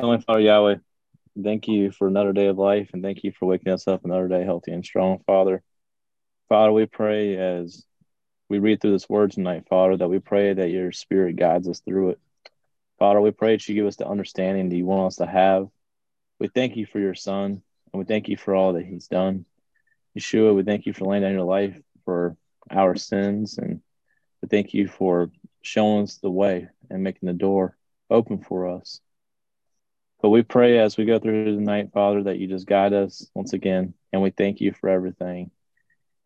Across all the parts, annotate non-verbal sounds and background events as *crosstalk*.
Heavenly Father Yahweh, thank you for another day of life and thank you for waking us up another day healthy and strong, Father. Father, we pray as we read through this word tonight, Father, that we pray that your spirit guides us through it. Father, we pray that you give us the understanding that you want us to have. We thank you for your son and we thank you for all that he's done. Yeshua, we thank you for laying down your life for our sins and we thank you for showing us the way and making the door open for us. But we pray as we go through the night, Father, that you just guide us once again. And we thank you for everything.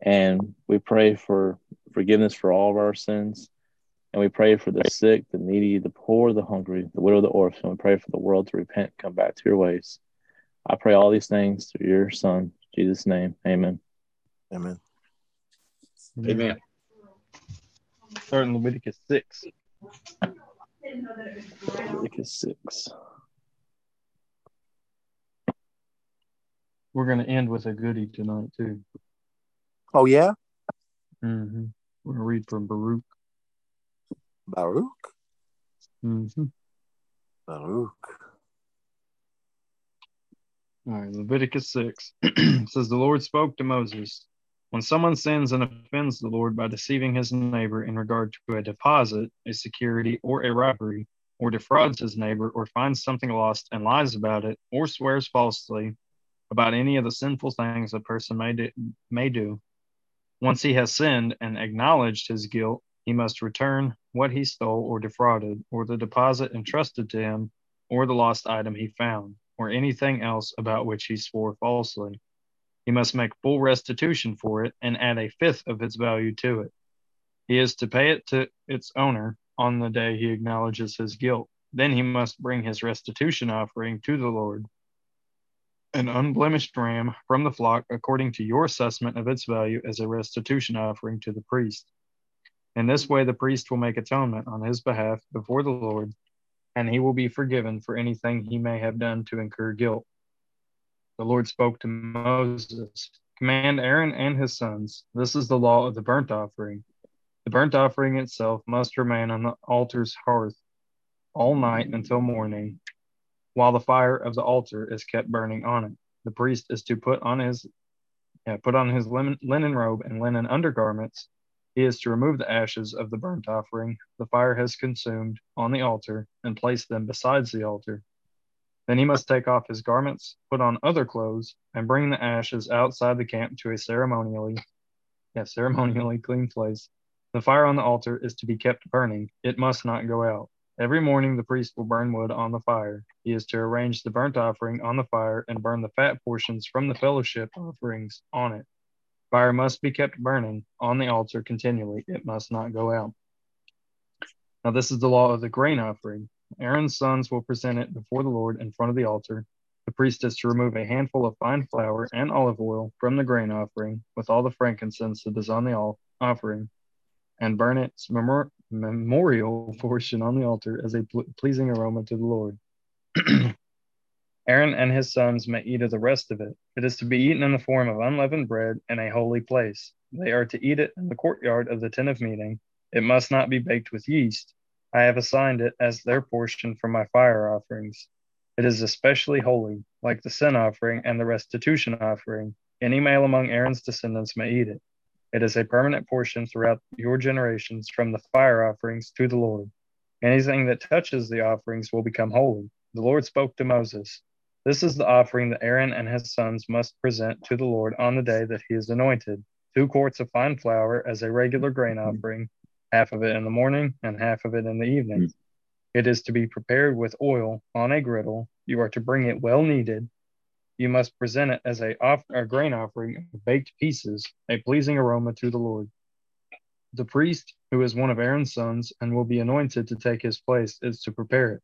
And we pray for forgiveness for all of our sins. And we pray for the sick, the needy, the poor, the hungry, the widow, the orphan. We pray for the world to repent, and come back to your ways. I pray all these things through your Son, Jesus' name. Amen. Amen. Amen. Starting Leviticus 6. Leviticus 6. We're going to end with a goodie tonight, too. Oh yeah, Mm-hmm. We're going to read from Baruch. Baruch. Mm-hmm. Baruch. All right, Leviticus 6 *clears throat* says, The Lord spoke to Moses. When someone sins and offends the Lord by deceiving his neighbor in regard to a deposit, a security, or a robbery, or defrauds his neighbor, or finds something lost and lies about it, or swears falsely about any of the sinful things a person may do, may do, once he has sinned and acknowledged his guilt, he must return what he stole or defrauded, or the deposit entrusted to him, or the lost item he found, or anything else about which he swore falsely. He must make full restitution for it and add a fifth of its value to it. He is to pay it to its owner on the day he acknowledges his guilt. Then he must bring his restitution offering to the Lord an unblemished ram from the flock according to your assessment of its value as a restitution offering to the priest. In this way, the priest will make atonement on his behalf before the Lord, and he will be forgiven for anything he may have done to incur guilt. The Lord spoke to Moses Command Aaron and his sons, this is the law of the burnt offering. The burnt offering itself must remain on the altar's hearth all night until morning, while the fire of the altar is kept burning on it. The priest is to put on his yeah, put on his linen, robe and linen undergarments. He is to remove the ashes of the burnt offering the fire has consumed on the altar and place them besides the altar. Then he must take off his garments, put on other clothes, and bring the ashes outside the camp to a ceremonially, yeah, ceremonially clean place. The fire on the altar is to be kept burning; it must not go out. Every morning the priest will burn wood on the fire. He is to arrange the burnt offering on the fire and burn the fat portions from the fellowship offerings on it. Fire must be kept burning on the altar continually, it must not go out. Now, this is the law of the grain offering. Aaron's sons will present it before the Lord in front of the altar. The priest is to remove a handful of fine flour and olive oil from the grain offering with all the frankincense that is on the offering and burn memor- memorial *laughs* portion on the altar as a pleasing aroma to the Lord. *clears throat* Aaron and his sons may eat of the rest of it. It is to be eaten in the form of unleavened bread in a holy place. They are to eat it in the courtyard of the tent of meeting. It must not be baked with yeast. I have assigned it as their portion for my fire offerings. It is especially holy, like the sin offering and the restitution offering. Any male among Aaron's descendants may eat it. It is a permanent portion throughout your generations from the fire offerings to the Lord. Anything that touches the offerings will become holy. The Lord spoke to Moses This is the offering that Aaron and his sons must present to the Lord on the day that he is anointed two quarts of fine flour as a regular grain offering, half of it in the morning and half of it in the evening. Hmm. It is to be prepared with oil on a griddle. You are to bring it well kneaded you must present it as a, off, a grain offering of baked pieces, a pleasing aroma to the Lord. The priest, who is one of Aaron's sons and will be anointed to take his place, is to prepare it.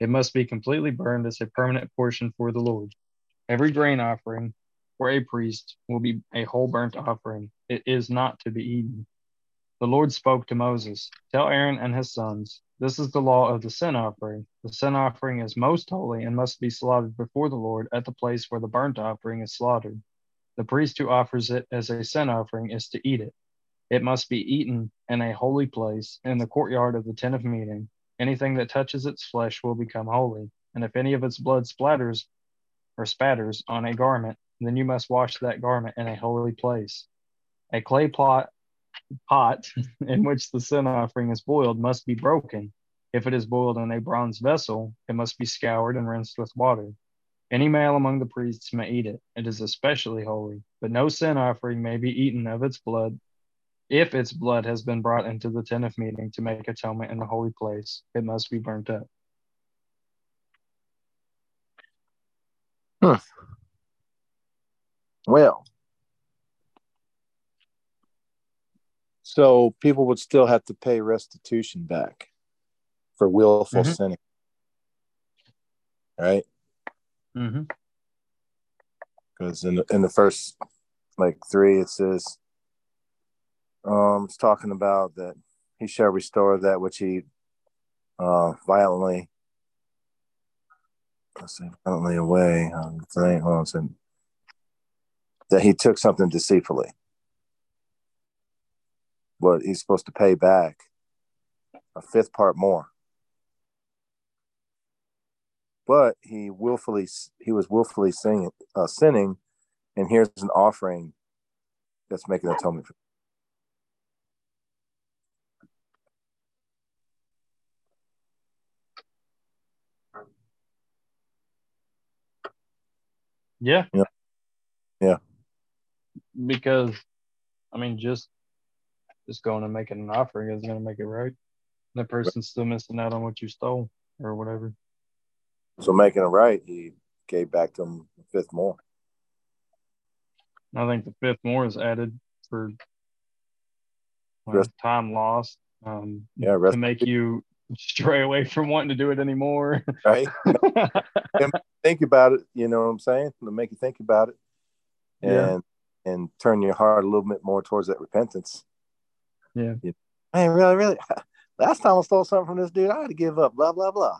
It must be completely burned as a permanent portion for the Lord. Every grain offering for a priest will be a whole burnt offering. It is not to be eaten. The Lord spoke to Moses Tell Aaron and his sons, this is the law of the sin offering. The sin offering is most holy and must be slaughtered before the Lord at the place where the burnt offering is slaughtered. The priest who offers it as a sin offering is to eat it. It must be eaten in a holy place in the courtyard of the tent of meeting. Anything that touches its flesh will become holy, and if any of its blood splatters or spatters on a garment, then you must wash that garment in a holy place. A clay pot, pot *laughs* in which the sin offering is boiled must be broken. If it is boiled in a bronze vessel, it must be scoured and rinsed with water. Any male among the priests may eat it. It is especially holy, but no sin offering may be eaten of its blood. If its blood has been brought into the tent of meeting to make atonement in the holy place, it must be burnt up. Hmm. Well, so people would still have to pay restitution back for willful Mhm. sinning, right? Mm-hmm. Because in the, in the first like three, it says, um, it's talking about that he shall restore that which he uh violently, let's say violently away. Um, thing, hold on a that he took something deceitfully. But he's supposed to pay back a fifth part more. But he willfully he was willfully singing, uh, sinning, and here's an offering that's making atonement for. Yeah. Yeah. Yeah. Because, I mean, just just going and making an offering isn't going to make it right. That person's still missing out on what you stole or whatever. So making it right, he gave back to him a fifth more. I think the fifth more is added for Rest- time lost um, Yeah, to make you stray away from wanting to do it anymore. *laughs* right. think about it. You know what I'm saying? To make you think about it, and Yeah. and turn your heart a little bit more towards that repentance. Yeah. You- Man, really, really. *laughs* Last time I stole something from this dude, I had to give up. Blah blah blah.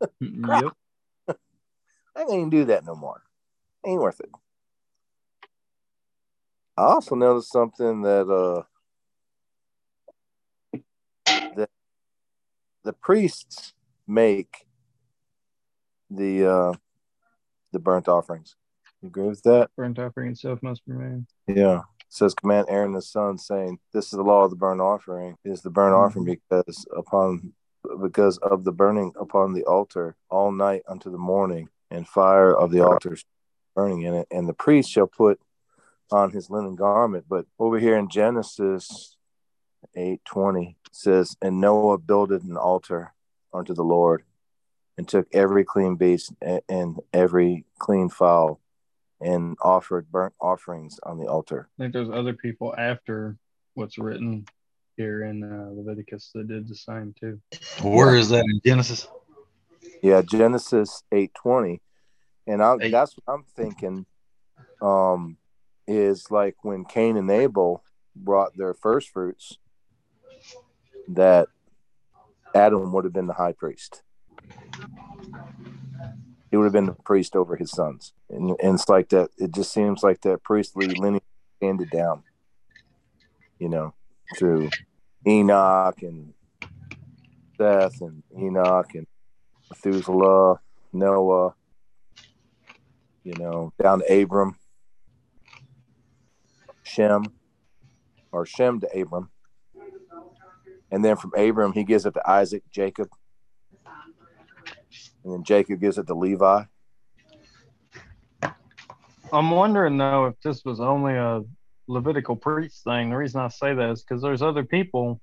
*laughs* yep. I ain't even do that no more. Ain't worth it. I also noticed something that uh that the priests make the uh the burnt offerings. You agree with that? Burnt offering itself must remain. Yeah. It says command Aaron the son saying, This is the law of the burnt offering, is the burnt mm-hmm. offering because upon because of the burning upon the altar all night unto the morning, and fire of the altar burning in it, and the priest shall put on his linen garment. But over here in Genesis eight twenty says, And Noah builded an altar unto the Lord, and took every clean beast and every clean fowl, and offered burnt offerings on the altar. I think there's other people after what's written here in uh, Leviticus that did the same too. Where is that in Genesis? Yeah, Genesis eight twenty, and I, Eight. that's what I'm thinking. Um, is like when Cain and Abel brought their first fruits, that Adam would have been the high priest. He would have been the priest over his sons, and, and it's like that. It just seems like that priestly lineage handed down, you know, through Enoch and Seth and Enoch and Methuselah, Noah, you know, down to Abram, Shem, or Shem to Abram. And then from Abram, he gives it to Isaac, Jacob. And then Jacob gives it to Levi. I'm wondering though if this was only a Levitical priest thing. The reason I say that is because there's other people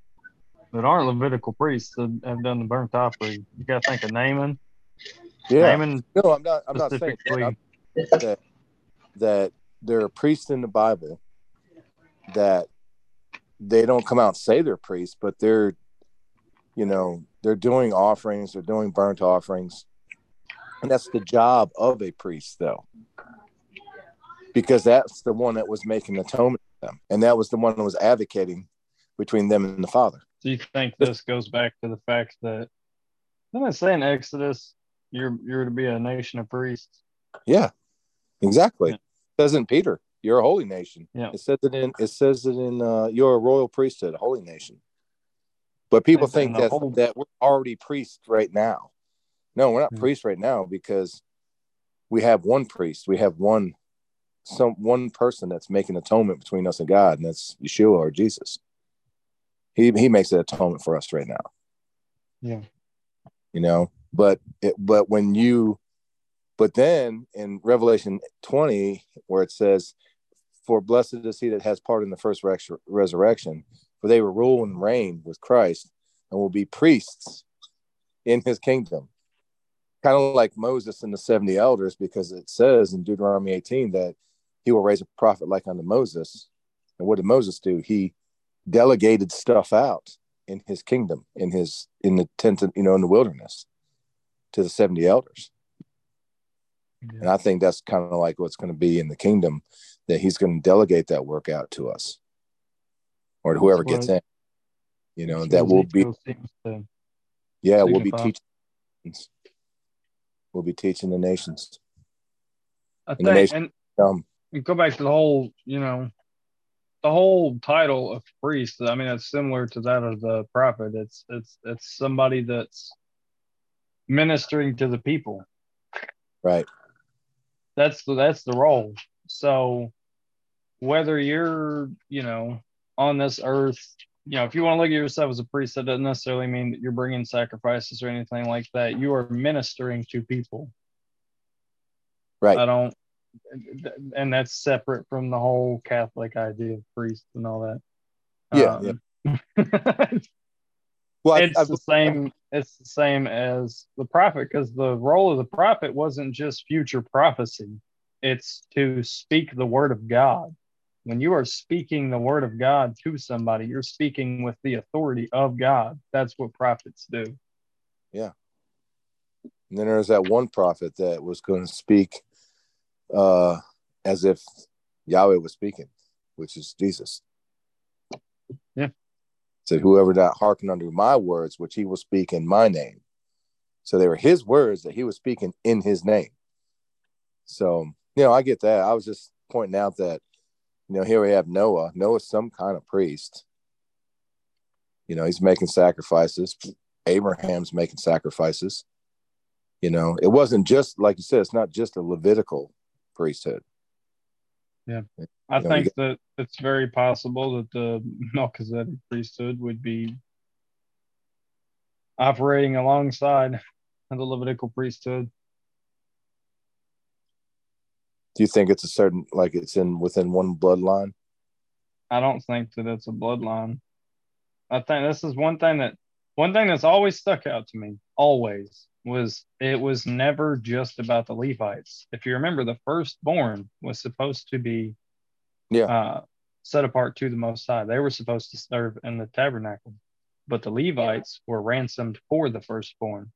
that aren't Levitical priests that have done the burnt offering. You got to think of Naaman. Yeah. Naaman No, I'm not. I'm not saying that. That that there are priests in the Bible that they don't come out and say they're priests, but they're, you know, they're doing offerings, they're doing burnt offerings, and that's the job of a priest, though, because that's the one that was making atonement for them, and that was the one that was advocating between them and the Father. Do you think this goes back to the fact that didn't it say in Exodus you're you're to be a nation of priests? Yeah, exactly. Yeah. It says in Peter, "You're a holy nation." Yeah. It says it in. It says it in. Uh, You're a royal priesthood, a holy nation. But people think that whole- that we're already priests right now. No, we're not Hmm. priests right now because we have one priest. We have one some one person that's making atonement between us and God, and that's Yeshua or Jesus. He he makes that atonement for us right now. Yeah. You know, but it but when you but then in Revelation 20, where it says, For blessed is he that has part in the first res- resurrection, for they will rule and reign with Christ and will be priests in his kingdom. Kind of like Moses and the 70 elders, because it says in Deuteronomy 18 that he will raise a prophet like unto Moses. And what did Moses do? He delegated stuff out in his kingdom, in his in the tent, you know, in the wilderness to the 70 elders. And I think that's kind of like what's going to be in the kingdom, that he's going to delegate that work out to us or to whoever gets in. You know, that will be, yeah, we'll be teaching. We'll be teaching the nations. I think, nation- and Um, you go back to the whole, you know, the whole title of priest. I mean, it's similar to that of the prophet. It's it's it's somebody that's ministering to the people. right. That's the that's the role. So whether you're, you know, on this earth, you know, if you want to look at yourself as a priest, that doesn't necessarily mean that you're bringing sacrifices or anything like that. You are ministering to people. Right. I don't, and that's separate from the whole Catholic idea of priest and all that. Yeah, yeah. Um, *laughs* well, it's I- the same. It's the same as the prophet because the role of the prophet wasn't just future prophecy; it's to speak the word of God. When you are speaking the word of God to somebody, you're speaking with the authority of God. That's what prophets do. Yeah. And then there's that one prophet that was going to speak uh, as if Yahweh was speaking, which is Jesus. Yeah. Said, whoever not hearken unto my words, which he will speak in my name. So they were his words that he was speaking in his name. So, you know, I get that. I was just pointing out that, you know, here we have Noah. Noah's some kind of priest. You know, he's making sacrifices. Abraham's making sacrifices. You know, it wasn't just like you said, it's not just a Levitical priesthood. Yeah. I You know, think that it's very possible that the *laughs* Melchizedek priesthood would be operating alongside the Levitical priesthood. Do you think it's a certain like it's in within one bloodline? I don't think that it's a bloodline. I think this is one thing that one thing that's always stuck out to me, always, was it was never just about the Levites. If you remember, the firstborn was supposed to be Yeah. uh, set apart to the Most High. They were supposed to serve in the tabernacle, but the Levites were ransomed for the firstborn.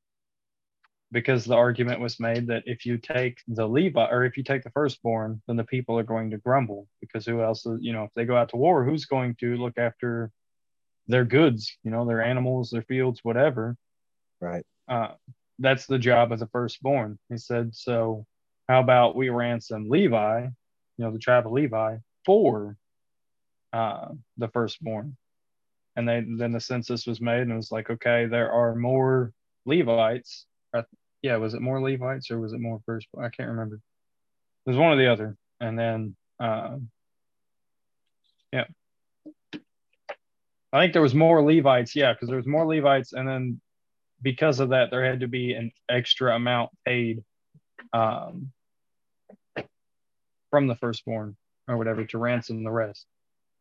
Because the argument was made that if you take the Levi or if you take the firstborn, then the people are going to grumble because who else is, you know, if they go out to war, who's going to look after their goods, you know, their animals, their fields, whatever. Right. Uh, that's the job of the firstborn. He said, so how about we ransom Levi, you know, the tribe of Levi for uh, the firstborn? And they, then the census was made and it was like, okay, there are more Levites. Yeah, was it more Levites or was it more first? I can't remember. It was one or the other. And then, uh, yeah. I think there was more Levites, yeah, because there was more Levites, and then because of that, there had to be an extra amount paid um, from the firstborn or whatever to ransom the rest,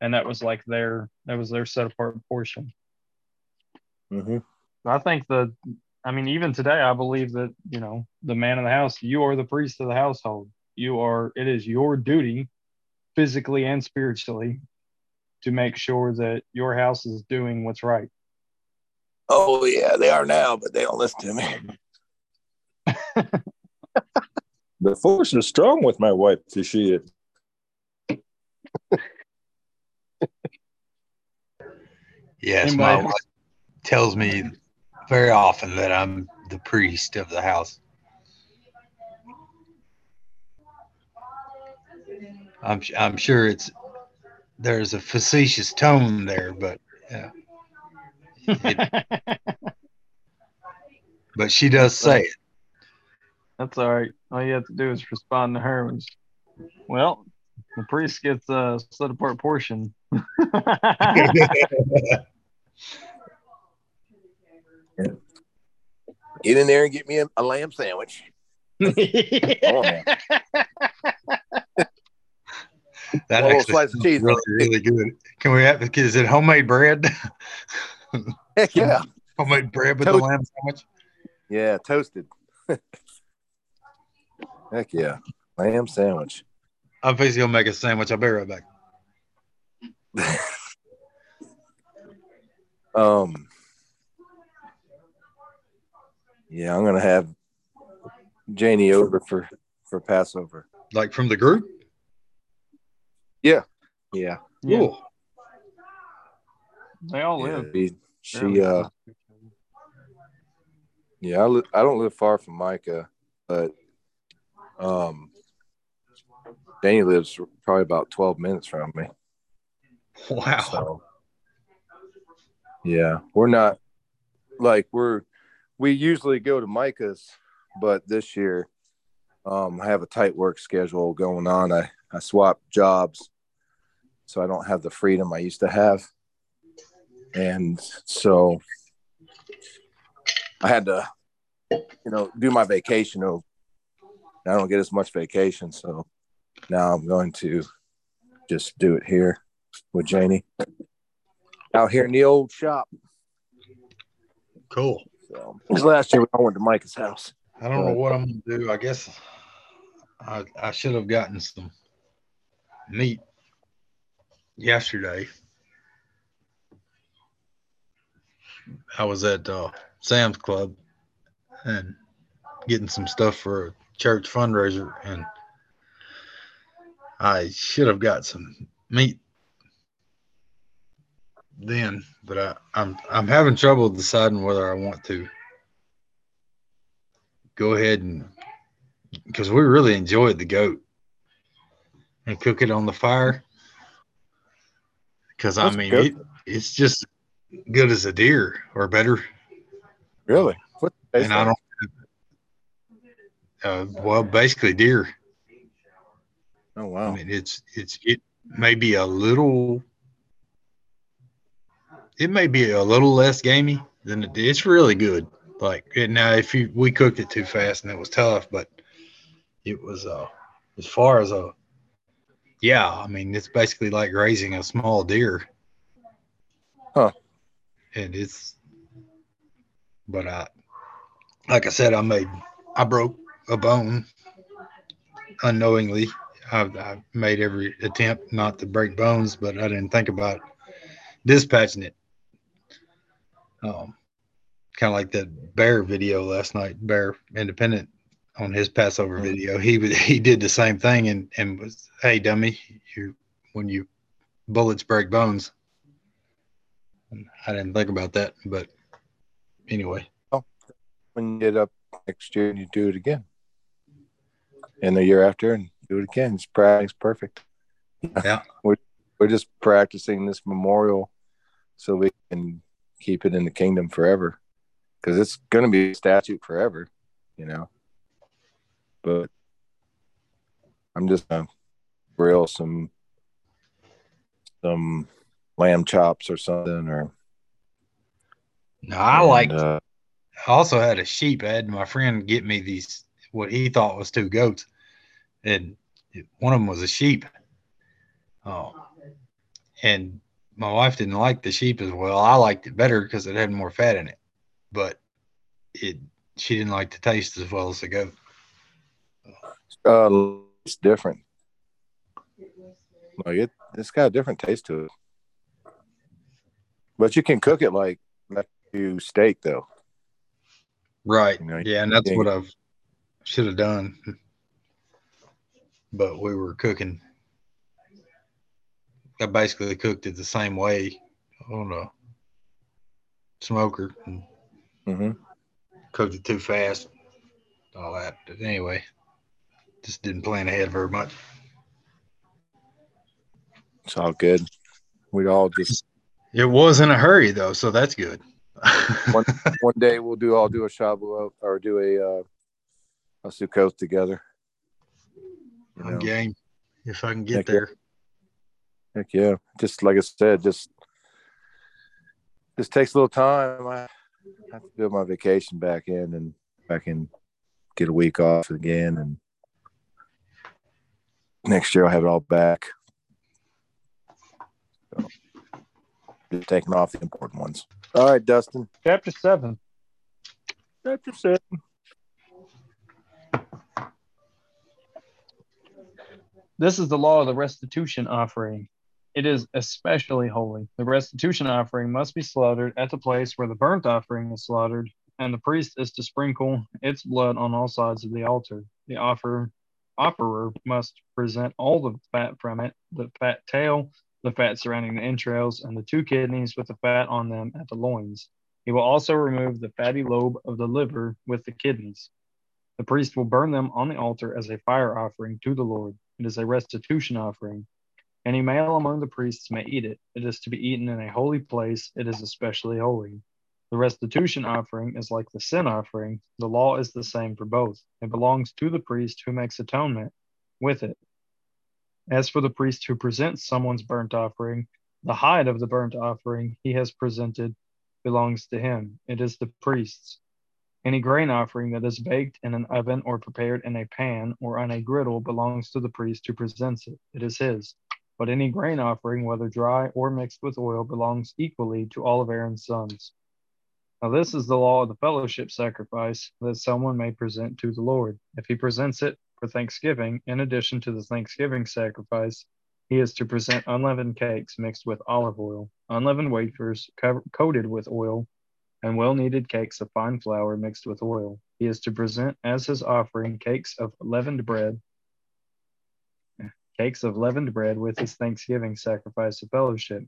and that was like their that was their set apart portion. Mm-hmm. I think that I mean even today I believe that you know the man of the house you are the priest of the household you are it is your duty physically and spiritually to make sure that your house is doing what's right. Oh yeah, they are now, but they don't listen to me. *laughs* The force is strong with my wife to see it. Yes, my wife tells me very often that I'm the priest of the house. I'm I'm sure it's there's a facetious tone there, but yeah, It- *laughs* but she does say it. That's all right. All you have to do is respond to her. When she- well, the priest gets a split apart portion. *laughs* *laughs* Get in there and get me a, a lamb sandwich. *laughs* That actually slice of cheese. really, really good. Can we have? Is it homemade bread? *laughs* Heck yeah. *laughs* homemade bread with the lamb sandwich. Yeah, toasted. Heck yeah. Lamb sandwich. I'm basically gonna make a sandwich. I'll be right back. Um Yeah, I'm gonna have Janie over for for Passover. Like from the group. Yeah. Yeah, Cool. they all Yeah, live. she, she uh close to each other. yeah, I, li- I don't live far from Micah, but um Danny lives probably about 12 minutes from me. Wow. So yeah, we're not like we're we usually go to Micah's, but this year um I have a tight work schedule going on. I I swapped jobs so I don't have the freedom I used to have. And so I had to you know do my vacation. I don't get as much vacation, so now I'm going to just do it here with Janie out here in the old shop. Cool. So this last year I went to Micah's house. I don't know what I'm gonna do. I guess I I should have gotten some meat yesterday. I was at uh, Sam's Club and getting some stuff for a church fundraiser, and I should have got some meat then, but I, I'm I'm having trouble deciding whether I want to go ahead and because we really enjoyed the goat and cook it on the fire. Because I mean, it, it's just good as a deer or better. Really? What? and I don't. Uh, well, basically deer. Oh wow! I mean, it's it's it may be a little. It may be a little less gamey than it. It's really good. Like it, now, if you we cooked it too fast and it was tough, but it was uh as far as a yeah. I mean, it's basically like raising a small deer. Huh. And it's, but I, like I said, I made I broke a bone unknowingly. I've, I've made every attempt not to break bones, but I didn't think about dispatching it. Um, kind of like that bear video last night, Bear Independent on his Passover video. He was he did the same thing and and was, hey dummy, you when you bullets break bones. And I didn't think about that, but anyway, When you get up next year and you do it again, and the year after and do it again, it's practice perfect. Yeah. *laughs* we're we're just practicing this memorial so we can keep it in the kingdom forever, because it's going to be a statute forever, you know. But I'm just gonna grill some some lamb chops or something, or no, I and, like uh, I also had a sheep. I had my friend get me these what he thought was two goats, and one of them was a sheep. Oh, and my wife didn't like the sheep as well. I liked it better because it had more fat in it, but it she didn't like the taste as well as the goat. uh, it's different. Like it, it's got a different taste to it. But you can cook it like like you steak though. Right. You know, Yeah, and that's what I've should have done. But we were cooking. I basically cooked it the same way on a smoker and hmm cooked it too fast. All that. But anyway, just didn't plan ahead very much. It's all good. We'd all just It was in a hurry though, so that's good. *laughs* one one day we'll do I'll do a shabu or do a uh, Let's do coast together. You know? game if I can get Heck there. Heck yeah. Just like I said, just just takes a little time. I have to build my vacation back in and I can get a week off again and next year I'll have it all back. So, just taking off the important ones. All right, Dustin. Chapter 7. Chapter seven. This is the law of the restitution offering. It is especially holy. The restitution offering must be slaughtered at the place where the burnt offering is slaughtered, and the priest is to sprinkle its blood on all sides of the altar. The offer, offerer must present all the fat from it, the fat tail, the fat surrounding the entrails, and the two kidneys with the fat on them at the loins. He will also remove the fatty lobe of the liver with the kidneys. The priest will burn them on the altar as a fire offering to the Lord. It is a restitution offering. Any male among the priests may eat it. It is to be eaten in a holy place. It is especially holy. The restitution offering is like the sin offering. The law is the same for both. It belongs to the priest who makes atonement with it. As for the priest who presents someone's burnt offering, the hide of the burnt offering he has presented belongs to him. It is the priest's. Any grain offering that is baked in an oven or prepared in a pan or on a griddle belongs to the priest who presents it. It is his. But any grain offering, whether dry or mixed with oil, belongs equally to all of Aaron's sons. Now, this is the law of the fellowship sacrifice that someone may present to the Lord. If he presents it for thanksgiving, in addition to the thanksgiving sacrifice, he is to present unleavened cakes mixed with olive oil, unleavened wafers coated with oil, and well kneaded cakes of fine flour mixed with oil. He is to present as his offering cakes of leavened bread, cakes of leavened bread with his thanksgiving sacrifice of fellowship.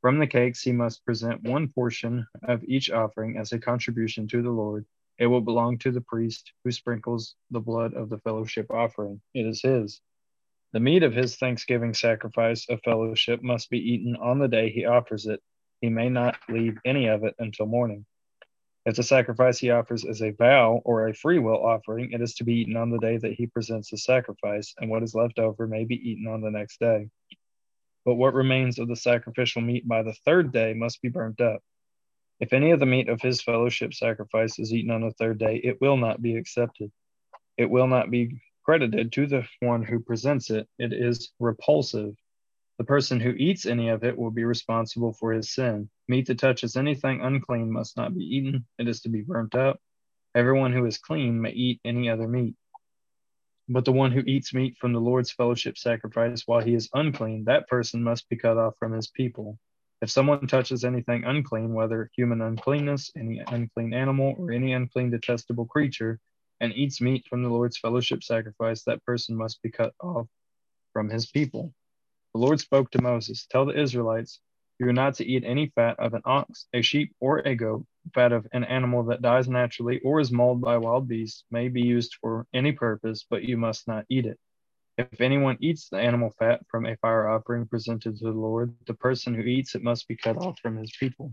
From the cakes, he must present one portion of each offering as a contribution to the Lord. It will belong to the priest who sprinkles the blood of the fellowship offering. It is his. The meat of his thanksgiving sacrifice of fellowship must be eaten on the day he offers it. He may not leave any of it until morning. If the sacrifice he offers is a vow or a free will offering, it is to be eaten on the day that he presents the sacrifice, and what is left over may be eaten on the next day. But what remains of the sacrificial meat by the third day must be burnt up. If any of the meat of his fellowship sacrifice is eaten on the third day, it will not be accepted. It will not be credited to the one who presents it. It is repulsive. The person who eats any of it will be responsible for his sin. Meat that touches anything unclean must not be eaten, it is to be burnt up. Everyone who is clean may eat any other meat. But the one who eats meat from the Lord's fellowship sacrifice while he is unclean, that person must be cut off from his people. If someone touches anything unclean, whether human uncleanness, any unclean animal, or any unclean detestable creature, and eats meat from the Lord's fellowship sacrifice, that person must be cut off from his people. The Lord spoke to Moses Tell the Israelites, you are not to eat any fat of an ox, a sheep, or a goat. Fat of an animal that dies naturally or is mauled by wild beasts may be used for any purpose, but you must not eat it. If anyone eats the animal fat from a fire offering presented to the Lord, the person who eats it must be cut off from his people.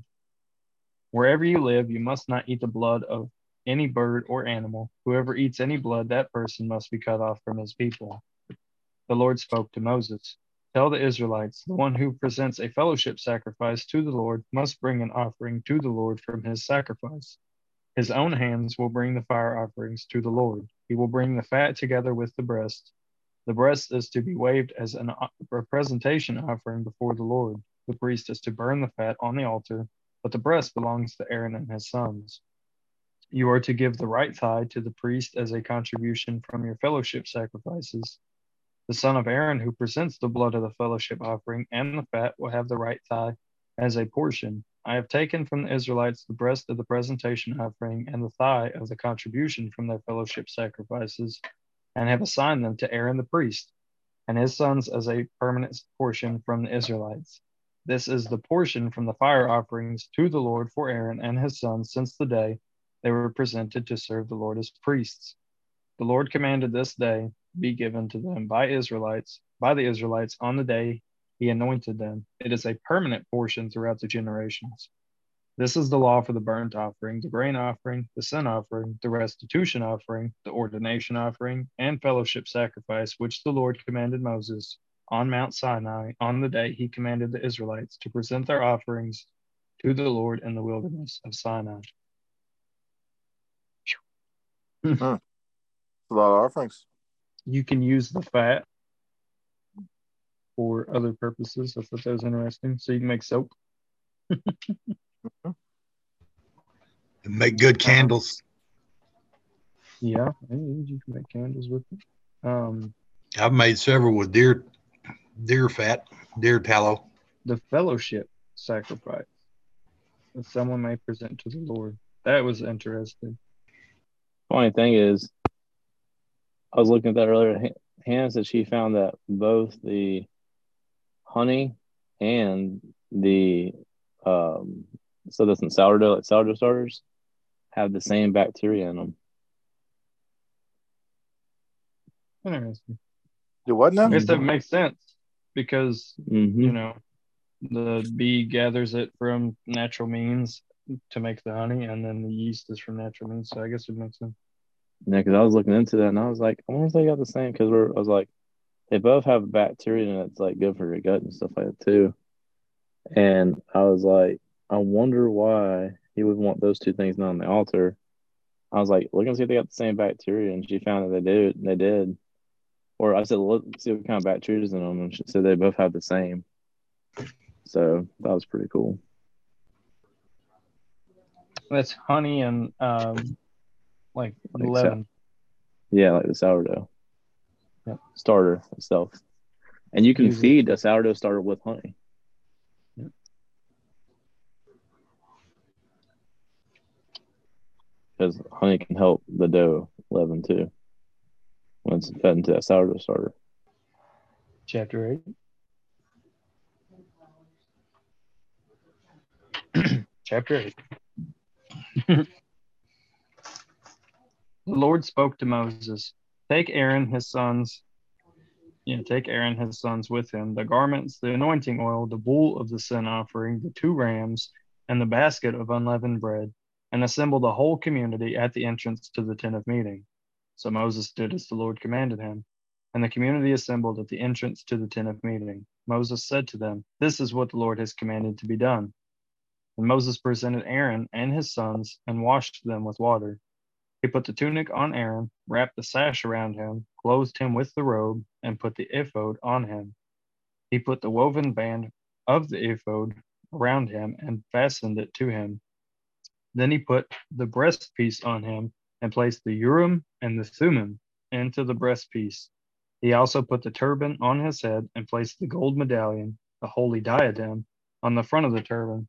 Wherever you live, you must not eat the blood of any bird or animal. Whoever eats any blood, that person must be cut off from his people. The Lord spoke to Moses. Tell the Israelites, the one who presents a fellowship sacrifice to the Lord must bring an offering to the Lord from his sacrifice. His own hands will bring the fire offerings to the Lord. He will bring the fat together with the breast. The breast is to be waved as a presentation offering before the Lord. The priest is to burn the fat on the altar, but the breast belongs to Aaron and his sons. You are to give the right thigh to the priest as a contribution from your fellowship sacrifices. The son of Aaron who presents the blood of the fellowship offering and the fat will have the right thigh as a portion. I have taken from the Israelites the breast of the presentation offering and the thigh of the contribution from their fellowship sacrifices, and have assigned them to Aaron the priest and his sons as a permanent portion from the Israelites. This is the portion from the fire offerings to the Lord for Aaron and his sons since the day they were presented to serve the Lord as priests. The Lord commanded this day be given to them by Israelites, by the Israelites on the day he anointed them. It is a permanent portion throughout the generations. This is the law for the burnt offering, the grain offering, the sin offering, the restitution offering, the ordination offering, and fellowship sacrifice, which the Lord commanded Moses on Mount Sinai on the day he commanded the Israelites to present their offerings to the Lord in the wilderness of Sinai. Hmm. A lot of offerings. You can use the fat for other purposes. I thought that was interesting. So you can make soap. *laughs* Make good candles. Yeah, you can make candles with it. Um, I've made several with deer, deer fat, deer tallow. the fellowship sacrifice that someone may present to the Lord. That was interesting. Funny thing is, I was looking at that earlier. Han- Hannah said she found that both the honey and the um, so that's in sourdough, like sourdough starters, have the same bacteria in them. Interesting. Do what now? I guess that makes sense because Mm-hmm. you know the bee gathers it from natural means to make the honey, and then the yeast is from natural means. So I guess it makes sense. Yeah, because I was looking into that and I was like, I wonder if they got the same. Because we're, I was like, they both have bacteria and it's like good for your gut and stuff like that too. And I was like, I wonder why he would want those two things not on the altar. I was like, look and see if they got the same bacteria, and she found that they do. They did. Or I said, look, see what kind of bacteria is in them, and she said they both have the same. So that was pretty cool. That's honey and um, like Like leaven. Yeah, like the sourdough Yep. starter itself. And you can Use it. feed a sourdough starter with honey. Yep. Because honey can help the dough leaven too when it's fed into that sourdough starter. Chapter eight. *clears throat* Chapter eight. *laughs* the Lord spoke to Moses, Take Aaron his sons, yeah, take Aaron his sons with him, the garments, the anointing oil, the bull of the sin offering, the two rams, and the basket of unleavened bread, and assemble the whole community at the entrance to the tent of meeting. So Moses did as the Lord commanded him. And the community assembled at the entrance to the tent of meeting. Moses said to them, This is what the Lord has commanded to be done. And Moses presented Aaron and his sons and washed them with water. He put the tunic on Aaron, wrapped the sash around him, clothed him with the robe, and put the ephod on him. He put the woven band of the ephod around him and fastened it to him. Then he put the breastpiece on him and placed the Urim and the Thummim into the breastpiece. He also put the turban on his head and placed the gold medallion, the holy diadem, on the front of the turban,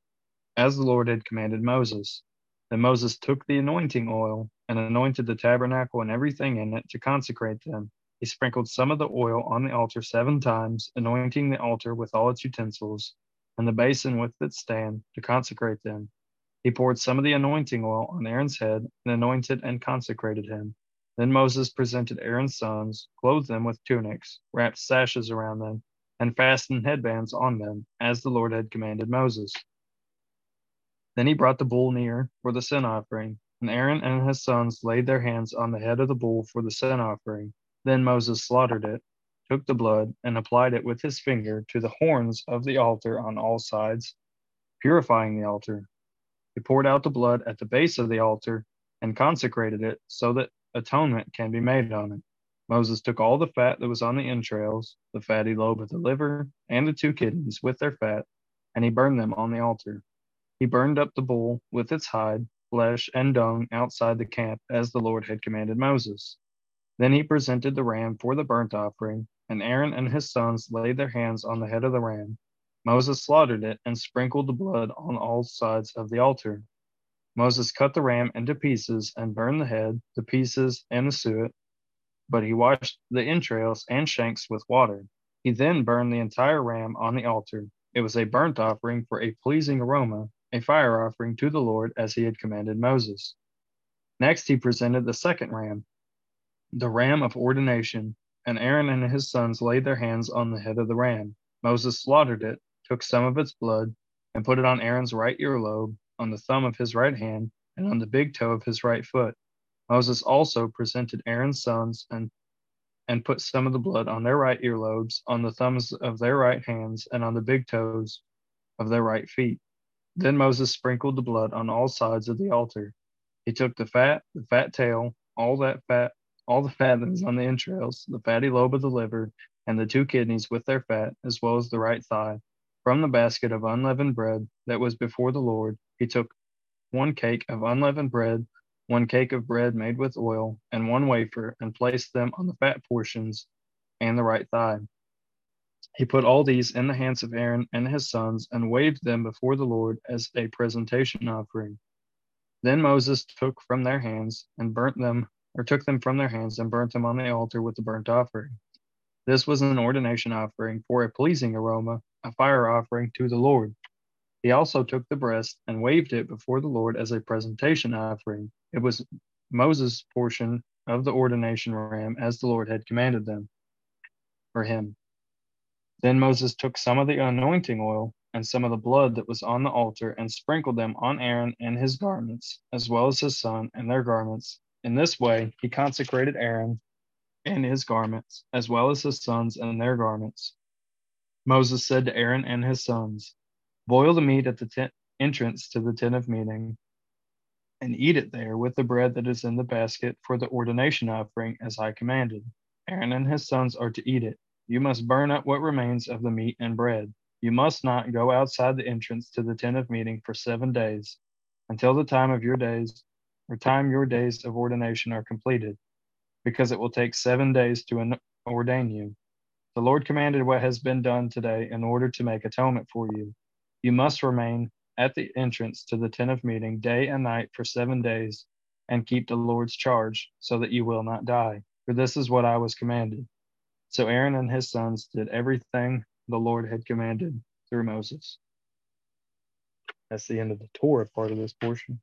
as the Lord had commanded Moses. Then Moses took the anointing oil and anointed the tabernacle and everything in it to consecrate them. He sprinkled some of the oil on the altar seven times, anointing the altar with all its utensils, and the basin with its stand to consecrate them. He poured some of the anointing oil on Aaron's head and anointed and consecrated him. Then Moses presented Aaron's sons, clothed them with tunics, wrapped sashes around them, and fastened headbands on them, as the Lord had commanded Moses. Then he brought the bull near for the sin offering, and Aaron and his sons laid their hands on the head of the bull for the sin offering. Then Moses slaughtered it, took the blood, and applied it with his finger to the horns of the altar on all sides, purifying the altar. He poured out the blood at the base of the altar and consecrated it so that atonement can be made on it. Moses took all the fat that was on the entrails, the fatty lobe of the liver, and the two kidneys with their fat, and he burned them on the altar. He burned up the bull with its hide, flesh, and dung outside the camp, as the Lord had commanded Moses. Then he presented the ram for the burnt offering, and Aaron and his sons laid their hands on the head of the ram. Moses slaughtered it and sprinkled the blood on all sides of the altar. Moses cut the ram into pieces and burned the head, the pieces, and the suet, but he washed the entrails and shanks with water. He then burned the entire ram on the altar. It was a burnt offering for a pleasing aroma, a fire offering to the Lord as he had commanded Moses. Next, he presented the second ram, the ram of ordination, and Aaron and his sons laid their hands on the head of the ram. Moses slaughtered it, took some of its blood, and put it on Aaron's right earlobe, on the thumb of his right hand and on the big toe of his right foot. Moses also presented Aaron's sons and and put some of the blood on their right earlobes, on the thumbs of their right hands, and on the big toes of their right feet. Then Moses sprinkled the blood on all sides of the altar. He took the fat, the fat tail, all that fat, all the fat that was on the entrails, the fatty lobe of the liver, and the two kidneys with their fat, as well as the right thigh. From the basket of unleavened bread that was before the Lord, he took one cake of unleavened bread one cake of bread made with oil, and one wafer, and placed them on the fat portions and the right thigh. He put all these in the hands of Aaron and his sons, and waved them before the Lord as a presentation offering. Then Moses took from their hands and burnt them, or took them from their hands and burnt them on the altar with the burnt offering. This was an ordination offering for a pleasing aroma, a fire offering to the Lord. He also took the breast and waved it before the Lord as a presentation offering. It was Moses' portion of the ordination ram as the Lord had commanded them for him. Then Moses took some of the anointing oil and some of the blood that was on the altar and sprinkled them on Aaron and his garments, as well as his son and their garments. In this way, he consecrated Aaron and his garments, as well as his sons and their garments. Moses said to Aaron and his sons, Boil the meat at the tent entrance to the tent of meeting, and eat it there with the bread that is in the basket for the ordination offering, as I commanded. Aaron and his sons are to eat it. You must burn up what remains of the meat and bread. You must not go outside the entrance to the tent of meeting for seven days, until the time of your days, or time your days of ordination are completed, because it will take seven days to ordain you. The Lord commanded what has been done today in order to make atonement for you. You must remain at the entrance to the tent of meeting day and night for seven days and keep the Lord's charge so that you will not die. For this is what I was commanded. So Aaron and his sons did everything the Lord had commanded through Moses. That's the end of the Torah part of this portion.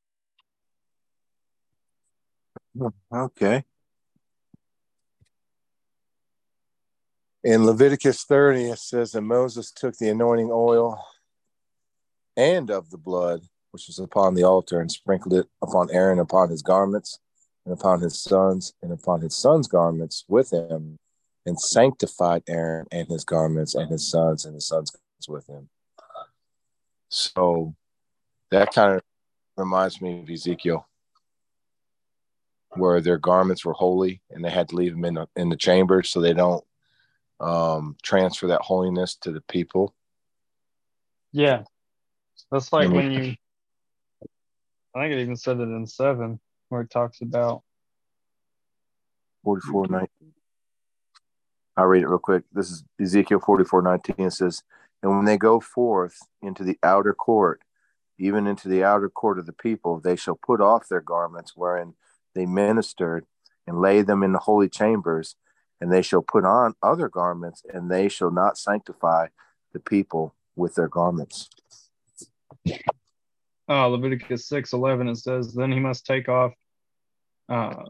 Okay. In Leviticus 30, it says that Moses took the anointing oil and of the blood which was upon the altar, and sprinkled it upon Aaron, upon his garments, and upon his sons, and upon his sons' garments with him, and sanctified Aaron and his garments, and his sons, and his sons' with him. So that kind of reminds me of Ezekiel, where their garments were holy, and they had to leave them in the, in the chambers so they don't um, transfer that holiness to the people. Yeah, that's like when you, I think it even said it in seven, where it talks about 44 19. I'll read it real quick. This is Ezekiel 44 19. It says, And when they go forth into the outer court, even into the outer court of the people, they shall put off their garments wherein they ministered and lay them in the holy chambers, and they shall put on other garments, and they shall not sanctify the people with their garments. Uh, Leviticus six eleven it says, Then he must take off uh,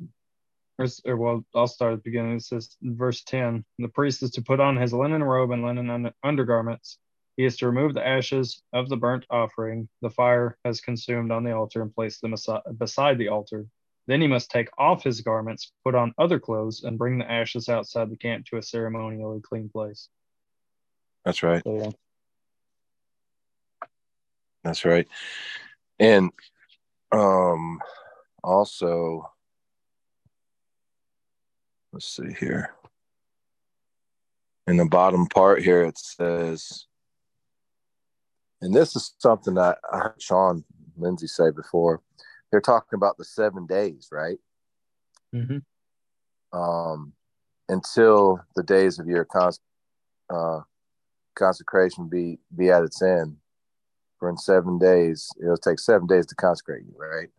or, well, I'll start at the beginning. It says verse 10 The priest is to put on his linen robe and linen undergarments. He is to remove the ashes of the burnt offering the fire has consumed on the altar and place them aside, beside the altar. Then he must take off his garments, put on other clothes, and bring the ashes outside the camp to a ceremonially clean place. That's right. So. That's right. And um also let's see here. In the bottom part here it says and this is something that I heard Sean Lindsay say before. They're talking about the seven days, right? Mm-hmm. Um, until the days of your cons- uh, consecration be be at its end for in seven days. It'll take seven days to consecrate you, right?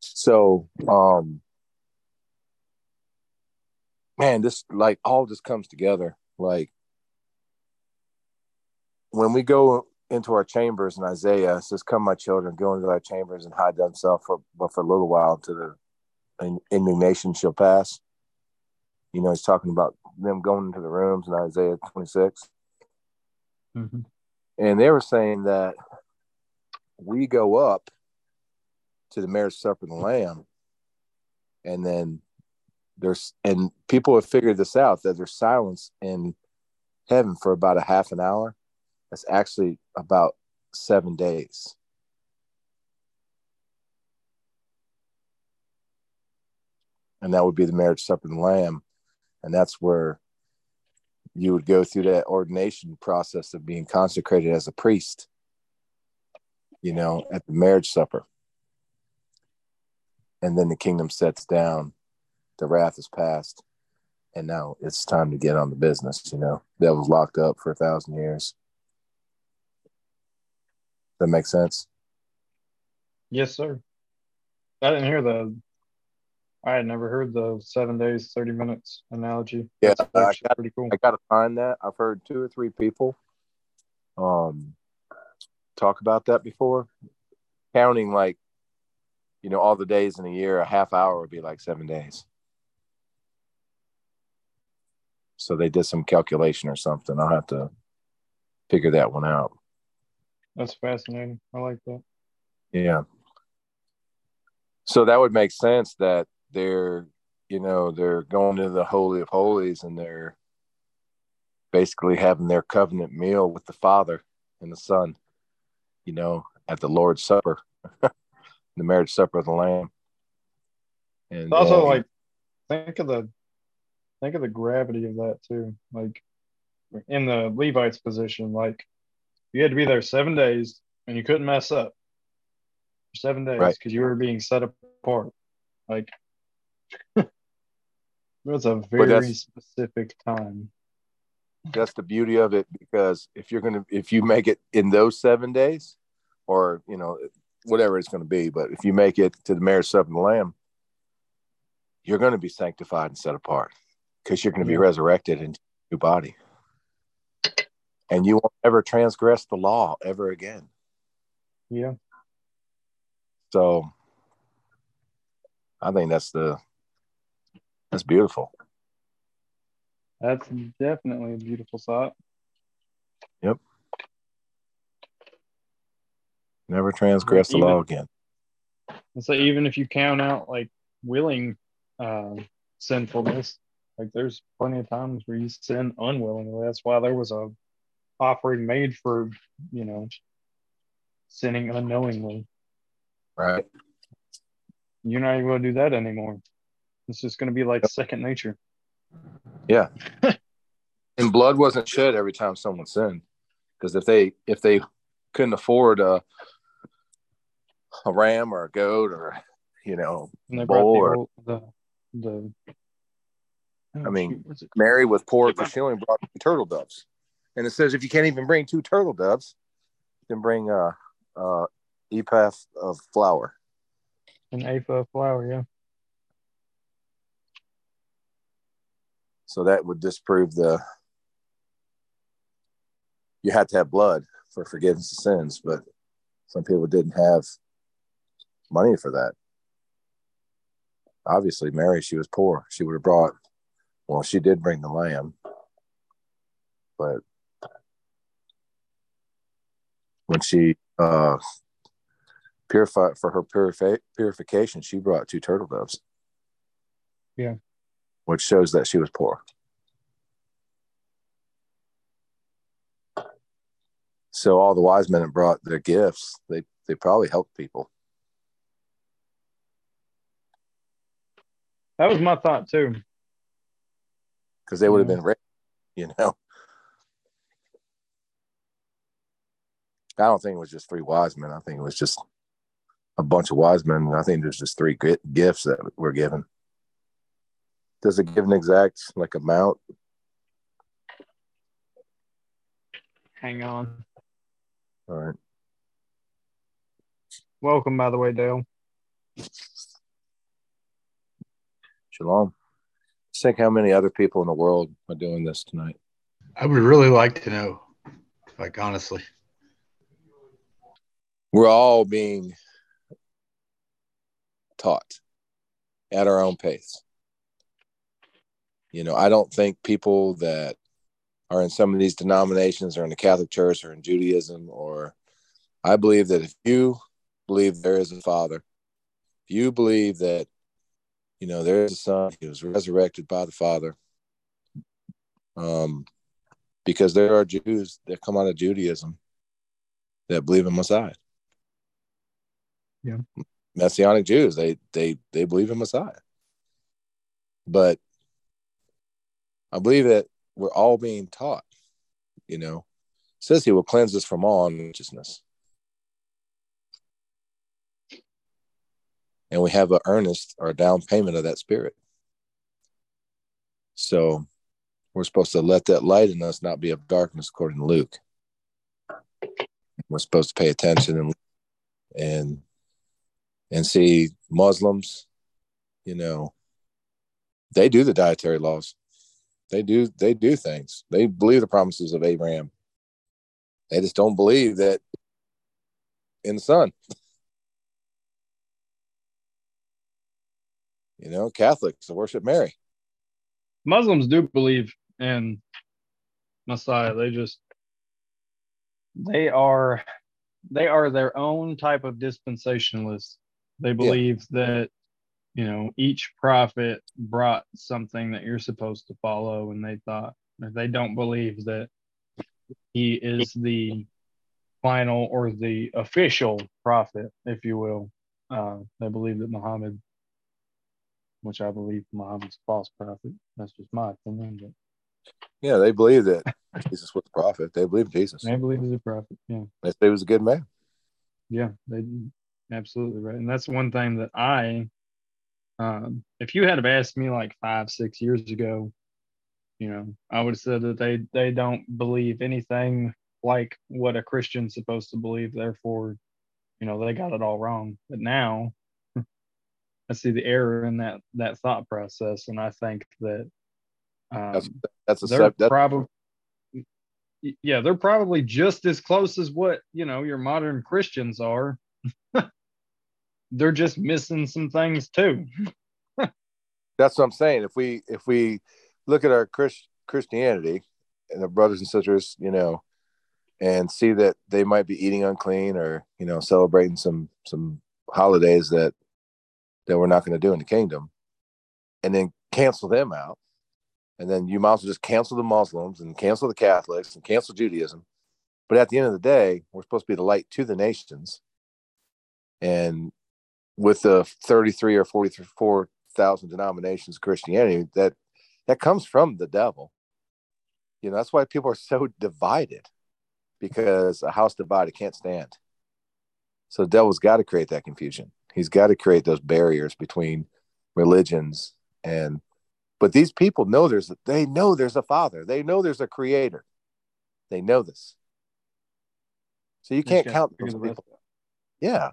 So, um, man, this like all just comes together. Like when we go into our chambers in Isaiah, it says, "Come, my children, go into thy chambers and hide themselves for but for a little while until the indignation shall pass." You know, he's talking about them going into the rooms in Isaiah 26. Mm-hmm. And they were saying that we go up to the marriage supper of the Lamb, and then there's and people have figured this out that there's silence in heaven for about a half an hour. That's actually about seven days. And that would be the marriage supper of the Lamb. And that's where you would go through that ordination process of being consecrated as a priest, you know, at the marriage supper. And then the kingdom sets down, the wrath is past, and now it's time to get on the business, you know. That was locked up for a thousand years. That makes sense? Yes, sir. I didn't hear the I had never heard the seven days, 30 minutes analogy. Yeah, I got, pretty cool. I got to find that. I've heard two or three people um, talk about that before. Counting like, you know, all the days in a year, a half hour would be like seven days. So they did some calculation or something. I'll have to figure that one out. That's fascinating. I like that. Yeah. So that would make sense that they're you know they're going to the holy of holies and they're basically having their covenant meal with the father and the son you know at the lord's supper *laughs* the marriage supper of the lamb and it's also uh, like think of the think of the gravity of that too like in the levites position like you had to be there seven days and you couldn't mess up for seven days because right. you were being set apart like *laughs* That's a very specific time. That's the beauty of it because if you're gonna if you make it in those seven days, or you know whatever it's going to be, but if you make it to the marriage supper of the Lamb, you're going to be sanctified and set apart because you're going to be resurrected into your body, and you won't ever transgress the law ever again. Yeah. So I think that's the that's beautiful. That's definitely a beautiful thought. Yep. Never transgress the law again. So even if you count out like willing uh, sinfulness, like there's plenty of times where you sin unwillingly. That's why there was a offering made for you know sinning unknowingly. Right. You're not even going to do that anymore. It's just going to be like second nature. Yeah. *laughs* and blood wasn't shed every time someone sinned, because if they if they couldn't afford a a ram or a goat or you know bull or the the. Oh, I mean, shoot, Mary was poor because she only brought turtle doves, and it says if you can't even bring two turtle doves, then bring uh, uh, a, a ephah of flour. An ephah of flour, yeah. So that would disprove the you had to have blood for forgiveness of sins, but some people didn't have money for that. Obviously, Mary, she was poor. She would have brought, well, she did bring the lamb, but when she uh, purified for her purifi- purification, she brought two turtle doves. Yeah which shows that she was poor. So all the wise men that brought their gifts, they they probably helped people. That was my thought too. Because they would have mm-hmm. been rich, *laughs* you know. I don't think it was just three wise men. I think it was just a bunch of wise men. I think there's just three gifts that were given. Does it give an exact like amount? Hang on. All right. Welcome, by the way, Dale. Shalom. Just think how many other people in the world are doing this tonight. I would really like to know, like honestly. We're all being taught at our own pace. You know, I don't think people that are in some of these denominations or in the Catholic Church or in Judaism or I believe that if you believe there is a father if you believe that, you know, there's a son, he was resurrected by the Father. Um, because there are Jews that come out of Judaism that believe in Messiah. Yeah. Messianic Jews, they they they believe in Messiah. But I believe that we're all being taught, you know, says he will cleanse us from all unrighteousness. And we have an earnest or down payment of that spirit. So we're supposed to let that light in us not be of darkness, according to Luke. We're supposed to pay attention and and and see Muslims, you know, they do the dietary laws. They do they do things. They believe the promises of Abraham. They just don't believe that in the Son. *laughs* you know, Catholics worship Mary. Muslims do believe in Messiah. They just they are they are their own type of dispensationalists. They believe yeah. that you know each prophet brought something that you're supposed to follow, and they thought they don't believe that he is the final or the official prophet, if you will. Uh, they believe that Muhammad, which I believe Muhammad's a false prophet. That's just my opinion. But yeah, they believe that Jesus was a prophet. They believe Jesus. They believe he's a prophet. Yeah. They say he was a good man. Yeah, they absolutely right. And that's one thing that I, um, if you had have asked me like five, six years ago, you know, I would have said that they they don't believe anything like what a Christian's supposed to believe. Therefore, you know, they got it all wrong. But now, I see the error in that that thought process, and I think that um, that's that's a they're sub, that's, probably yeah, they're probably just as close as what you know your modern Christians are. *laughs* they're just missing some things too. *laughs* that's what I'm saying. If we if we look at our Christ, Christianity and the brothers and sisters, you know, and see that they might be eating unclean or you know celebrating some some holidays that that we're not going to do in the kingdom, and then cancel them out and then you might as well just cancel the Muslims and cancel the Catholics and cancel Judaism. But at the end of the day, we're supposed to be the light to the nations. And with the 33 or 44,000 denominations of Christianity, that that comes from the devil. You know, that's why people are so divided because a house divided can't stand. So the devil's got to create that confusion. He's got to create those barriers between religions and but these people know there's they know there's a father. They know there's a creator. They know this. So you can't count those people. Yeah.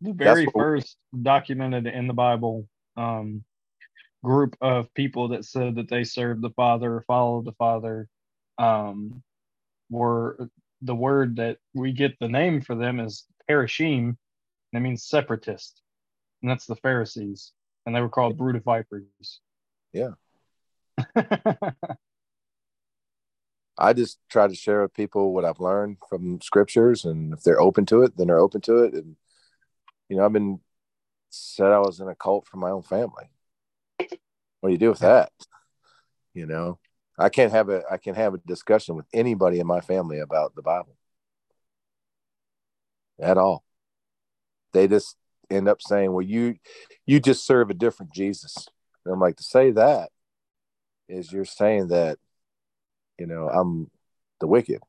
The very first documented in the Bible um, group of people that said that they served the Father or followed the Father um, were the word that we get the name for them is parashim. That means separatist. And that's the Pharisees. And they were called brood of vipers. Yeah. *laughs* I just try to share with people what I've learned from scriptures, and if they're open to it, then they're open to it. And you know, I've been said I was in a cult for my own family. What do you do with that? You know, I can't have a I can have a discussion with anybody in my family about the Bible at all. They just end up saying, "Well, you you just serve a different Jesus." And I'm like, to say that is you're saying that, you know, I'm the wicked.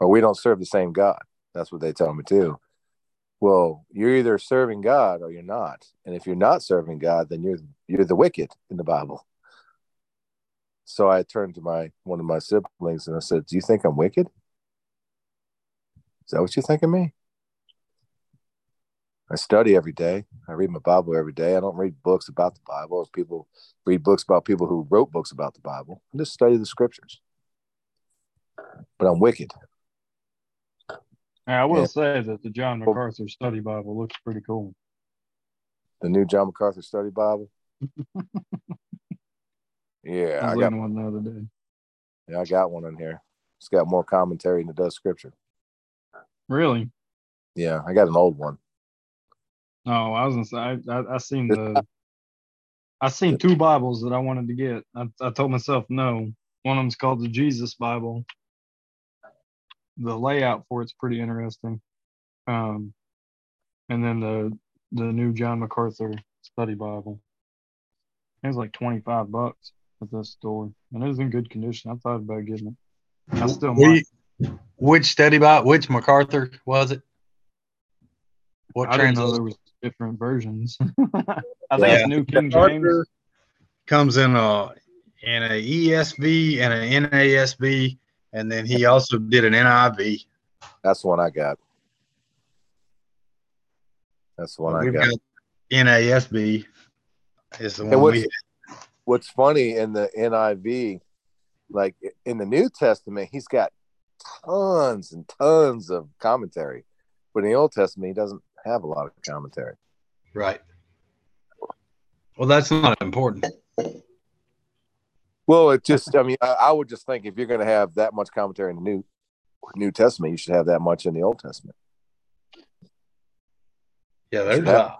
Or we don't serve the same God. That's what they tell me too. Well, you're either serving God or you're not. And if you're not serving God, then you're you're the wicked in the Bible. So I turned to my one of my siblings and I said, Do you think I'm wicked? Is that what you think of me? I study every day. I read my Bible every day. I don't read books about the Bible people read books about people who wrote books about the Bible. I just study the scriptures. But I'm wicked. I will and, say that the John oh. MacArthur Study Bible looks pretty cool. The new John MacArthur Study Bible. *laughs* yeah, I, I got one the other day. Yeah, I got one in here. It's got more commentary than it does scripture. Really? Yeah, I got an old one. Oh, I was gonna say I, I, I seen the I seen two Bibles that I wanted to get. I, I told myself no. One of them's called the Jesus Bible. The layout for it's pretty interesting. Um, and then the the new John MacArthur Study Bible. It was like twenty five bucks at this store, and it was in good condition. I thought about getting it. I still might. We, which study about which MacArthur was it? What I translation? was different versions. *laughs* I think Yeah. it's New King James. Comes in a in a ESV and an NASB, and then he also did an NIV. That's the one I got. That's the one I We've got. got NASB is the And one what's, what's funny in the NIV, like in the New Testament, he's got tons and tons of commentary, but in the Old Testament, he doesn't have a lot of commentary. right. Well, that's not important. Well, it just, I mean, I, I would just think if you're going to have that much commentary in the New New Testament, you should have that much in the Old Testament. Yeah, there's a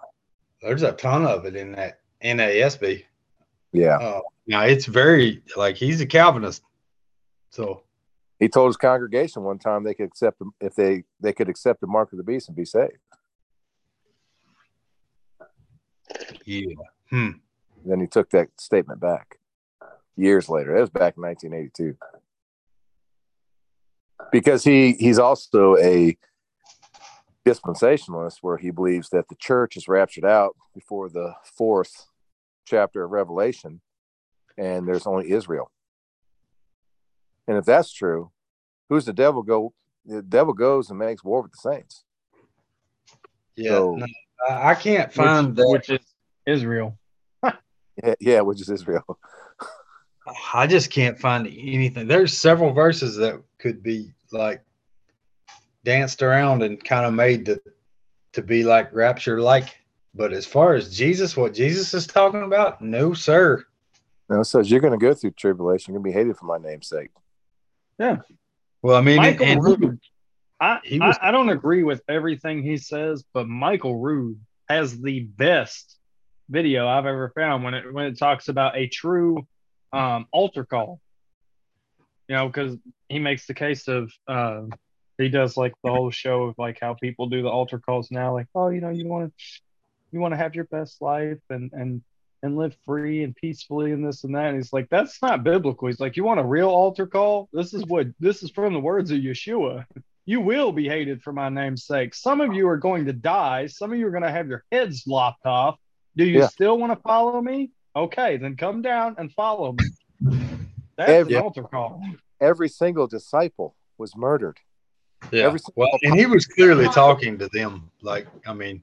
there's a ton of it in that NASB. Yeah. Uh, now it's very like he's a Calvinist, so He told his congregation one time they could accept them if they they could accept the mark of the beast and be saved. yeah. Hmm. Then he took that statement back years later. It was back in 1982. Because he he's also a dispensationalist where he believes that the church is raptured out before the fourth chapter of Revelation and there's only Israel. And if that's true, who's the devil go the devil goes and makes war with the saints. Yeah, So- no, I I can't find which, that. which is Israel. *laughs* Yeah, yeah which is Israel. *laughs* I just can't find anything. There's several verses that could be like danced around and kind of made to to be like rapture like. But as far as Jesus, what Jesus is talking about, no, sir. No, it says you're gonna go through tribulation, you're gonna be hated for my name's sake. Well, I mean, Michael and- Rood. I, was- I I don't agree with everything he says, but Michael Rood has the best video I've ever found when it when it talks about a true um, altar call. You know, because he makes the case of uh, he does like the whole show of like how people do the altar calls now, like oh you know you want to you want to have your best life and and and live free and peacefully and this and that. And he's like, that's not biblical. He's like, you want a real altar call? This is what this is from the words of Yeshua. You will be hated for my name's sake. Some of you are going to die. Some of you are going to have your heads lopped off. Do you Yeah. still want to follow me? Okay, then come down and follow me. That's Every- an altar call. Every single disciple was murdered. Yeah. Every well, and he was clearly talking to them. Like, I mean,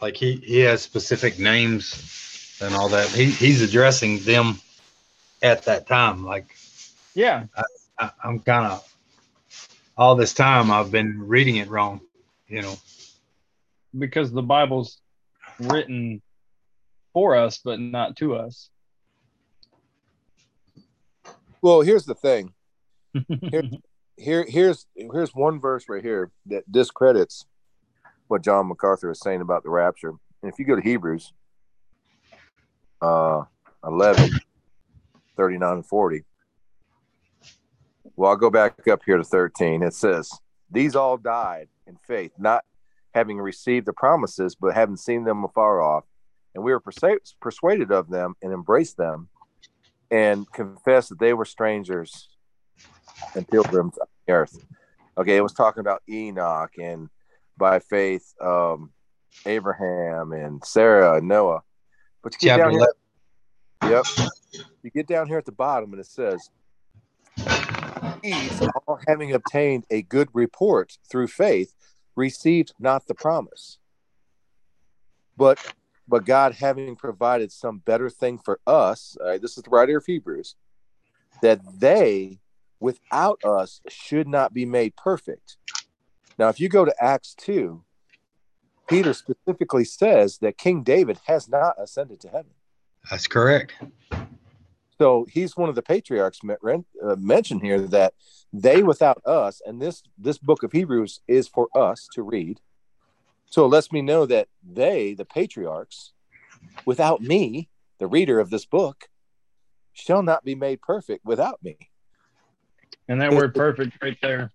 like he he has specific names and all that. He he's addressing them at that time. Like, Yeah, I, I'm kind of all this time I've been reading it wrong. You know. because the Bible's written for us, but not to us. Well, here's the thing. *laughs* Here, here's here's one verse right here that discredits what John MacArthur is saying about the rapture. And if you go to Hebrews uh 11, 39 and 40. Well, I'll go back up here to 13. It says, These all died in faith, not having received the promises, but having seen them afar off. And we were persa- persuaded of them and embraced them and confessed that they were strangers and pilgrims on the earth. Okay, it was talking about Enoch and by faith, um, Abraham and Sarah and Noah. But you get Chapter down here, 11. yep. You get down here at the bottom and it says, These all having obtained a good report through faith, received not the promise. But but God having provided some better thing for us, right, this is the writer of Hebrews, that they without us should not be made perfect. Now, if you go to Acts 2, Peter specifically says that King David has not ascended to heaven. That's correct. So he's one of the patriarchs uh, mentioned here that they without us, and this this book of Hebrews is for us to read. So it lets me know that they, the patriarchs, without me, the reader of this book, shall not be made perfect without me. And that word perfect right there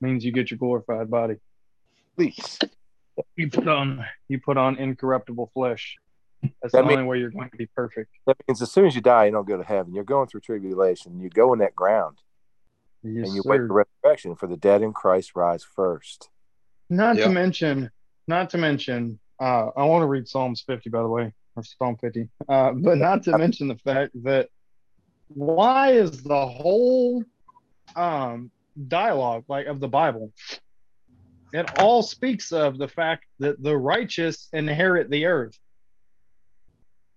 means you get your glorified body. Please. You put on you put on incorruptible flesh. That's That the mean- only way you're going to be perfect. That means as soon as you die, you don't go to heaven. You're going through tribulation. You go in that ground Yes, and you wait for resurrection for the dead in Christ rise first. Not Yeah. to mention, not to mention, uh, I want to read Psalms 50, by the way, or Psalm 50, uh, but not to mention the fact that why is the whole um, dialogue like of the Bible? It all speaks of the fact that the righteous inherit the earth.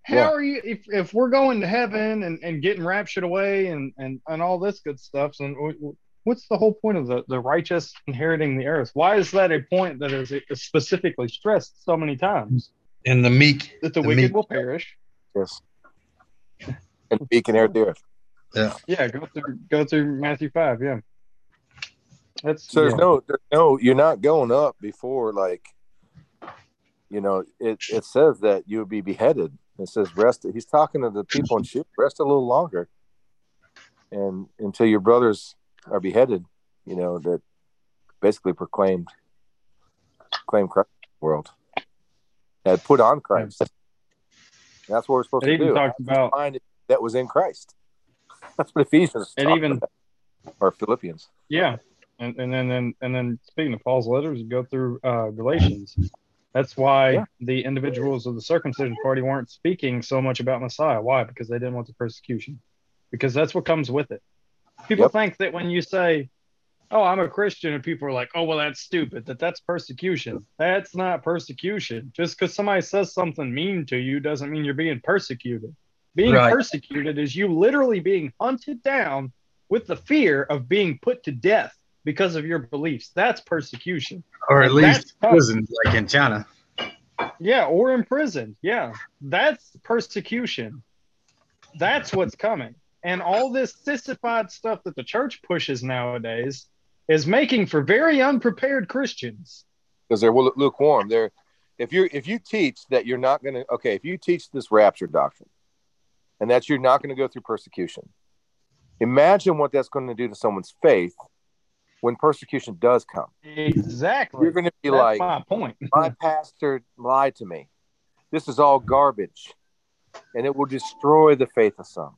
How Yeah. are you if, if we're going to heaven and, and getting raptured away and, and, and all this good stuff? And w- w- what's the whole point of the, the righteous inheriting the earth? Why is that a point that is specifically stressed so many times? And the meek. That the, The wicked meek. will perish. Yes. And be can inherit the earth. Yeah. Yeah, go through go through Matthew five. Yeah, that's So there's yeah. no, there's no, you're not going up before like, you know, it, it says that you would be beheaded. It says rest. He's talking to the people and ship. Rest a little longer, and until your brothers are beheaded, you know that basically proclaimed, proclaimed Christ world, had put on Christ. That's what we're supposed It to even do. talks about that was in Christ. *laughs* That's what Ephesians. it even about, or Philippians. yeah, and and then then and then speaking of Paul's letters, you go through uh, Galatians. That's why Yeah. the individuals of the circumcision party weren't speaking so much about Messiah. Why? Because they didn't want the persecution. Because that's what comes with it. People Yep. think that when you say, "Oh, I'm a Christian," and people are like, "Oh, well, that's stupid. That that's persecution." That's not persecution. Just because somebody says something mean to you doesn't mean you're being persecuted. Being Right. persecuted is you literally being hunted down with the fear of being put to death because of your beliefs. That's persecution. Or at And least prison, like in China. Yeah, or in prison. Yeah, that's persecution. That's what's coming. And all this sissified stuff that the church pushes nowadays is making for very unprepared Christians. because they're lukewarm. They're if you if you teach that you're not going to okay, if you teach this rapture doctrine, and that you're not going to go through persecution, imagine what that's going to do to someone's faith when persecution does come. Exactly. You're going to be That's like, my point. *laughs* my pastor lied to me. This is all garbage, and it will destroy the faith of some.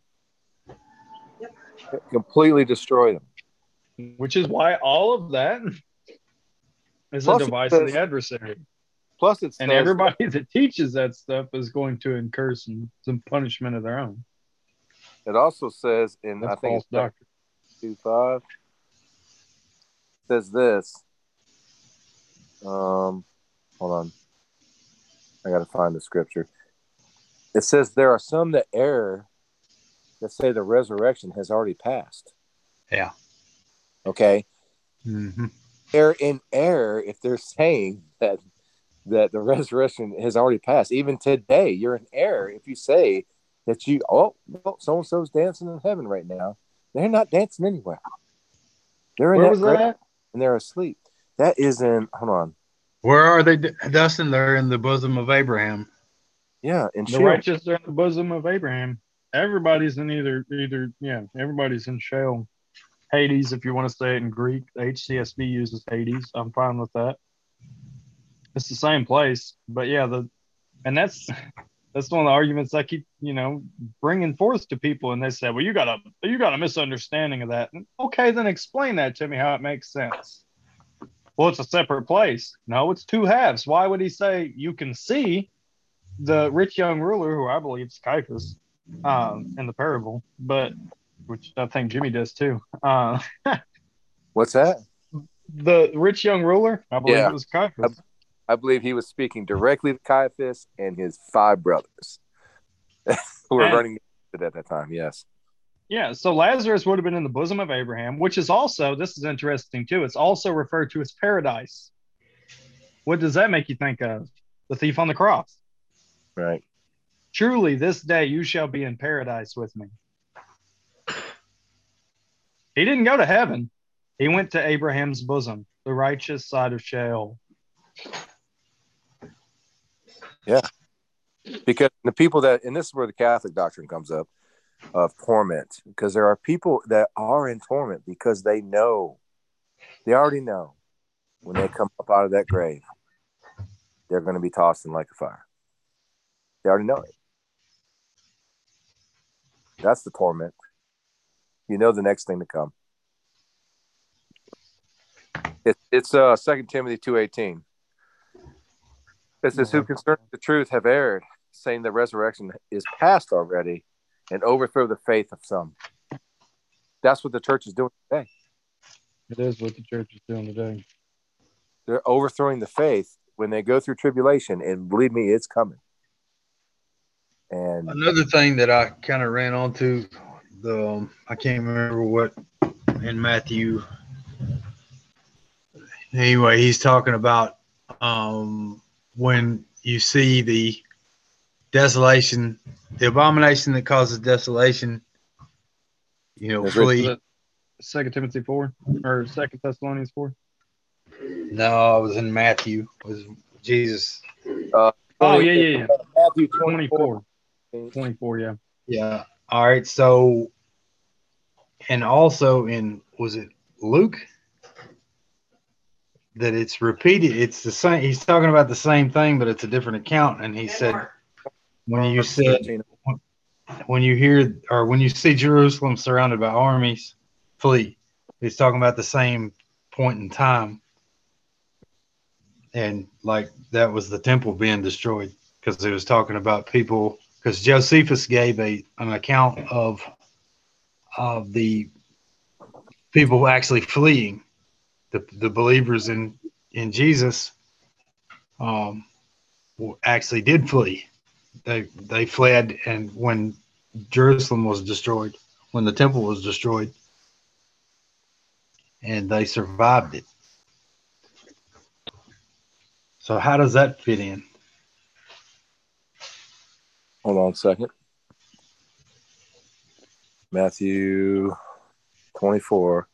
Completely destroy them. Which is why all of that is Plus a it device of the adversary. Plus, it's And everybody *laughs* that teaches that stuff is going to incur some, some punishment of their own. It also says in That's I think it's doctrine. two five says this. Um, hold on. I got to find the scripture. It says there are some that err that say the resurrection has already passed. Yeah. Okay, hmm they're in error if they're saying that that the resurrection has already passed. Even today, you're in error if you say that you oh well, so and so's dancing in heaven right now. They're not dancing anywhere. They're in Where that was grave that at? And they're asleep. That isn't. hold on. Where are they, Dustin? They're in the bosom of Abraham. Yeah, in The Sheol. righteous are in the bosom of Abraham. Everybody's in either either yeah, everybody's in Sheol. Hades, if you want to say it in Greek. The HCSB uses Hades. I'm fine with that. It's the same place, but yeah, the and that's that's one of the arguments I keep you know bringing forth to people, and they say, well, you got a you got a misunderstanding of that. Okay, then explain that to me how it makes sense. Well, it's a separate place. No, it's two halves. Why would he say you can see the rich young ruler, who I believe is Caiaphas, um, in the parable, but which I think Jimmy does too. Uh, *laughs* What's that? the rich young ruler, I believe Yeah. it was Caiaphas. I believe he was speaking directly to Caiaphas and his five brothers *laughs* who were And- running at that time. Yes. Yeah, so Lazarus would have been in the bosom of Abraham, which is also, this is interesting too, it's also referred to as paradise. What does that make you think of? The thief on the cross. Right. Truly, this day you shall be in paradise with me. He didn't go to heaven, he went to Abraham's bosom, the righteous side of Sheol. Because the people that and this is where the catholic doctrine comes up of torment because there are people that are in torment because they know they already know when they come up out of that grave they're going to be tossed in like a fire. They already know it. That's the torment. You know the next thing to come. It, it's uh second timothy 2.18 it says who concerning the truth have erred saying that resurrection is past already and overthrow the faith of some. That's what the church is doing today. It is what the church is doing today. They're overthrowing the faith when they go through tribulation, and believe me, it's coming. And Another thing that I kind of ran onto the um, I can't remember what in Matthew. Anyway, he's talking about um, when you see the desolation, the abomination that causes desolation. You know, That's flee. Second Timothy four or Second Thessalonians four. No, I was in Matthew. It was Jesus? Uh, oh yeah, yeah, yeah. Matthew 24. 24. 24, yeah. Yeah. All right. So, and also in was it Luke that it's repeated? It's the same. He's talking about the same thing, but it's a different account. And he said, when you said when you hear or when you see Jerusalem surrounded by armies, flee. He's talking about the same point in time. And like that was the temple being destroyed because he was talking about people because Josephus gave a an account of of the people actually fleeing, the the believers in in Jesus um actually did flee. They they fled and when Jerusalem was destroyed, when the temple was destroyed, and they survived it. So how does that fit in? Hold on a second. Matthew 24.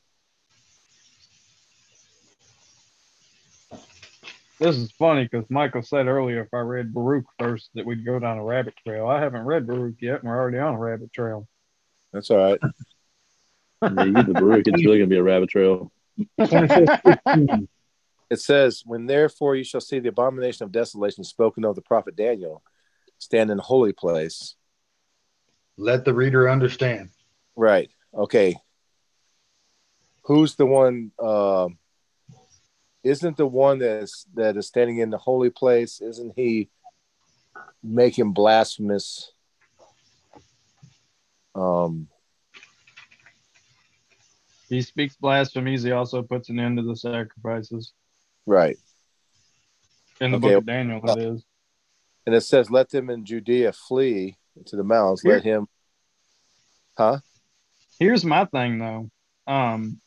This is funny because Michael said earlier if I read Baruch first that we'd go down a rabbit trail. I haven't read Baruch yet, and we're already on a rabbit trail. That's all right. *laughs* Yeah, you the Baruch, it's really gonna be a rabbit trail. *laughs* It says, When therefore you shall see the abomination of desolation spoken of the prophet Daniel stand in the holy place. Let the reader understand. Right. Okay. Who's the one? Uh, isn't the one that's that is standing in the holy place? Isn't he making blasphemous? Um, He speaks blasphemies. He also puts an end to the sacrifices. right. In the Okay. book of Daniel, that is. And it says, "Let them in Judea flee to the mountains. Let him." Huh? Here's my thing though. Um,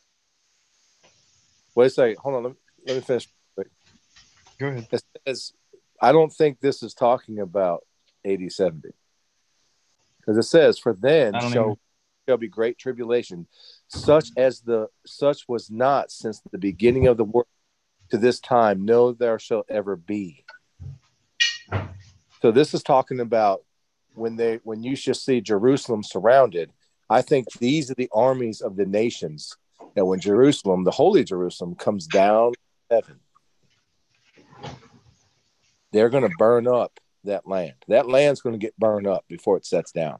Wait a second. Hold on. Let me, finish. go ahead. It says, I don't think this is talking about 80, 70. Because it says, For then shall, either. shall be great tribulation, such as the such was not since the beginning of the world to this time, no there shall ever be. So this is talking about when they when you shall see Jerusalem surrounded. I think these are the armies of the nations that when Jerusalem, the holy Jerusalem, comes down heaven, they're going to burn up that land. That land's going to get burned up before it sets down.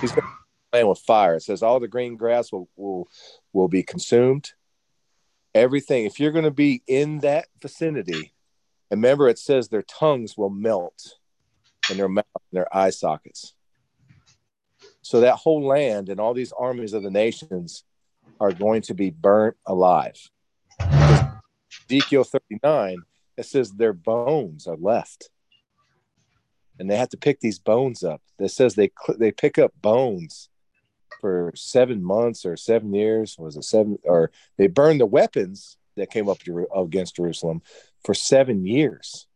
He's going to land with fire. It says all the green grass will will will be consumed. Everything. If you're going to be in that vicinity, remember it says their tongues will melt in their mouth, and their eye sockets. So that whole land and all these armies of the nations are going to be burnt alive. Ezekiel 39, it says their bones are left. And they have to pick these bones up. That says they they pick up bones for seven months or seven years. Was it seven? Or they burn the weapons that came up against Jerusalem for seven years.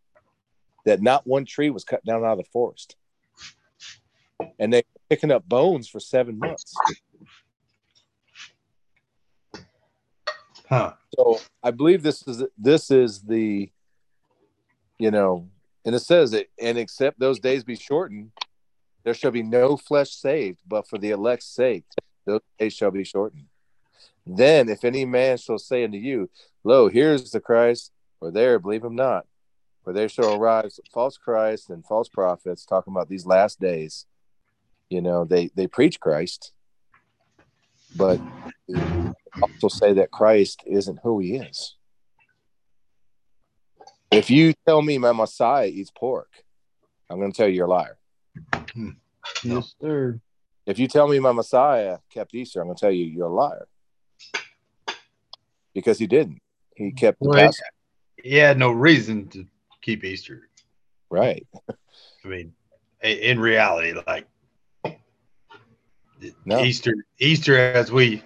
That not one tree was cut down out of the forest. And they picking up bones for seven months. Huh. So I believe this is this is the, you know, And it says it, and except those days be shortened, there shall be no flesh saved, but for the elect's sake, those days shall be shortened. Then, if any man shall say unto you, Lo, here's the Christ, or there, believe him not. For there shall arise false Christ and false prophets, talking about these last days. You know, they they preach Christ, but also say that Christ isn't who he is. If you tell me my Messiah eats pork, I'm going to tell you you're a liar. Hmm. Yes, sir. If you tell me my Messiah kept Easter, I'm going to tell you you're a liar. Because he didn't. He kept the Well, Passover. He had no reason to keep Easter. Right. *laughs* I mean, in reality, like No. Easter, Easter as we,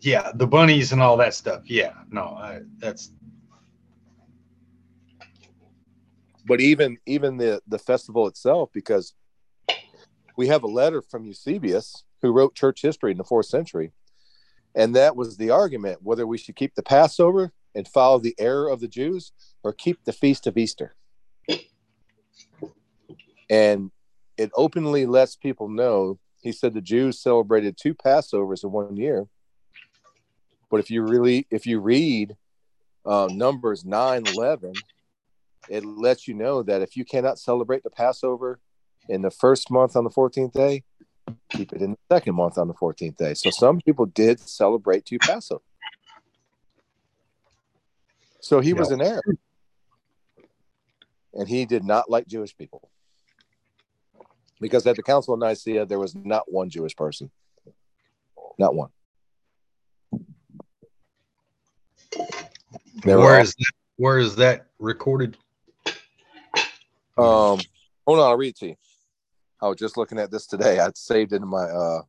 yeah, the bunnies and all that stuff. Yeah, no, I, that's But even even the the festival itself, because we have a letter from Eusebius who wrote church history in the fourth century, and that was the argument whether we should keep the Passover and follow the error of the Jews or keep the feast of Easter. And it openly lets people know. He said the Jews celebrated two Passovers in one year. But if you really, if you read uh, Numbers 9 11, it lets you know that if you cannot celebrate the Passover in the first month on the 14th day, keep it in the second month on the 14th day. So some people did celebrate two Passover. So he was an error. And he did not like Jewish people. Because at the Council of Nicaea, there was not one Jewish person. Not one. They were where is that, where is that recorded? Um, hold on, I'll read it to you. I was just looking at this today. I saved it in my uh.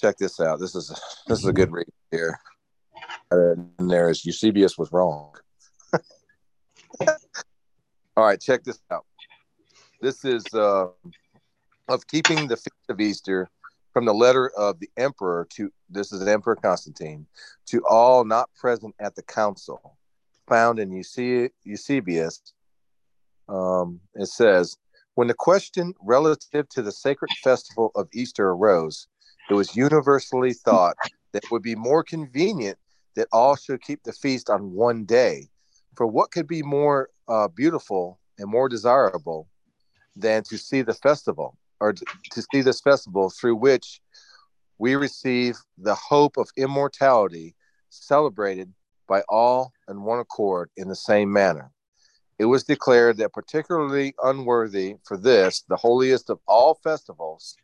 Check this out. This is this is a good read here. And there is Eusebius was wrong. *laughs* All right, check this out. This is uh, of keeping the feast of Easter from the letter of the emperor to this is Emperor Constantine to all not present at the council, found in Euse- Eusebius um, it says, when the question relative to the sacred festival of Easter arose, it was universally thought that it would be more convenient that all should keep the feast on one day. For what could be more uh, beautiful and more desirable than to see the festival or to see this festival through which we receive the hope of immortality celebrated by all in one accord in the same manner? it was declared that particularly unworthy for this, the holiest of all festivals,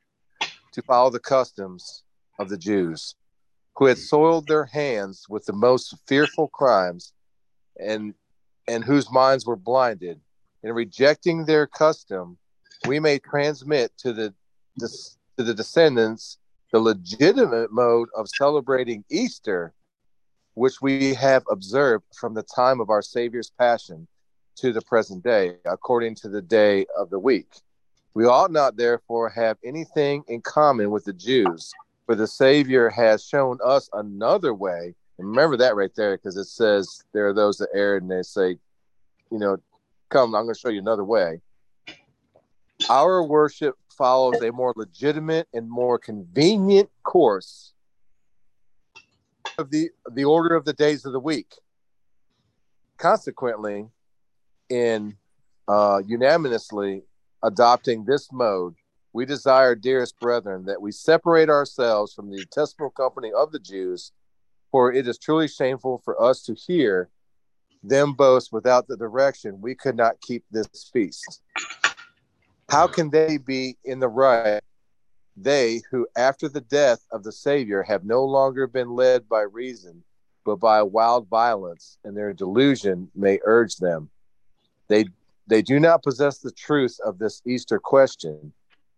to follow the customs of the Jews, who had soiled their hands with the most fearful crimes, and and whose minds were blinded. In rejecting their custom, we may transmit to the, to the descendants the legitimate mode of celebrating Easter, which we have observed from the time of our Savior's passion to the present day, according to the day of the week. We ought not, therefore, have anything in common with the Jews, for the Savior has shown us another way. And remember that right there, because it says there are those that err and they say, you know, come, I'm going to show you another way. Our worship follows a more legitimate and more convenient course of the the order of the days of the week. Consequently, in uh, unanimously adopting this mode, we desire, dearest brethren, that we separate ourselves from the detestable company of the Jews, for it is truly shameful for us to hear them boast without the direction we could not keep this feast. How can they be in the right? They who, after the death of the Savior, have no longer been led by reason, but by wild violence, and their delusion may urge them. They they do not possess the truth of this Easter question,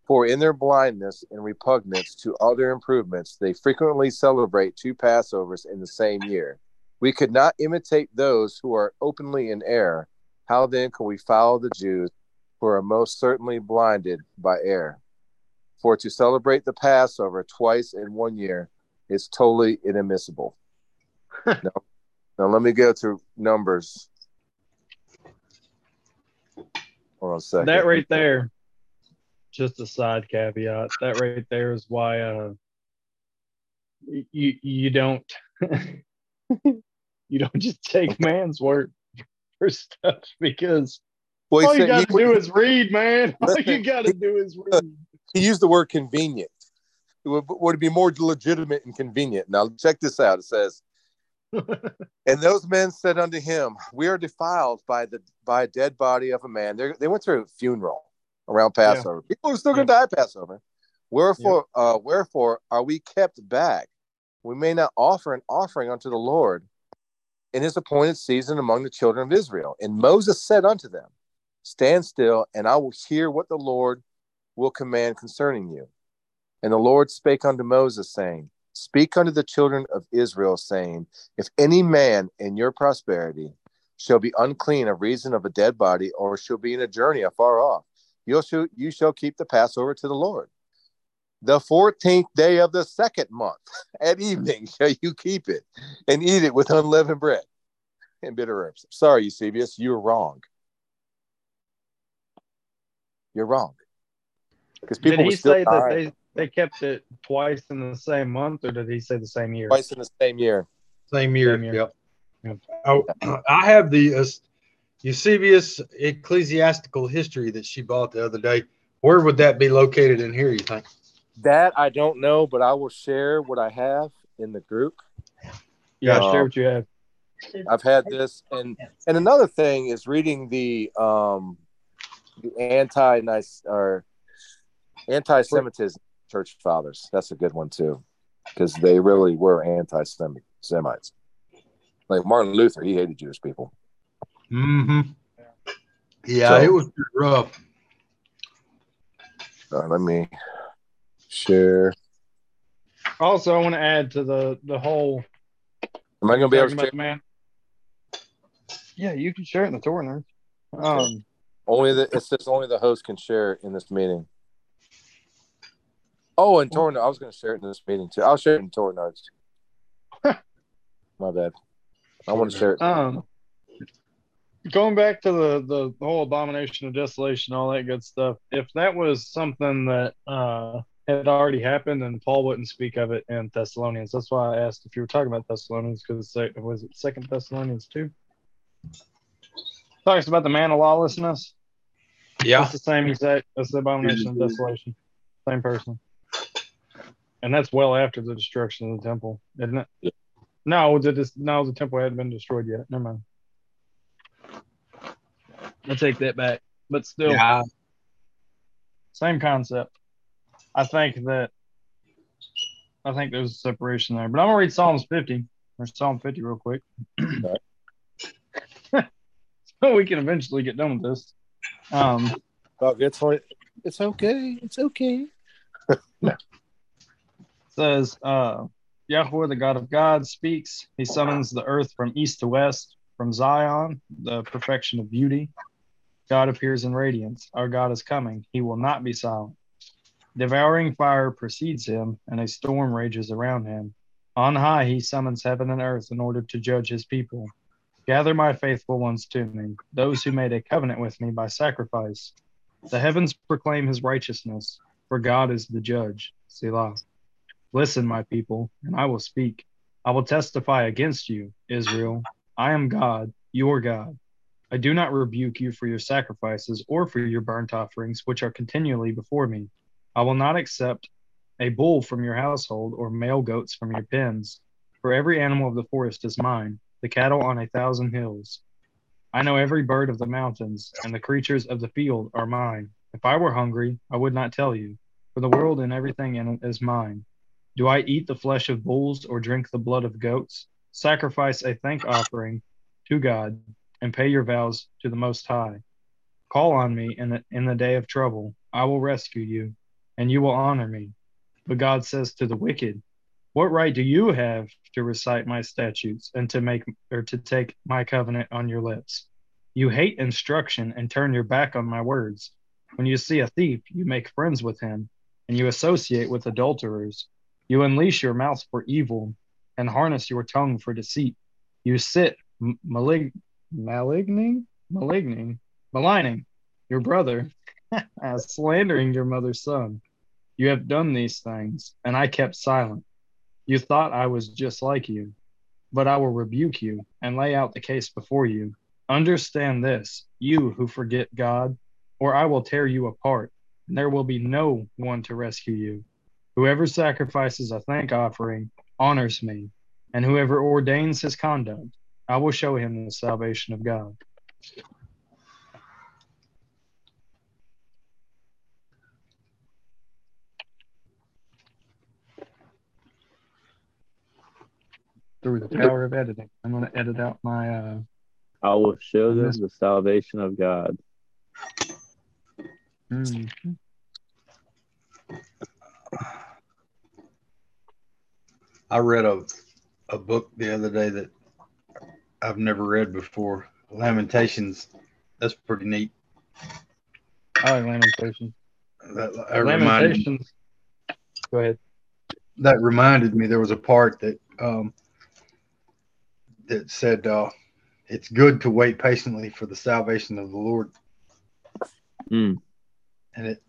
for in their blindness and repugnance to other improvements, they frequently celebrate two Passovers in the same year. We could not imitate those who are openly in error. How then can we follow the Jews who are most certainly blinded by error? For to celebrate the Passover twice in one year is totally inadmissible. *laughs* no. Now let me go to numbers. Hold on a second. That right there, just a side caveat. That right there is why uh, you you don't *laughs* you don't just take man's word for stuff because Well, all you got to do is read, man. *laughs* All you got to do is read. he used the word convenient. It would, would it be more legitimate and convenient? Now check this out. It says, *laughs* "And those men said unto him, We are defiled by the by a dead body of a man." They're, they went through a funeral around Passover. People are still going to die at Passover. Wherefore, uh, wherefore are we kept back? We may not offer an offering unto the Lord in His appointed season among the children of Israel. And Moses said unto them, Stand still, and I will hear what the Lord will command concerning you. And the Lord spake unto Moses, saying, Speak unto the children of Israel, saying, If any man in your prosperity shall be unclean of reason of a dead body, or shall be in a journey afar off, you shall, you shall keep the Passover to the Lord. The fourteenth day of the second month *laughs* at evening shall you keep it, and eat it with unleavened bread and bitter herbs. Sorry, Eusebius, you're wrong. You're wrong. Because people Did were he still say that they, they kept it twice in the same month, or did he say the same year? twice in the same year. Same year. Same year. Yep. Yep. Oh, *clears throat* I have the uh, Eusebius ecclesiastical history that she bought the other day. Where would that be located in here? You think? That I don't know, but I will share what I have in the group. Yeah, Uh, share what you have. I've had this, and and another thing is reading the um the Ante-Nicene or anti Semitism church fathers. That's a good one too, because they really were anti Semites. Like Martin Luther, he hated Jewish people. Mm-hmm. Yeah, So- it was rough. Uh, let me share. Also, I want to add to the the whole Am I going to be able to share? man. Yeah, you can share it in the Torah nerds. Um, Only the it says only the host can share in this meeting. Oh, and Torn, I was going to share it in this meeting too. I'll share it in Torn notes. *laughs* My bad. I want to share it. um, going back to the the whole abomination of desolation, all that good stuff. If that was something that uh had already happened, then Paul wouldn't speak of it in Thessalonians. That's why I asked if you were talking about Thessalonians, because was it Second Thessalonians two? Talks about the man of lawlessness. Yeah. That's the same exact. That's the abomination of desolation. Same person. And that's well after the destruction of the temple, isn't it? Yeah. No, the dis- no, the temple hadn't been destroyed yet. Never mind. I take that back. But still, Yeah. same concept. I think that I think there's a separation there. But I'm gonna read Psalms 50 or Psalm 50 real quick. so *laughs* we can eventually get done with this. Um Oh, it's only, it's okay. It's okay. *laughs* says uh Yahweh, the God of God, speaks. He summons the earth from east to west, from Zion, the perfection of beauty. God appears in radiance. Our God is coming. He will not be silent. Devouring fire precedes him, and a storm rages around him. On high, he summons heaven and earth in order to judge his people. Gather my faithful ones to me, those who made a covenant with me by sacrifice. The heavens proclaim his righteousness, for God is the judge. Selah. Listen, my people, and I will speak. I will testify against you, Israel. I am God, your God. I do not rebuke you for your sacrifices or for your burnt offerings, which are continually before me. I will not accept a bull from your household or male goats from your pens, for every animal of the forest is mine, the cattle on a thousand hills. I know every bird of the mountains, and the creatures of the field are mine. If I were hungry, I would not tell you, for the world and everything in it is mine. Do I eat the flesh of bulls or drink the blood of goats? Sacrifice a thank offering to God and pay your vows to the Most High. Call on me in the, in the day of trouble. I will rescue you, and you will honor me. But God says to the wicked, What right do you have to recite my statutes and to make or to take my covenant on your lips? You hate instruction and turn your back on my words. When you see a thief, you make friends with him, and you associate with adulterers. You unleash your mouth for evil and harness your tongue for deceit. You sit malig- maligning, maligning, maligning your brother, *laughs* slandering your mother's son. You have done these things, and I kept silent. You thought I was just like you, but I will rebuke you and lay out the case before you. Understand this, you who forget God, or I will tear you apart, and there will be no one to rescue you. Whoever sacrifices a thank offering honors me, and whoever ordains his conduct, I will show him the salvation of God. Through the power of editing, I'm going to edit out my. Uh, I will show them the salvation of God. mm-hmm. I read a a book the other day that I've never read before. Lamentations. That's pretty neat. I like Lamentations. That, that reminded, Lamentations. Go ahead. that reminded me there was a part that um, that said uh, it's good to wait patiently for the salvation of the Lord. Mm. And it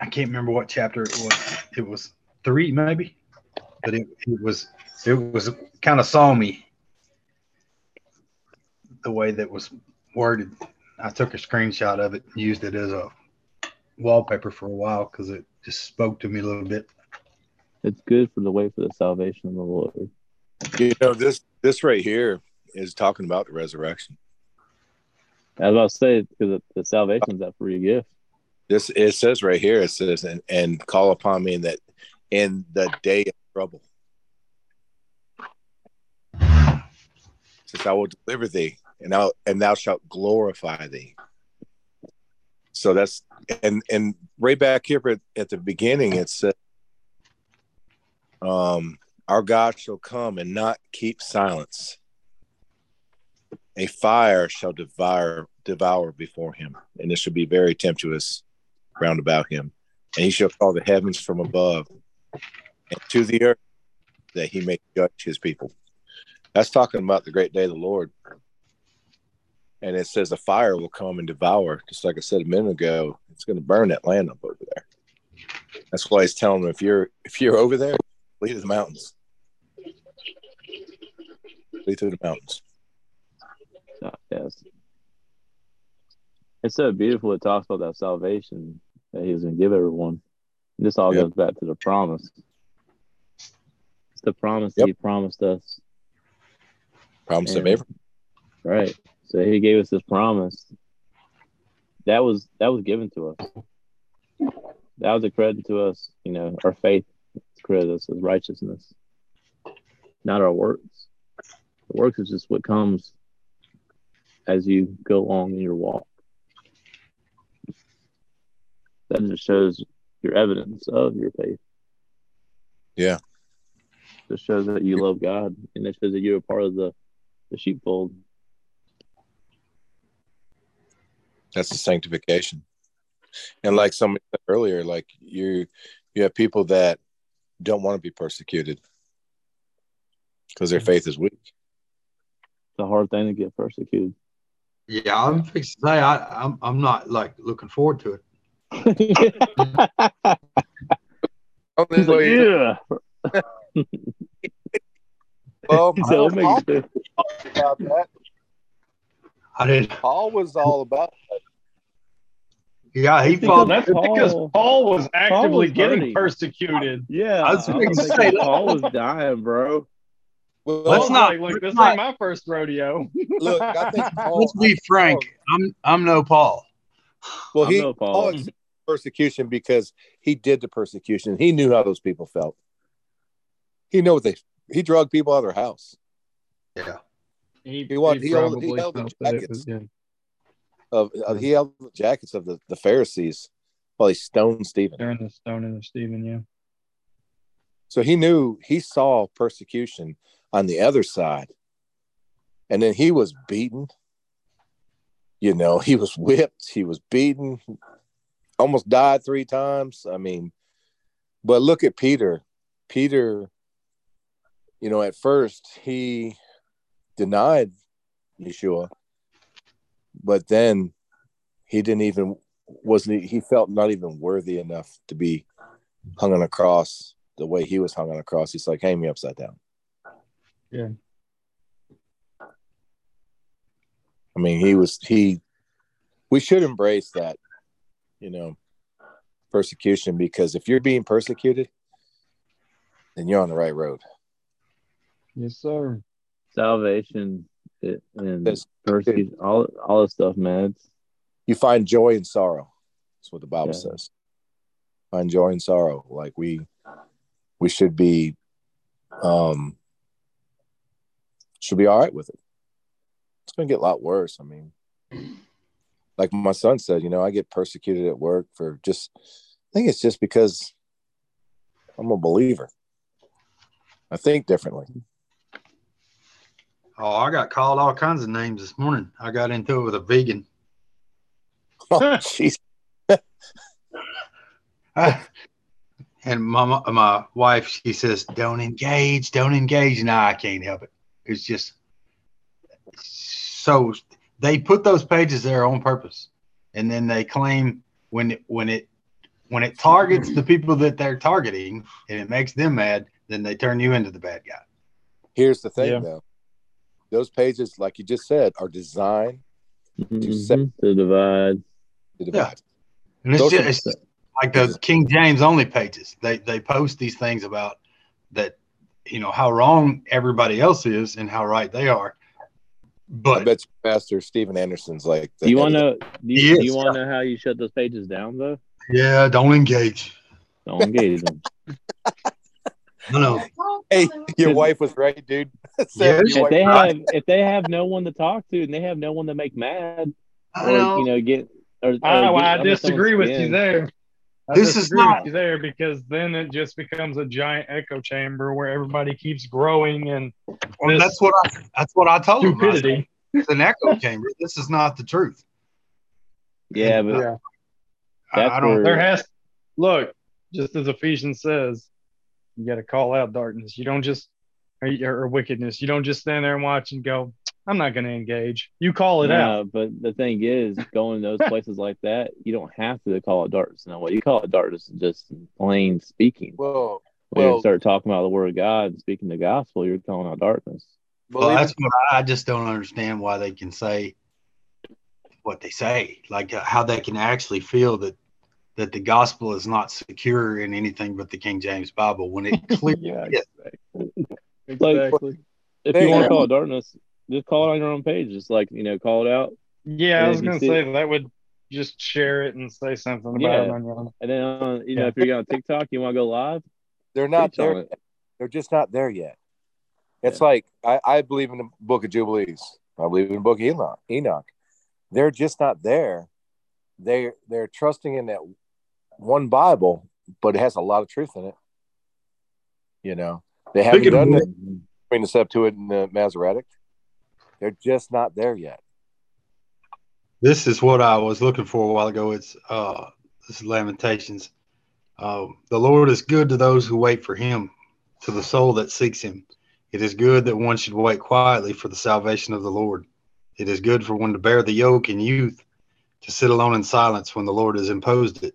I can't remember what chapter it was. It was three maybe, but it, it was it was kind of psalmy the way that was worded. I took a screenshot of it and used it as a wallpaper for a while because it just spoke to me a little bit. It's good for the way for the salvation of the Lord. You know this this right here is talking about the resurrection. As I was about to say because the salvation is that free gift. This it says right here. It says and, and call upon me in that in the day of trouble. It says I will deliver thee and thou and thou shalt glorify thee. So that's and and right back here at, at the beginning it said um our God shall come and not keep silence. A fire shall devour devour before him, and it shall be very tempestuous round about him. And he shall call the heavens from above and to the earth that he may judge his people. That's talking about the great day of the Lord. And it says a fire will come and devour, just like I said a minute ago, it's going to burn that land up over there. That's why he's telling them if you're if you're over there, leave the mountains. Flee to the mountains. Uh, yes. It's so beautiful. It talks about that salvation that He's going to give everyone. This all Yep. goes back to the promise. It's the promise Yep. He promised us. Promise of And- Abraham. Right. So He gave us this promise. That was that was given to us. That was accredited to us. You know, our faith is credited us as righteousness, not our works. The works is just what comes as you go along in your walk. That just shows your evidence of your faith. Yeah. Just shows that you love God, and it shows that you're a part of the the sheepfold. That's the sanctification. And like somebody said earlier, like you you have people that don't want to be persecuted because their mm-hmm. faith is weak. It's a hard thing to get persecuted. Yeah, I'm fixing to say I, I'm I'm not like looking forward to it. *laughs* He's like, yeah. *laughs* Well, He said, "What makes you do?" about that. I didn't. Paul was all about Yeah, he Because fought. that's because Paul. Paul was actively was getting hurting. persecuted. Yeah, I was I gonna was say. Paul was dying, bro. Well, Let's Paul's not- like, this not- ain't my first rodeo. *laughs* look. I think *laughs* Paul. Let's be frank. I'm I'm no Paul. Well, I'm he no Paul. Paul persecution because he did the persecution. He knew how those people felt. He knew what they. He drugged people out of their house. Yeah. He, He what- he held- he held the felt that it jackets. was good. Of uh, he held the jackets of the, the Pharisees while he stoned Stephen. During the stoning of Stephen, yeah. So he knew he saw persecution on the other side. And then he was beaten. You know, he was whipped, he was beaten, almost died three times. I mean, but look at Peter. Peter, you know, at first he denied Yeshua, but then he didn't even wasn't he felt not even worthy enough to be hung on a cross the way he was hung on a cross. He's like, hang me upside down. Yeah. I mean, he was he. We should embrace that, you know, persecution because if you're being persecuted, then you're on the right road. Yes, sir. Salvation it, and Yes. persecution, all all this stuff, man. You find joy in sorrow. That's what the Bible Yeah. says. Find joy in sorrow. Like we, we should be, um, should be all right with it. It's going to get a lot worse. I mean, like my son said, you know, I get persecuted at work for just, I think it's just because I'm a believer. I think differently. Oh, I got called all kinds of names this morning. I got into it with a vegan. *laughs* Oh, jeez. *laughs* and my my wife, she says, "Don't engage, don't engage." Nah, I can't help it. It's just so they put those pages there on purpose, and then they claim when it, when it when it targets the people that they're targeting and it makes them mad, then they turn you into the bad guy. Here's the thing, Yeah. though. Those pages, like you just said, are designed mhm, to divide. to divide. And it's Those just, it's just like the King James only pages. They they post these things about that, you know, how wrong everybody else is and how right they are. But I bet you Pastor Steven Anderson's like. Do you want to know? Do you, do you want to know how you shut those pages down, though? yeah, don't engage. Don't engage them. *laughs* No, no. Hey, your wife was right, dude. *laughs* Yeah, Your if they right. have if they have no one to talk to and they have no one to make mad or know. you know get or, or Oh, well, get I disagree with you there. I This is not- there because then it just becomes a giant echo chamber where everybody keeps growing and Well, that's what I that's what I told him. I said, stupidity. It's an echo chamber. This is not the truth. Yeah, but Yeah. I, I don't. That's There has look, just as Ephesians says, you got to call out darkness. You don't just or, or wickedness. You don't just stand there and watch and go, "I'm not going to engage." You call it out. but the thing is, going to those *laughs* places like that, you don't have to call it darkness. No, what you call it darkness is just plain speaking. Well, when you start talking about the word of God and speaking the gospel, you're calling out darkness. Well, that's what I, I just don't understand why they can say what they say, like uh, how they can actually feel that that the gospel is not secure in anything but the King James Bible when it *laughs* clearly Yeah, is. Exactly. If Hey, you want to um, call it darkness, just call it on your own page. Just like you know, call it out, Yeah, I was going to see- say that would just share it and say something about Yeah. it on your own. and then on, you know, if you're on TikTok, you want to go live, they're not there. They're just not there yet. It's like I, I believe in the Book of Jubilees. I believe in the Book of Enoch. Enoch. They're just not there. They they're trusting in that one Bible, but it has a lot of truth in it. You know, they haven't Speaking done which- it between the Septuagint and the Masoretic. They're just not there yet. This is what I was looking for a while ago. It's uh, this is Lamentations. Uh, the Lord is good to those who wait for Him, to the soul that seeks Him. It is good that one should wait quietly for the salvation of the Lord. It is good for one to bear the yoke in youth, to sit alone in silence when the Lord has imposed it,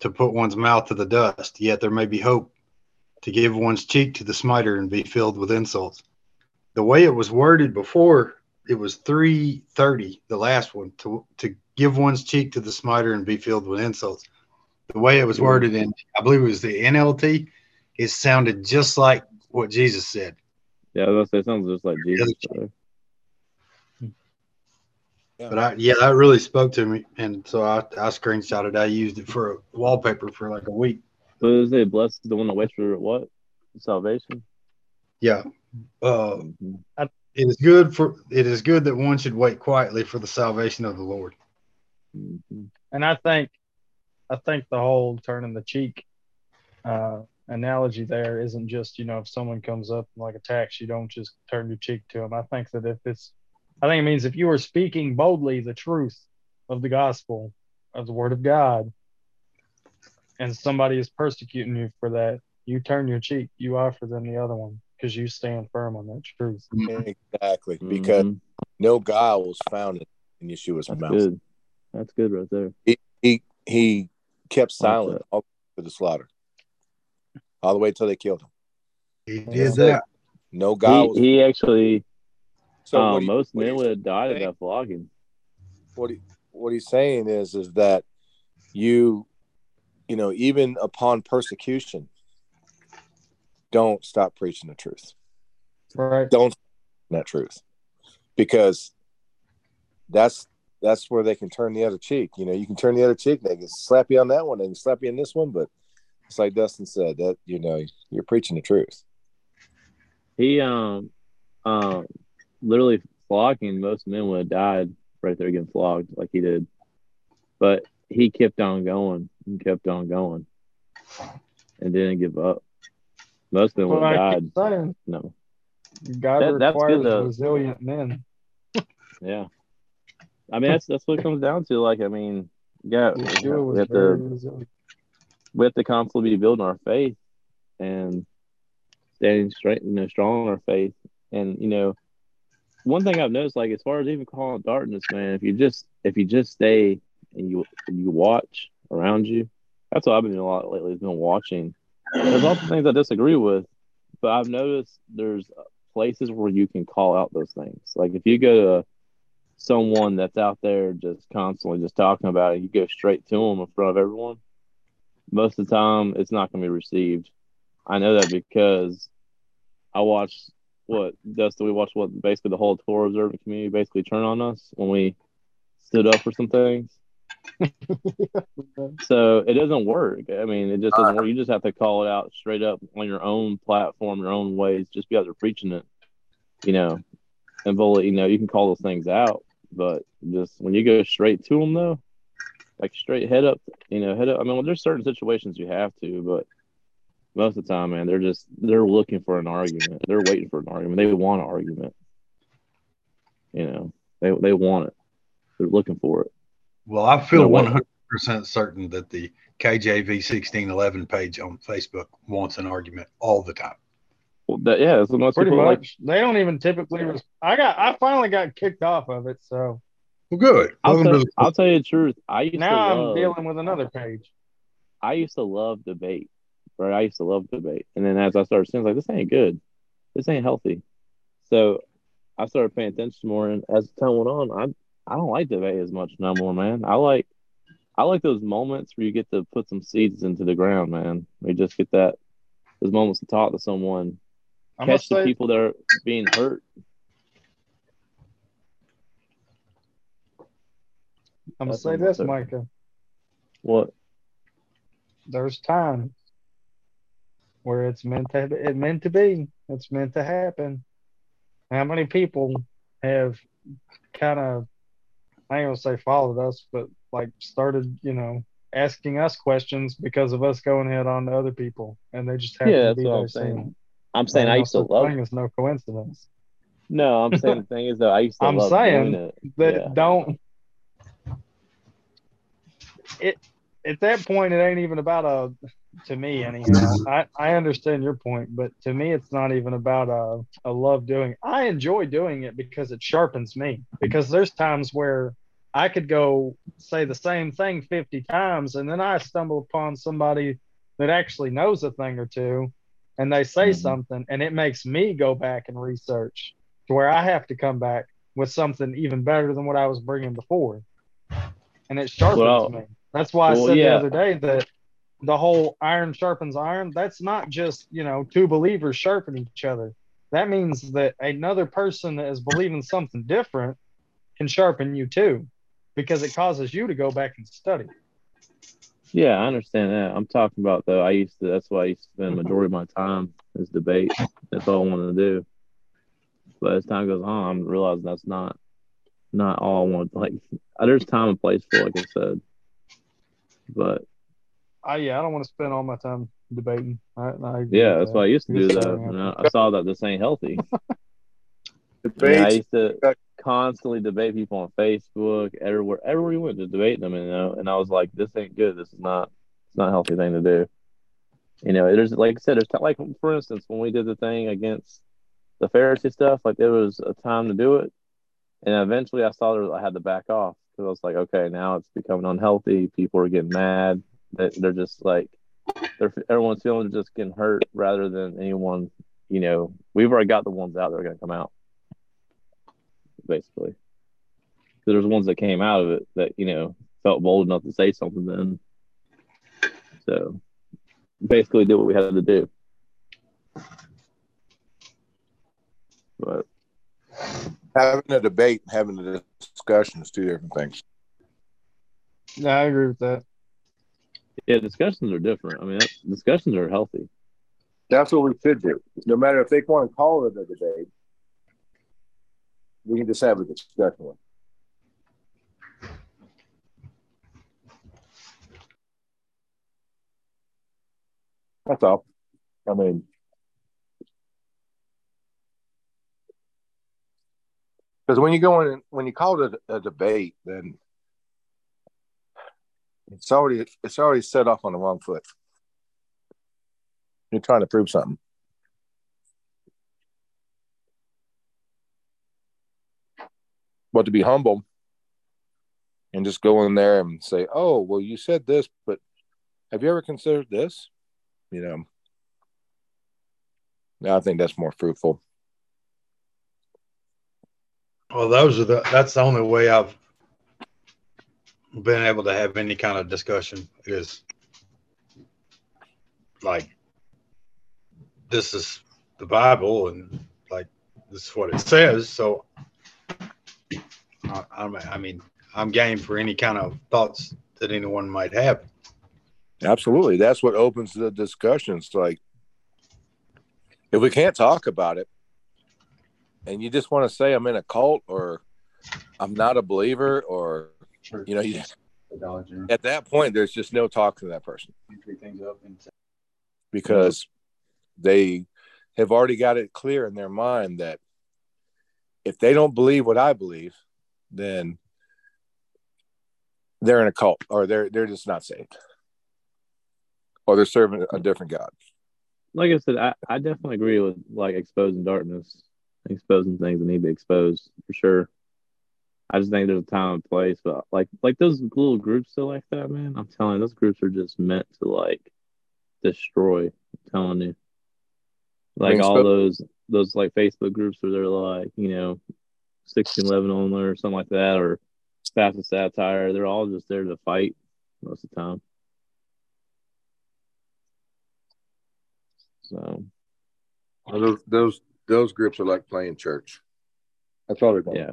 to put one's mouth to the dust. Yet there may be hope, to give one's cheek to the smiter and be filled with insults. The way it was worded before it was 330 the last one to to give one's cheek to the smiter and be filled with insults the way it was worded in i believe it was the nlt it sounded just like what jesus said Yeah, I was gonna say it sounds just like Jesus. so. but I, yeah that really spoke to me and so i i screenshotted i used it for a wallpaper for like a week So does it say blessed the one that waits for what? Salvation. yeah uh it is good for it is good that one should wait quietly for the salvation of the lord Mhm. And I think, I think the whole turning the cheek uh, analogy there isn't just you know if someone comes up and like attacks you don't just turn your cheek to them. I think that if it's, I think it means if you are speaking boldly the truth of the gospel of the word of God, and somebody is persecuting you for that, you turn your cheek, you offer them the other one. because you stand firm on that truth. Exactly. Because Mhm. no guile was found in, in Yeshua's that's mouth. good. That's good right there. He he kept silent all to the slaughter. All the way till they killed him. He Yeah. did that. No guile He, was he actually, so um, what he- most men would have died of that flogging. what he, what he's saying is is that you you know even upon persecution don't stop preaching the truth. Right. don't that truth. Because that's that's where they can turn the other cheek. You know you can turn the other cheek they can slap you on that one they can slap you on this one but it's like dustin said that you know you're preaching the truth. He um um literally flogging most men would have died right there getting flogged like he did. But he kept on going and kept on going and didn't give up. Most of them Well, died. saying No. God That- that's requires good, resilient men. Yeah. I mean that's that's what it comes down to. Like I mean, yeah, we have to resilient. we have to constantly be building our faith and standing straight, you know, strong in our faith. And you know, one thing I've noticed, like as far as even calling darkness, man, if you just if you just stay and you you watch around you, that's what I've been doing a lot lately. Has been watching. There's of things I disagree with, but I've noticed there's places where you can call out those things. Like if you go to someone that's out there just constantly just talking about it, you go straight to them in front of everyone. Most of the time, it's not going to be received. I know that because I watched what Dustin. We watched what basically the whole Torah observant community basically turn on us when we stood up for some things. *laughs* So it doesn't work. I mean, it just doesn't uh. work. You just have to call it out straight up on your own platform, your own ways, just because they're preaching it, you know. And bully, you know, you can call those things out, but just when you go straight to them, though, like straight head up, you know, head up. I mean, well, there's certain situations you have to, but most of the time, man, they're just they're looking for an argument. They're waiting for an argument. They want an argument. You know, they they want it. They're looking for it. Well, I feel No, 100% certain that the KJV 1611 page on Facebook wants an argument all the time. Well, that, yeah, that's what most Pretty people like. much. They don't even typically. Res- I got. I finally got kicked off of it, so Well, good. I'll tell, the I'll tell you the truth. I used now to I'm dealing with another page. I used to love debate, right? I used to love debate, and then as I started seeing, like this ain't good, this ain't healthy. So I started paying attention more, and as time went on, I don't like debate as much no more, man. I like I like those moments where you get to put some seeds into the ground, man. We just get that those moments to talk to someone, I'm catch the say people that are being hurt. I'm gonna say this. Micah. What? There's times where it's meant to it meant to be. It's meant to happen. How many people have kind of I ain't gonna say followed us, but like started, you know, asking us questions because of us going head on to other people, and they just happen Yeah, to that's be what there I'm saying. saying. I'm saying I used to love. Thing is no coincidence. No, I'm *laughs* saying the thing is though I used to I'm love saying that Yeah. don't it at that point it ain't even about a to me anyhow i i understand your point but to me it's not even about a, a love doing i enjoy doing it because it sharpens me because there's times where i could go say the same thing 50 times and then i stumble upon somebody that actually knows a thing or two and they say Mhm. something and it makes me go back and research to where i have to come back with something even better than what i was bringing before and it sharpens Well- me. That's why I said yeah. the other day that the whole iron sharpens iron. That's not just you know two believers sharpen each other. That means that another person that is believing something different can sharpen you too, because it causes you to go back and study. Yeah, I understand that. I'm talking about though. I used to. That's why I used to spend the majority of my time is debate. That's all I wanted to do. But as time goes on, I'm realizing that's not not all I want. Like, there's time and place for, like I said. But I yeah, I don't want to spend all my time debating. I, I yeah, that's that. what I used to do that. And I, I saw that this ain't healthy. *laughs* I, I used to constantly debate people on Facebook, everywhere, everywhere we went, just debating them, you know. And I was like, this ain't good. This is not, it's not a healthy thing to do. You know, there's like I said, there's like for instance when we did the thing against the Pharisee stuff, like there was a time to do it, and eventually I saw that I had to back off because I was like, okay, now it's becoming unhealthy. People are getting mad. That they're just like, they're everyone's feeling just getting hurt rather than anyone. You know, we've already got the ones out that are going to come out, basically. There's ones that came out of it that you know felt bold enough to say something then. So basically did what we had to do. But having a debate, having a discussion is two different things. Yeah, I agree with that. Yeah, discussions are different. I mean, discussions are healthy. That's what we should do. No matter if they want to call it a debate, we can just have a discussion. That's all. I mean, because when you go in, when you call it a, a, debate, then it's already it's already set off on the wrong foot. You're trying to prove something. But to be humble and just go in there and say, "Oh, well, you said this, but have you ever considered this?" you know, Now I think that's more fruitful. Well, those are the that's the only way I've been able to have any kind of discussion is like this is the Bible and like this is what it says. So I, I mean, I'm game for any kind of thoughts that anyone might have. Absolutely. That's what opens the discussions. Like, if we can't talk about it and you just want to say I'm in a cult or I'm not a believer or, you know, you, at that point, there's just no talk to that person because they have already got it clear in their mind that if they don't believe what I believe, then they're in a cult or they're they're just not saved or they're serving a different God. Like I said, I, I definitely agree with like exposing darkness, exposing things that need to be exposed for sure. I just think there's a time and place, but like like those little groups still like that, man. I'm telling you, those groups are just meant to like destroy. I'm telling you, like all those those like Facebook groups where they're like you know, sixteen eleven only or something like that, or fast satire. They're all just there to fight most of the time. So those those those groups are like playing church. That's all they're doing. Yeah.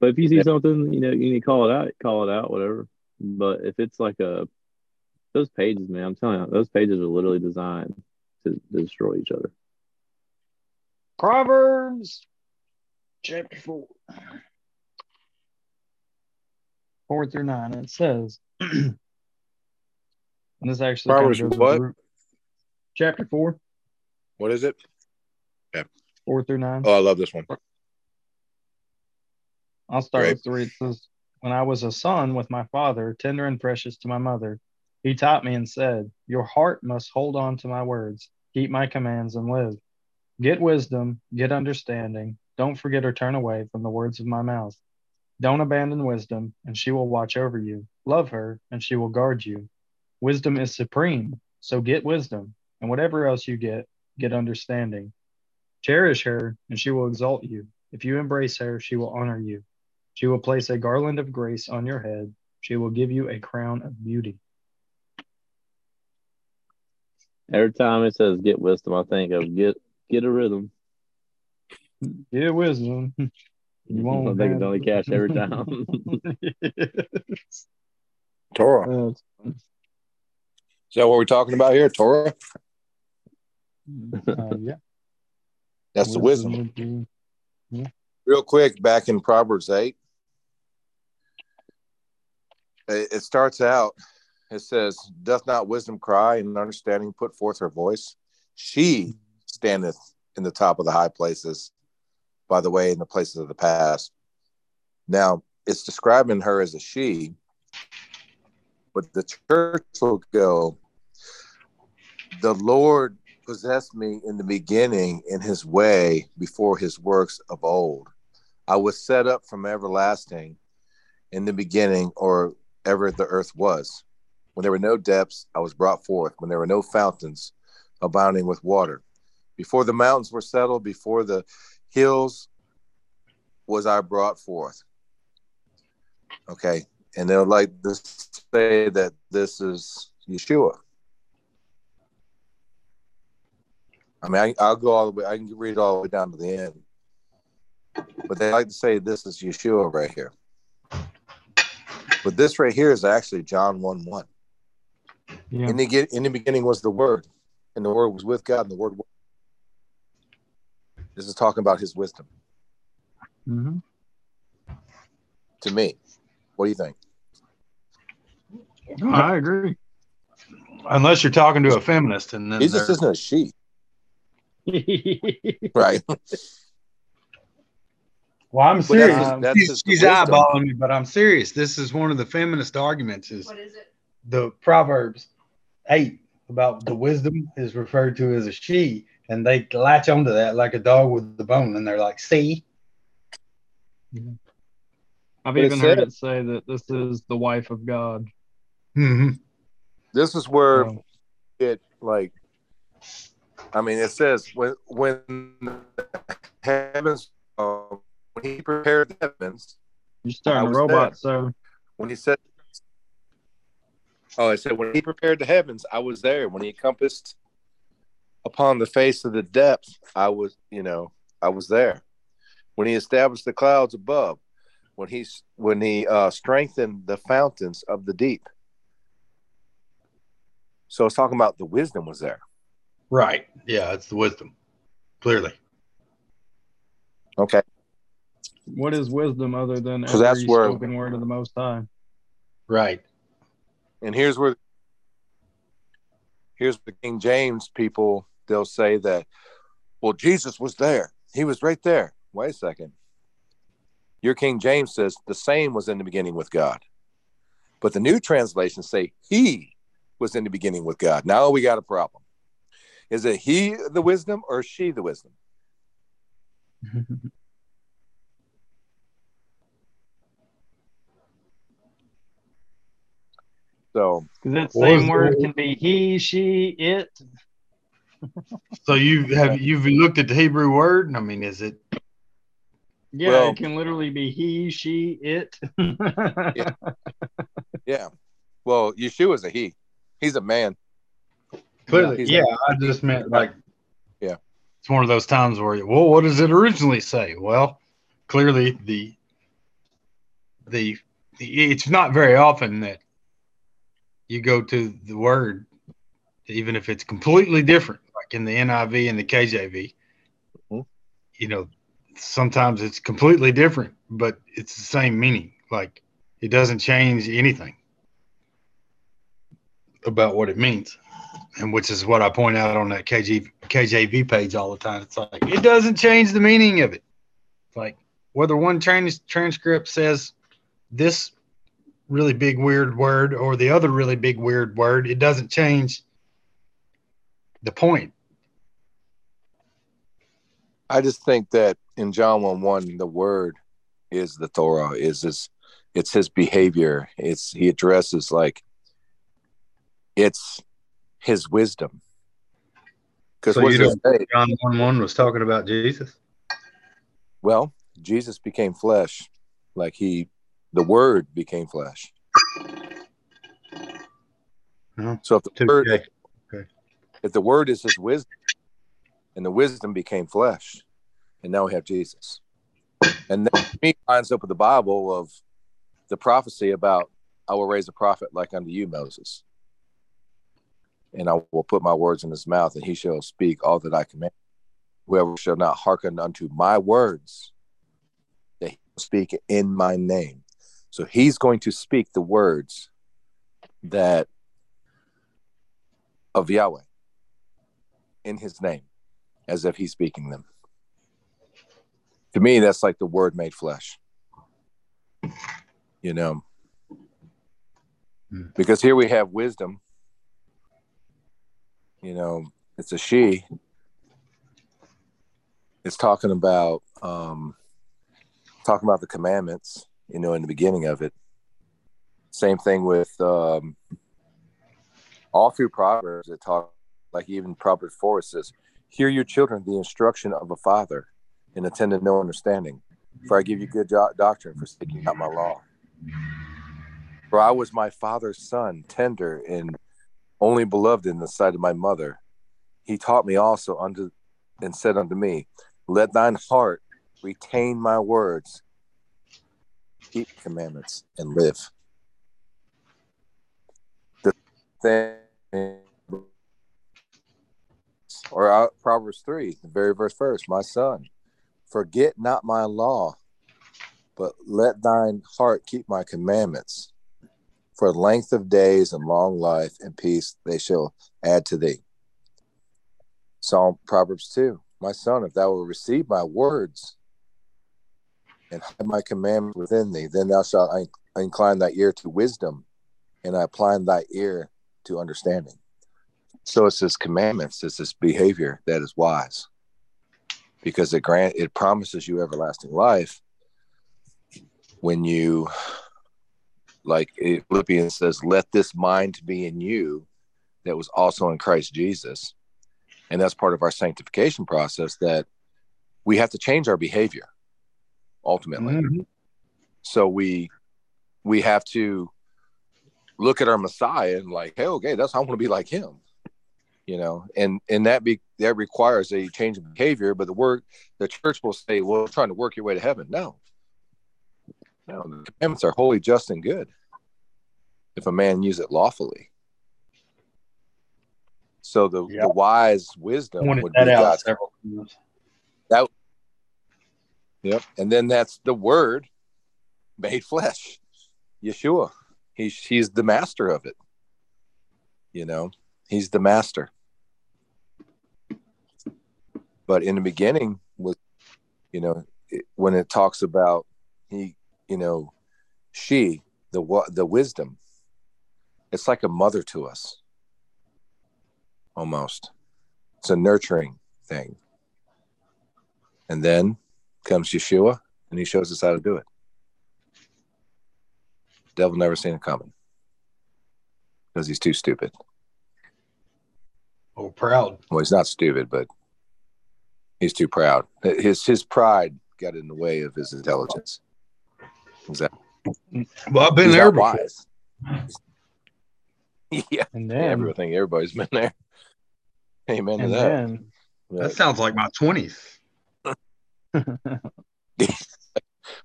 But if you see yeah. something, you know, you need to call it out, call it out, whatever. But if it's like a those pages, man, I'm telling you, those pages are literally designed to, to destroy each other. Proverbs chapter four. Four through nine. It says *clears throat* and this actually Proverbs what? chapter four. What is it? Yeah. Four through nine. Oh, I love this one. I'll start Great. with three. It says, When I was a son with my father, tender and precious to my mother, he taught me and said, Your heart must hold on to my words, keep my commands and live. Get wisdom, get understanding. Don't forget or turn away from the words of my mouth. Don't abandon wisdom, and she will watch over you. Love her, and she will guard you. Wisdom is supreme, so get wisdom and whatever else you get, get understanding. Cherish her, and she will exalt you. If you embrace her, she will honor you. She will place a garland of grace on your head. She will give you a crown of beauty. Every time it says get wisdom, I think of get get a rhythm. Get wisdom. *laughs* You *laughs* won't. I think it's Johnny Cash every time. *laughs* Torah. Is that what we're talking about here? Torah? Uh, yeah. That's the wisdom. Yeah. Real quick, back in Proverbs 8, it starts out, it says, Doth not wisdom cry and understanding put forth her voice? She standeth in the top of the high places, by the way, in the places of the past. Now, it's describing her as a she, but the church will go, the Lord possessed me in the beginning in his way before his works of old. I was set up from everlasting in the beginning, or ever the earth was. When there were no depths, I was brought forth. When there were no fountains abounding with water. Before the mountains were settled, before the hills was I brought forth. Okay. And they'll like to say that this is Yeshua. I mean, I, will go all the way, I can read all the way down to the end. But they like to say this is Yeshua right here. But this right here is actually John 1 1. Yeah. In, the, in the beginning was the Word, and the Word was with God, and the Word. This is talking about His wisdom. Mm-hmm. To me, what do you think? No, I agree. Unless you're talking to a feminist, and then Jesus isn't a she, *laughs* right? Well, I'm serious. That's, that's she's, she's eyeballing me, but I'm serious. This is one of the feminist arguments. Is what is it? The Proverbs eight about the wisdom is referred to as a she, and they latch onto that like a dog with the bone, and they're like, "See." I've but even heard it say that this is the wife of God. Mm-hmm. This is where oh. it like. I mean, it says when when heavens uh, when he prepared the heavens. You're starting a robot, there. so when he said, "Oh, I said when he prepared the heavens, I was there. When he encompassed upon the face of the depth, I was, you know, I was there. When he established the clouds above, when he when he uh, strengthened the fountains of the deep." So it's talking about the wisdom was there. Right. Yeah, it's the wisdom. Clearly. Okay. What is wisdom other than every that's where, spoken word of the Most High? Right. And here's where here's the King James people they'll say that, well, Jesus was there. He was right there. Wait a second. Your King James says the same was in the beginning with God. But the new translations say he was in the beginning with God. Now we got a problem. Is it he the wisdom or she the wisdom? *laughs* So that same word can be he, she, it. so you have you've looked at the Hebrew word? I mean, is it? Yeah, well, it can literally be he, she, it. yeah. *laughs* yeah. Well, Yeshua is a he. He's a man. Clearly, yeah. A, I just meant like, yeah. It's one of those times where, well, what does it originally say? Well, clearly the the it's not very often that you go to the word, even if it's completely different, like in the NIV and the KJV, mm-hmm. you know, sometimes it's completely different, but it's the same meaning. Like it doesn't change anything about what it means. And which is what I point out on that KG, KJV page all the time. It's like it doesn't change the meaning of it. It's like whether one trans- transcript says this really big weird word or the other really big weird word, it doesn't change the point. I just think that in John 1 1, the word is the Torah, is his it's his behavior. It's he addresses like it's his wisdom. Because so you don't John 1 1 was talking about Jesus? Well, Jesus became flesh, like he the word became flesh. No, so if the word, okay. if the word is his wisdom, and the wisdom became flesh, and now we have Jesus, and then me lines up with the Bible of the prophecy about I will raise a prophet like unto you, Moses, and I will put my words in his mouth, and he shall speak all that I command. Whoever shall not hearken unto my words, that he will speak in my name. So he's going to speak the words that of Yahweh in his name as if he's speaking them. To me, that's like the word made flesh. You know, hmm. because here we have wisdom. you know, it's a she. It's talking about um, talking about the commandments, you know, in the beginning of it. Same thing with um, all through Proverbs. It talk like even Proverbs four it says, "Hear your children the instruction of a father, and attend to no understanding. For I give you good do- doctrine for sticking out my law. For I was my father's son, tender and only beloved in the sight of my mother. He taught me also unto and said unto me, Let thine heart retain my words, keep commandments, and live. The thing, or uh, Proverbs 3, the very first my son, forget not my law, but let thine heart keep my commandments. For length of days and long life and peace they shall add to thee. Psalm Proverbs 2 My son, if thou will receive my words and hide my commandments within thee, then thou shalt incline thy ear to wisdom, and I apply thy ear to understanding. So it's this commandments, it's this behavior that is wise. Because it grant it promises you everlasting life when you like Philippians says, let this mind be in you that was also in Christ Jesus. And that's part of our sanctification process that we have to change our behavior ultimately. Mm-hmm. So we we have to look at our Messiah and like, hey, okay, that's how I want to be like him. You know, and and that be that requires a change of behavior. But the work the church will say, well, trying to work your way to heaven. No, no, the commandments are holy, just, and good if a man use it lawfully. So the, yep. the wise wisdom would be God's. That, yep. And then that's the word made flesh, Yeshua. He's he's the master of it. You know, he's the master. But in the beginning was, you know, it, when it talks about he you know, she, the the wisdom, it's like a mother to us. Almost, it's a nurturing thing. And then comes Yeshua, and he shows us how to do it. Devil never seen it coming because he's too stupid. Oh, proud. Well, he's not stupid, but he's too proud. His his pride got in the way of his intelligence. Exactly. Well, I've been He's there before. Wise. *laughs* yeah. And then, yeah, everything. Everybody's been there. Amen to that. Then, that sounds like my twenties. *laughs*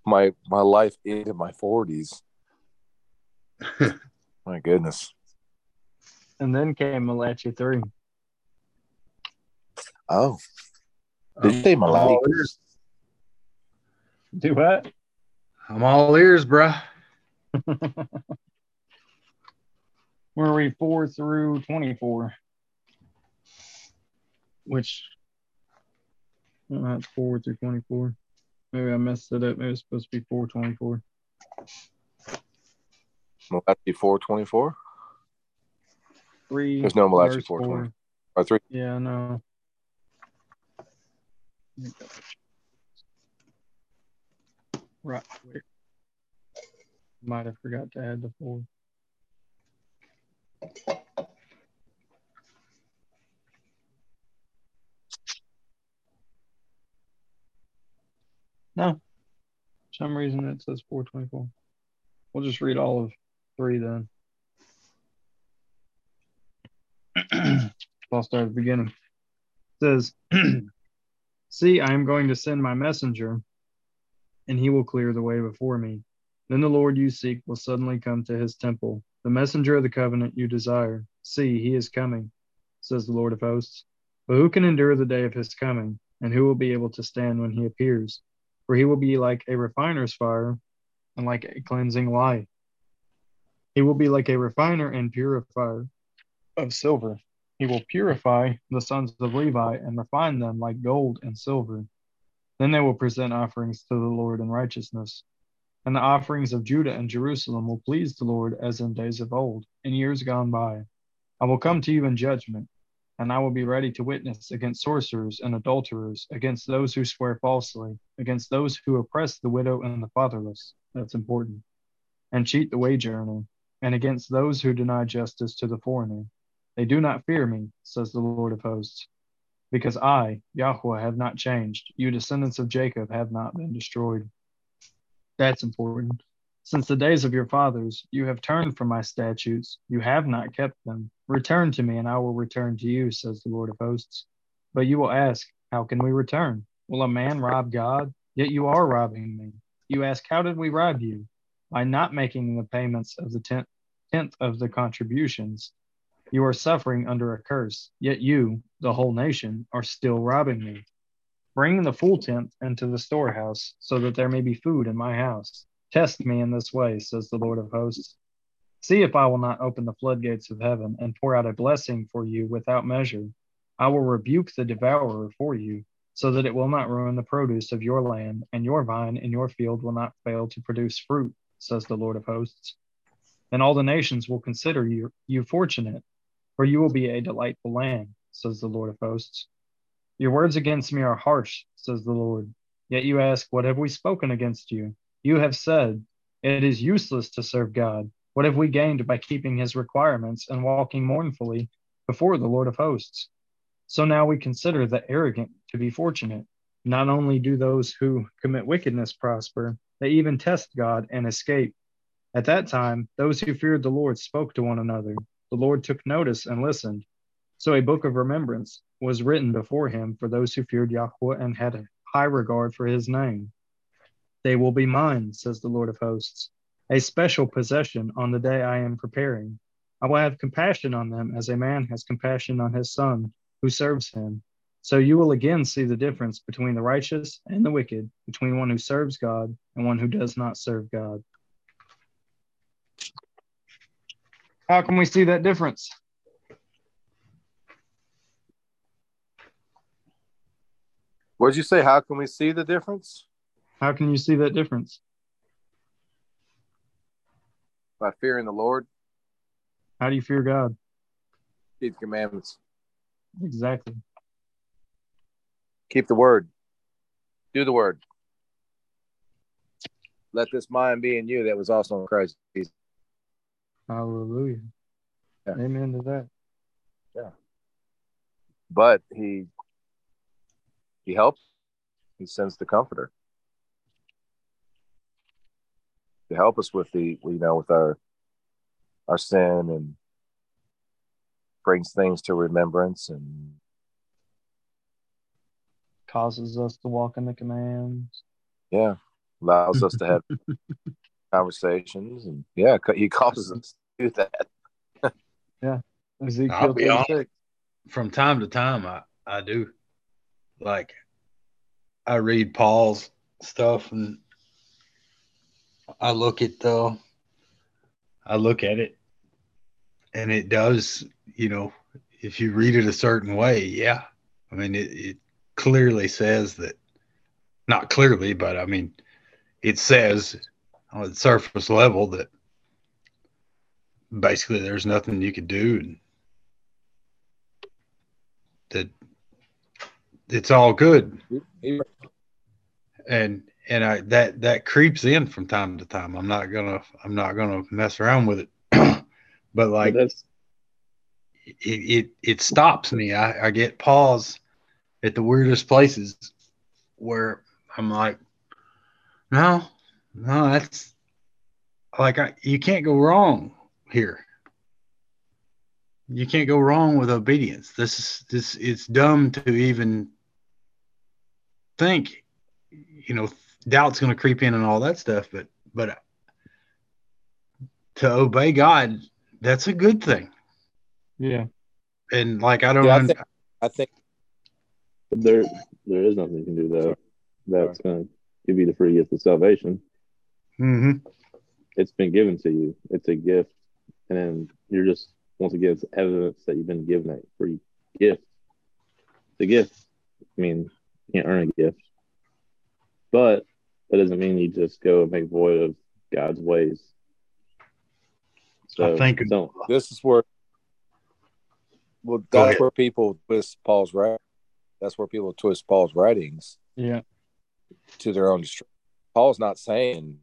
my my life into my forties. *laughs* my goodness. And then came Malachi three. Oh. oh. Did you say Malachi? Do what? I'm all ears, bruh. *laughs* Where are we? Four through 24. Which, that's four through 24. Maybe I messed it up. Maybe it's supposed to be 424. Malachi 424? Three. There's no Malachi 420. Or three. Yeah, no. Right. Might have forgot to add the four. No. For some reason it says 424. We'll just read all of three then. *clears throat* I'll start at the beginning. It says, *clears throat* See, I am going to send my messenger and he will clear the way before me. Then the Lord you seek will suddenly come to his temple, the messenger of the covenant you desire. See, he is coming, says the Lord of hosts. But who can endure the day of his coming, and who will be able to stand when he appears? For he will be like a refiner's fire and like a cleansing light. He will be like a refiner and purifier of silver. He will purify the sons of Levi and refine them like gold and silver then they will present offerings to the Lord in righteousness. And the offerings of Judah and Jerusalem will please the Lord as in days of old, in years gone by. I will come to you in judgment. And I will be ready to witness against sorcerers and adulterers, against those who swear falsely, against those who oppress the widow and the fatherless. That's important. And cheat the wage earner, and against those who deny justice to the foreigner. They do not fear me, says the Lord of hosts. Because I, Yahweh, have not changed. You descendants of Jacob have not been destroyed. That's important. Since the days of your fathers, you have turned from my statutes, you have not kept them. Return to me, and I will return to you, says the Lord of hosts. But you will ask, How can we return? Will a man rob God? Yet you are robbing me. You ask, How did we rob you? By not making the payments of the tenth, tenth of the contributions. You are suffering under a curse, yet you, the whole nation, are still robbing me. Bring the full tenth into the storehouse, so that there may be food in my house. Test me in this way, says the Lord of hosts. See if I will not open the floodgates of heaven and pour out a blessing for you without measure. I will rebuke the devourer for you, so that it will not ruin the produce of your land, and your vine in your field will not fail to produce fruit, says the Lord of hosts. And all the nations will consider you, you fortunate, for you will be a delightful land, says the Lord of hosts. Your words against me are harsh, says the Lord. Yet you ask, What have we spoken against you? You have said, It is useless to serve God. What have we gained by keeping his requirements and walking mournfully before the Lord of hosts? So now we consider the arrogant to be fortunate. Not only do those who commit wickedness prosper, they even test God and escape. At that time, those who feared the Lord spoke to one another. The Lord took notice and listened. So a book of remembrance was written before him for those who feared Yahweh and had a high regard for his name. They will be mine, says the Lord of hosts, a special possession on the day I am preparing. I will have compassion on them as a man has compassion on his son who serves him. So you will again see the difference between the righteous and the wicked, between one who serves God and one who does not serve God. How can we see that difference? What did you say? How can we see the difference? How can you see that difference? By fearing the Lord, How do you fear God? keep the commandments, Exactly. keep the word, do the word. Let this mind be in you that was also in Christ Jesus. Hallelujah. Yeah. Amen to that. Yeah. But he he helps. He sends the comforter to help us with the you know with our our sin and brings things to remembrance and Causes us to walk in the commands. yeah allows us to have *laughs* conversations and yeah he causes us to do that *laughs* yeah, Ezekiel I'll be honest. From time to time, I, I do. Like, I read Paul's stuff and I look at the, I look at it. And it does, you know, if you read it a certain way, yeah. I mean, it, it clearly says that, not clearly, but I mean, it says on the surface level that basically there's nothing you can do and that it's all good. And and I that that creeps in from time to time. I'm not gonna I'm not gonna mess around with it, *clears throat* but like it it, it stops me. I, I get pause at the weirdest places where I'm like, no, no, that's like I, you can't go wrong here. You can't go wrong with obedience. This is this it's dumb to even think, you know, doubt's going to creep in and all that stuff, but but to obey God, that's a good thing. Yeah. And like I don't Yeah, I think- I think there. There is nothing you can do though. That's going to give you the free gift of salvation. Mhm. It's been given to you. It's a gift, and then you're just once again it's evidence that you've been given a free gift. It's a gift. I mean, you can't earn a gift, but that doesn't mean you just go and make void of God's ways. So I think- don't. this is where Well, that's where people twist Paul's right. That's where people twist Paul's writings Yeah. to their own destruction. Paul's not saying,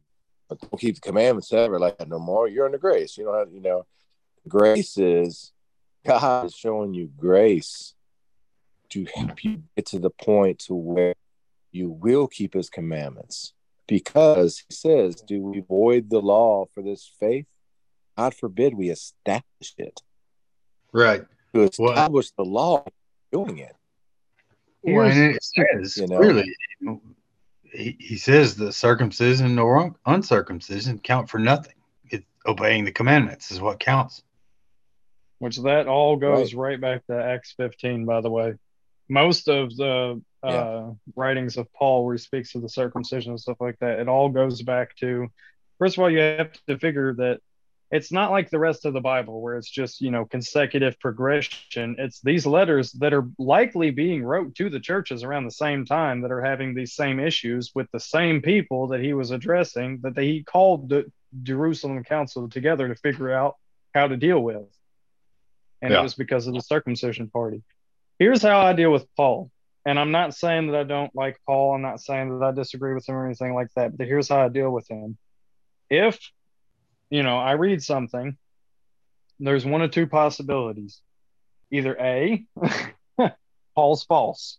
"But don't keep the commandments ever like that no more." You're under grace. You know, how- you know, grace is God is showing you grace to help you get to the point to where you will keep His commandments, because He says, "Do we void the law for this faith? God forbid we establish it." Right. To Well- the law, doing it. Well, and it says you know. clearly, he, he says the circumcision or un- uncircumcision count for nothing. It, obeying the commandments is what counts. which that all goes right, back to Acts 15, by the way. Most of the uh, Yeah. writings of Paul, where he speaks of the circumcision and stuff like that, it all goes back to, first of all, you have to figure that it's not like the rest of the Bible, where it's just, you know, consecutive progression. It's these letters that are likely being wrote to the churches around the same time that are having these same issues with the same people that he was addressing, that he called the Jerusalem Council together to figure out how to deal with and Yeah. it was because of the circumcision party. Here's how I deal with Paul. And I'm not saying that I don't like Paul. I'm not saying that I disagree with him or anything like that. But here's how I deal with him. If, you know, I read something, there's one or two possibilities. Either A, *laughs* Paul's false,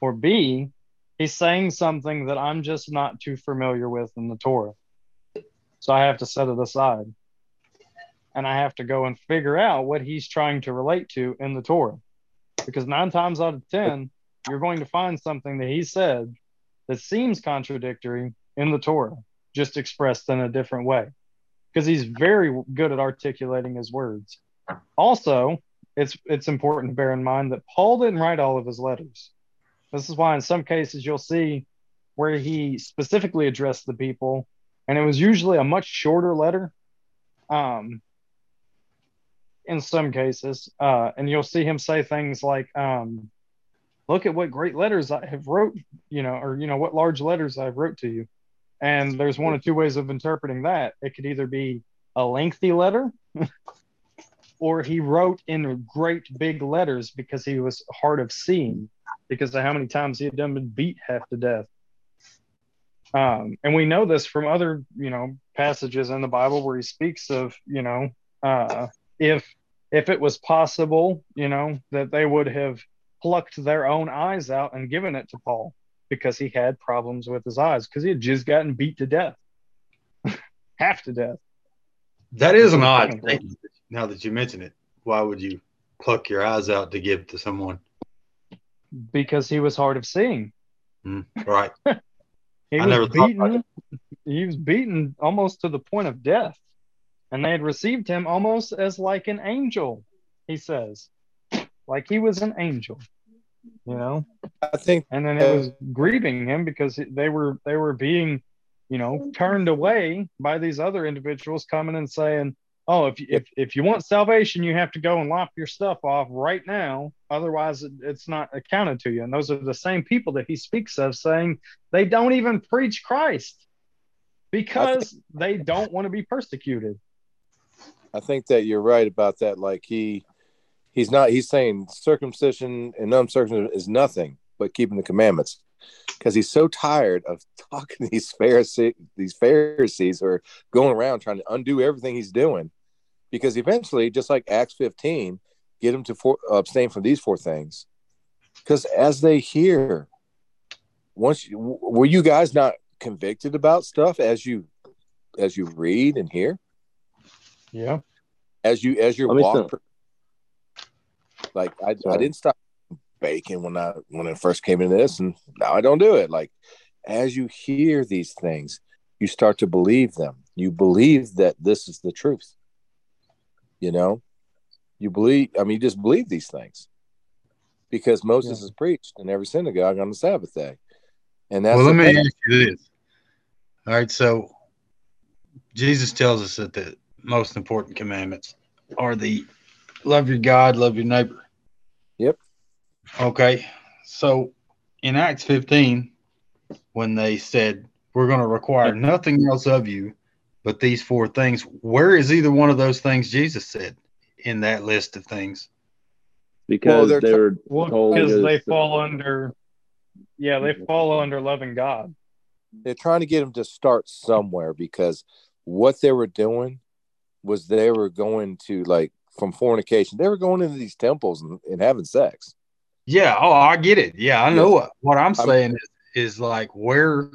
or B, he's saying something that I'm just not too familiar with in the Torah. So I have to set it aside and I have to go and figure out what he's trying to relate to in the Torah. Because nine times out of 10, you're going to find something that he said that seems contradictory in the Torah, just expressed in a different way. Because he's very good at articulating his words. Also, it's it's important to bear in mind that Paul didn't write all of his letters. This is why in some cases you'll see where he specifically addressed the people, and it was usually a much shorter letter. Um, in some cases, uh, and you'll see him say things like, um, "Look at what great letters I have wrote, you know, or you know what large letters I've wrote to you." And there's one or two ways of interpreting that. It could either be a lengthy letter, *laughs* or he wrote in great big letters because he was hard of seeing, because of how many times he had done been beat half to death. Um, and we know this from other, you know, passages in the Bible where he speaks of, you know, uh, if if it was possible, you know, that they would have plucked their own eyes out and given it to Paul because he had problems with his eyes because he had just gotten beat to death, *laughs* half to death. That is an odd thing. Now that you mention it, why would you pluck your eyes out to give to someone? because he was hard of seeing. Mm, right. *laughs* He I was never thought beaten. He was beaten almost to the point of death, and they had received him almost as like an angel. He says, like he was an angel, you know. I think And then it was grieving him because they were they were being, you know, turned away by these other individuals coming and saying, "Oh, if you, if if you want salvation, you have to go and lop your stuff off right now. Otherwise, it, it's not accounted to you." And those are the same people that he speaks of, saying they don't even preach Christ because they don't want to be persecuted. I think that you're right about that. Like he, he's not. He's saying circumcision and uncircumcision is nothing but keeping the commandments, because he's so tired of talking to these Pharisees. These Pharisees are going around trying to undo everything he's doing, because eventually, just like Acts 15, get him to for, abstain from these four things. Because as they hear, once you, were you guys not convicted about stuff as you as you read and hear? Yeah. as you as your Let me walk. Like I, I didn't stop baking when I when I first came into this, and now I don't do it. Like as you hear these things, you start to believe them. You believe that this is the truth. You know, you believe. I mean, you just believe these things because Moses Yeah. is preached in every synagogue on the Sabbath day, and that's well, let me thing. ask you this. All right, so Jesus tells us that the most important commandments are the love your God, love your neighbor. Yep. Okay, so in Acts 15, when they said, We're going to require nothing else of you but these four things, where is either one of those things Jesus said in that list of things because they're they were Well, told because go to they fall under, yeah, they fall under loving God. they're trying to get them to start somewhere because what they were doing was they were going to like from fornication. They were going into these temples and, and having sex. Yeah. Oh, I get it. Yeah, I know Yeah. what what I'm I'm- saying is, is like where,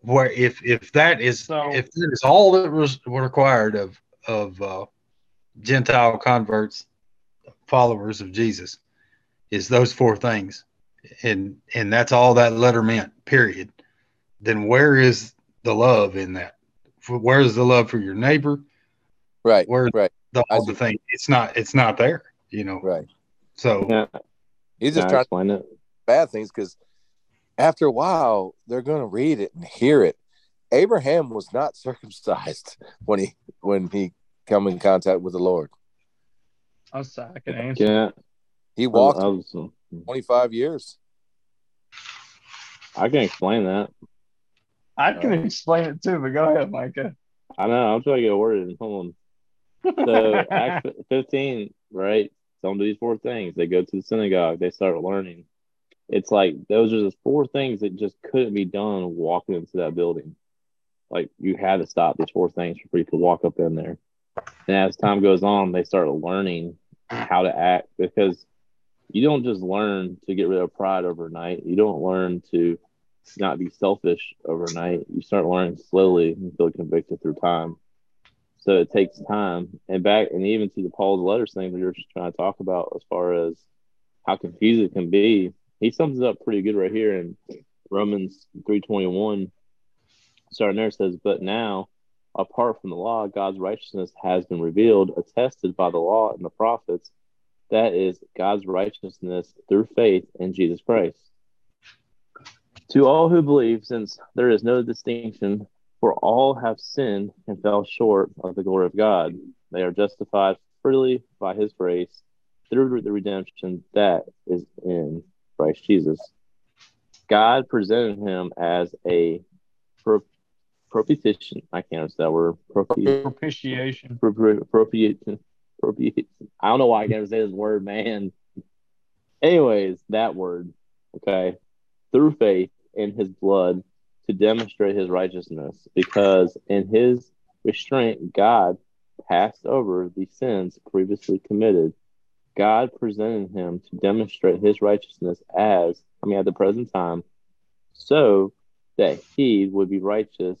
where if if that is So- if that is all that was required of of uh, Gentile converts, followers of Jesus, is those four things, and and that's all that letter meant. Period. Then where is the love in that? Where is the love for your neighbor? Right. Where Right. the I all the thing? It's not. It's not there. You know. Right. So Yeah, He's just I trying to explain it? bad things because after a while they're going to read it and hear it. Abraham was not *laughs* circumcised when he when he come in contact with the Lord. I was I can answer. Yeah, He walked I, was, 25 years. I can explain that. I can explain it too, but go ahead, Micah. I know. I'm trying to get a word in. Hold on. So *laughs* Acts 15, right? Some do these four things. They go to the synagogue. They start learning. It's like those are the four things that just couldn't be done walking into that building. Like you had to stop these four things before you could walk up in there. And as time goes on, they start learning how to act because you don't just learn to get rid of pride overnight. You don't learn to not be selfish overnight. You start learning slowly and feel convicted through time. So it takes time. And back and even to the Paul's letters thing were just trying to talk about as far as how confused it can be, he sums it up pretty good right here in Romans three twenty one. Starting there says, But now apart from the law, God's righteousness has been revealed, attested by the law and the prophets. That is God's righteousness through faith in Jesus Christ. To all who believe, since there is no distinction, for all have sinned and fell short of the glory of God, they are justified freely by his grace through the redemption that is in Christ Jesus. God presented him as a pro- propitiation. I can't say that word. Propi- Propitiation. Appropriation. Appropriation. I don't know why I can't say this word, man. Anyways, that word, okay, through faith in his blood to demonstrate his righteousness, because in his restraint, God passed over the sins previously committed. God presented him to demonstrate his righteousness as, I mean, at the present time, so that he would be righteous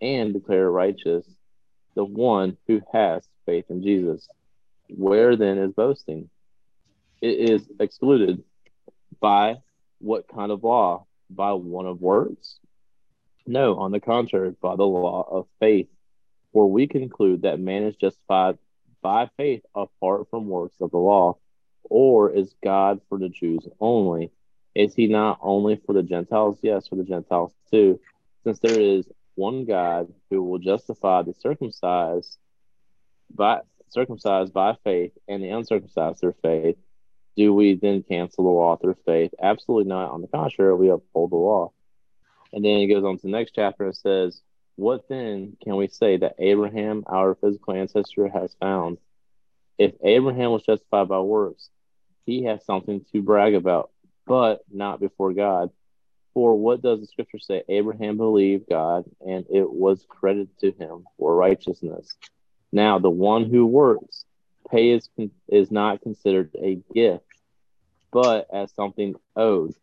and declare righteous the one who has faith in Jesus. Where then is boasting? It is excluded by what kind of law? By one of words? No, on the contrary, by the law of faith. For we conclude that man is justified by faith apart from works of the law. Or is God for the Jews only? Is he not only for the Gentiles? Yes, for the Gentiles too. Since there is one God who will justify the circumcised by circumcised by faith and the uncircumcised through faith, do we then cancel the law through faith? Absolutely not. On the contrary, we uphold the law. And then he goes on to the next chapter and says, What then can we say that Abraham, our physical ancestor, has found? If Abraham was justified by works, he has something to brag about, but not before God. For what does the scripture say? Abraham believed God, and it was credited to him for righteousness. Now, the one who works pay is, is not considered a gift, but as something owed.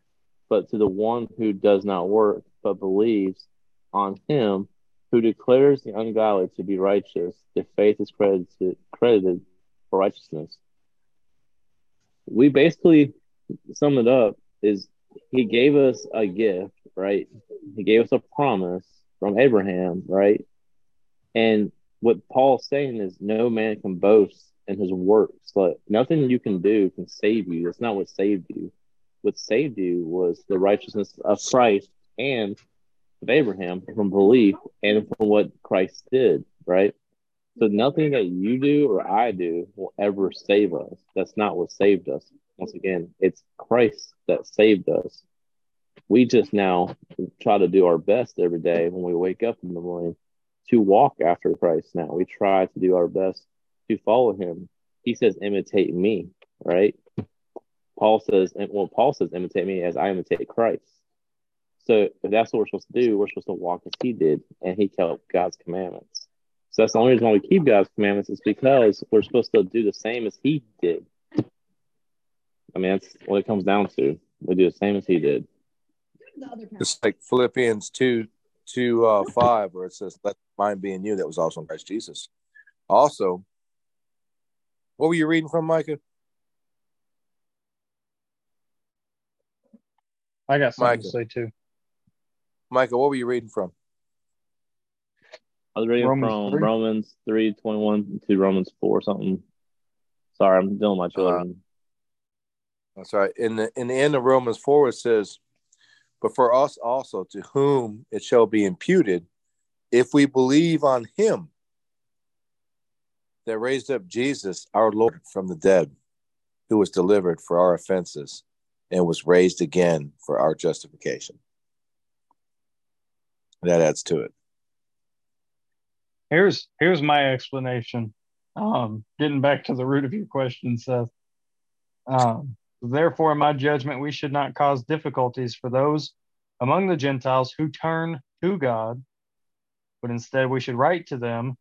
But to the one who does not work, but believes on him who declares the ungodly to be righteous, the faith is credited, credited for righteousness. We basically sum it up is he gave us a gift, right? He gave us a promise from Abraham, right? And what Paul's saying is no man can boast in his works. Like nothing you can do can save you. That's not what saved you. What saved you was the righteousness of Christ and of Abraham from belief and from what Christ did, right? So nothing that you do or I do will ever save us. That's not what saved us. Once again, it's Christ that saved us. We just now try to do our best every day when we wake up in the morning to walk after Christ now. We try to do our best to follow him. He says, imitate me, right? Paul says, well, Paul says, imitate me as I imitate Christ. So if that's what we're supposed to do, we're supposed to walk as he did, and he kept God's commandments. So that's the only reason why we keep God's commandments is because we're supposed to do the same as he did. I mean, that's what it comes down to. We do the same as he did. It's like Philippians 2 2 uh, 5, where it says, Let mind be in you that was also in Christ Jesus. Also, what were you reading from, Micah? I got something Micah. to say too. Micah, what were you reading from? I was reading Romans from three? Romans three twenty one to Romans four something. Sorry, I'm dealing with my uh-huh. children. That's right. In the in the end of Romans 4, it says, But for us also, to whom it shall be imputed, if we believe on him that raised up Jesus, our Lord, from the dead, who was delivered for our offenses and was raised again for our justification. That adds to it. Here's here's my explanation. Um, getting back to the root of your question, Seth. Um, therefore, in my judgment, we should not cause difficulties for those among the Gentiles who turn to God, but instead we should write to them.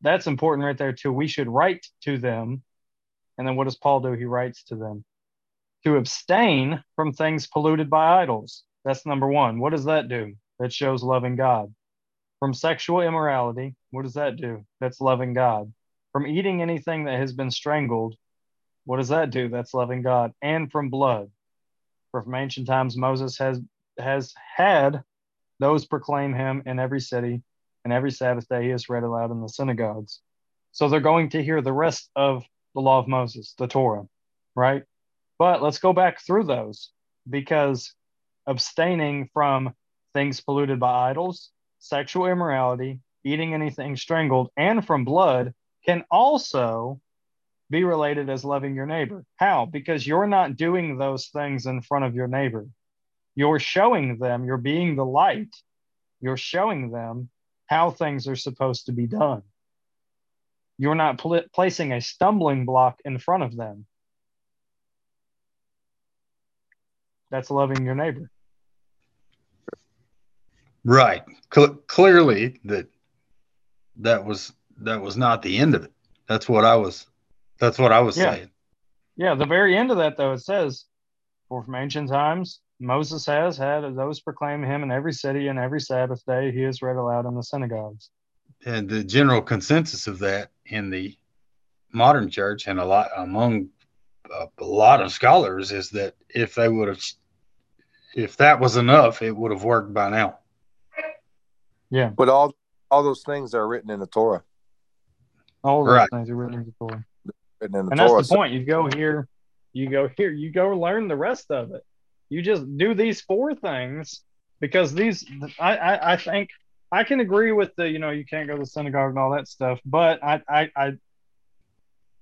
That's important right there too. We should write to them. And then what does Paul do? He writes to them to abstain from things polluted by idols. That's number one. What does that do? That shows loving God. From sexual immorality, what does that do? That's loving God. From eating anything that has been strangled, what does that do? That's loving God. And from blood. For from ancient times Moses has has had those proclaim him in every city, and every Sabbath day he is read aloud in the synagogues. So they're going to hear the rest of the law of Moses, the Torah, right? But let's go back through those because abstaining from things polluted by idols, sexual immorality, eating anything strangled, and from blood can also be related as loving your neighbor. How? Because you're not doing those things in front of your neighbor. You're showing them, you're being the light, you're showing them how things are supposed to be done. You're not pl- placing a stumbling block in front of them. That's loving your neighbor. Right. Cl- clearly that that was that was not the end of it. That's what I was that's what I was Yeah. saying. Yeah, the very end of that, though, it says, For from ancient times, Moses has had those proclaim him in every city and every Sabbath day he is read aloud in the synagogues. And the general consensus of that in the modern church and a lot among a, a lot of scholars is that if they would have if that was enough, it would have worked by now. Yeah, But all all those things are written in the Torah. all those Right. things are written in the Torah. Written in the And Torah. that's the point. You go here, you go here, you go learn the rest of it. You just do these four things because these, I, I, I think I can agree with the, you know, you can't go to the synagogue and all that stuff. But I, I, I,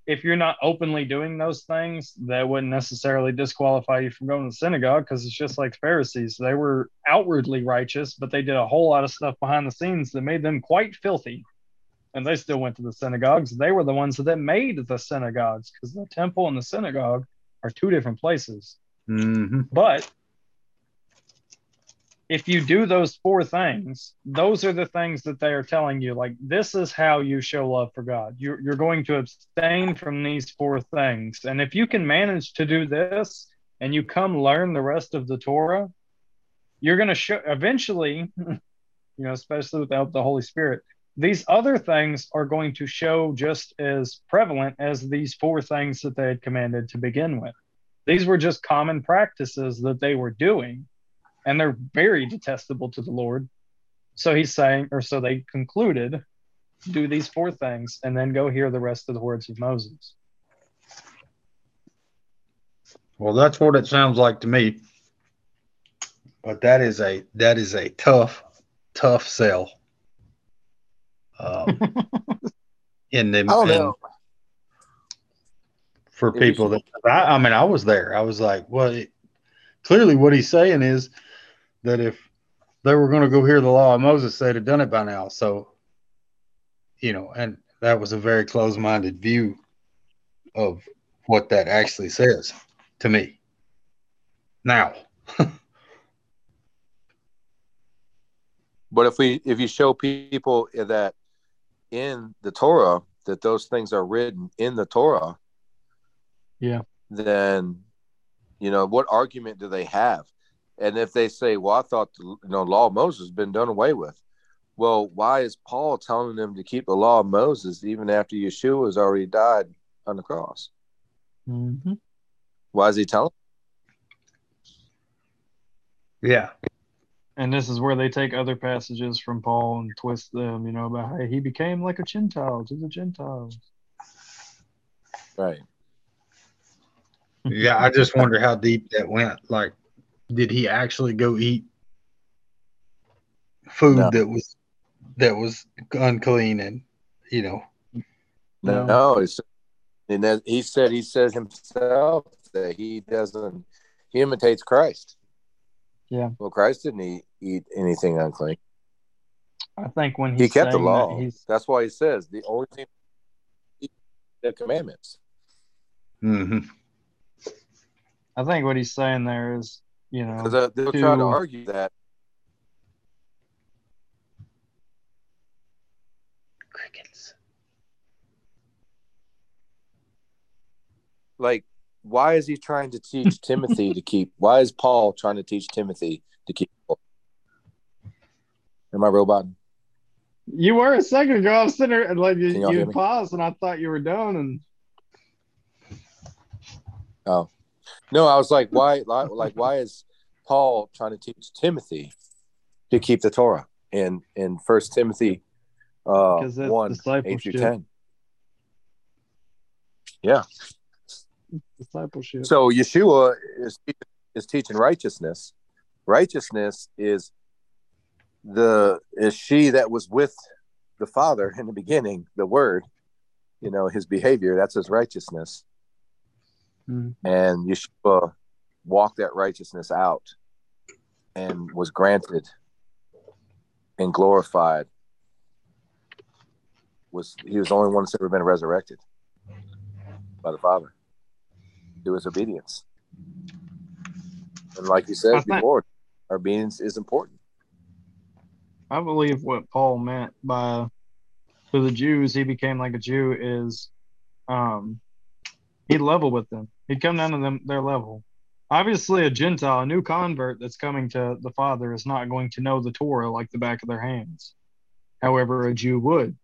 if you're not openly doing those things, that wouldn't necessarily disqualify you from going to the synagogue because it's just like the Pharisees. They were outwardly righteous, but they did a whole lot of stuff behind the scenes that made them quite filthy. And they still went to the synagogues. They were the ones that made the synagogues because the temple and the synagogue are two different places. Mm-hmm. But if you do those four things, those are the things that they are telling you. Like, this is how you show love for God. You're, you're going to abstain from these four things. And if you can manage to do this and you come learn the rest of the Torah, you're going to show eventually, *laughs* you know, especially without the Holy Spirit, these other things are going to show just as prevalent as these four things that they had commanded to begin with. These were just common practices that they were doing, and they're very detestable to the Lord. So he's saying, or so they concluded, do these four things and then go hear the rest of the words of Moses. Well, that's what it sounds like to me. But that is a that is a tough, tough sell. Um, *laughs* in the I don't in- know. for It people was- that I, I mean, I was there. I was like, well, it, clearly what he's saying is that if they were going to go hear the law of Moses, they'd have done it by now. So, you know, and that was a very close-minded view of what that actually says to me. now. *laughs* But if we if you show people that in the Torah that those things are written in the Torah, Yeah. then you know what argument do they have? And if they say, "Well, I thought the you know, law of Moses has been done away with," well, why is Paul telling them to keep the law of Moses even after Yeshua has already died on the cross? Mm-hmm. Why is he telling? Yeah. And this is where they take other passages from Paul and twist them, you know, about how he became like a Gentile to the Gentiles. Right. Yeah. I just wonder how deep that went. Like, did he actually go eat food No. that was that was unclean and you know No, No. it's and that he said he said himself that he doesn't he imitates Christ. Yeah. Well, Christ didn't eat, eat anything unclean. I think when He kept the saying that law. he's That's why he says the only thing the commandments. mm-hmm. I think what he's saying there is, you know, Because uh, they'll try to to- argue that crickets. like why is he trying to teach Timothy to keep why is Paul trying to teach Timothy to keep Am I robot? you were a second ago. I was sitting there and like you, Can y'all hear you me? paused and I thought you were done and No, I was like, why? Like, why is Paul trying to teach Timothy to keep the Torah in in First Timothy uh, one eight through ten? Yeah. discipleship. So Yeshua is is teaching righteousness. Righteousness is the is she that was with the Father in the beginning, the Word. You know his behavior. That's his righteousness. Mhm. and Yeshua walked that righteousness out and was granted and glorified. Was he was the only one that's ever been resurrected by the Father through his obedience. And like you said think- before, our obedience is important. I believe what Paul meant by to the Jews, he became like a Jew is um he'd level with them. He'd come down to them their level. Obviously a Gentile, a new convert that's coming to the Father is not going to know the Torah like the back of their hands. However, a Jew would.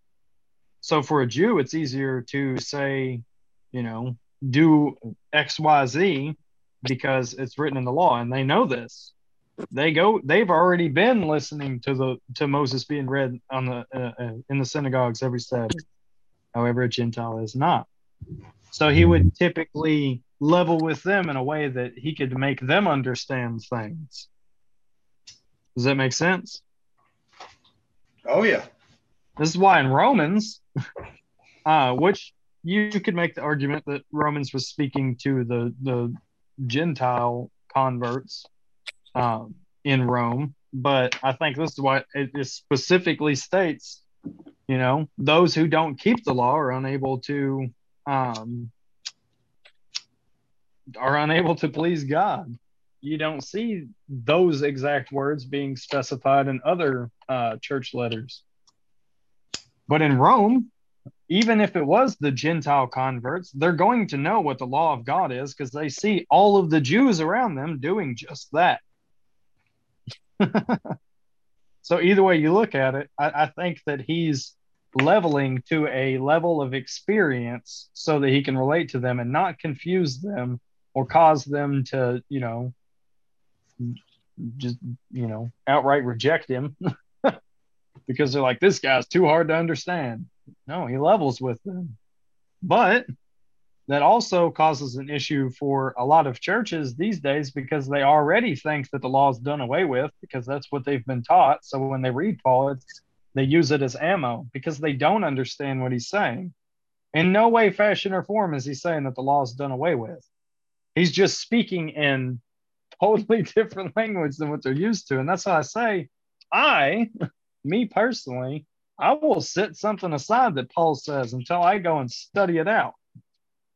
So for a Jew, it's easier to say, you know, do XYZ because it's written in the law and they know this they go they've already been listening to the to moses being read on the uh, uh, in the synagogues every sabbath however a gentile is not so he would typically level with them in a way that he could make them understand things does that make sense Oh yeah. this is why in romans *laughs* uh which you could make the argument that romans was speaking to the the gentile converts um, in Rome, but I think this is why it it specifically states. You know, those who don't keep the law are unable to um, are unable to please God. You don't see those exact words being specified in other uh, church letters. But in Rome, even if it was the Gentile converts, they're going to know what the law of God is because they see all of the Jews around them doing just that. *laughs* so either way you look at it, I, I think that he's leveling to a level of experience so that he can relate to them and not confuse them or cause them to, you know, just, you know, outright reject him *laughs* because they're like, this guy's too hard to understand. No, he levels with them. But that also causes an issue for a lot of churches these days because they already think that the law is done away with because that's what they've been taught. So when they read Paul, it's, they use it as ammo because they don't understand what he's saying. In no way, fashion, or form is he saying that the law is done away with. He's just speaking in totally *laughs* different language than what they're used to. And that's why I say, I, *laughs* me personally, I will set something aside that Paul says until I go and study it out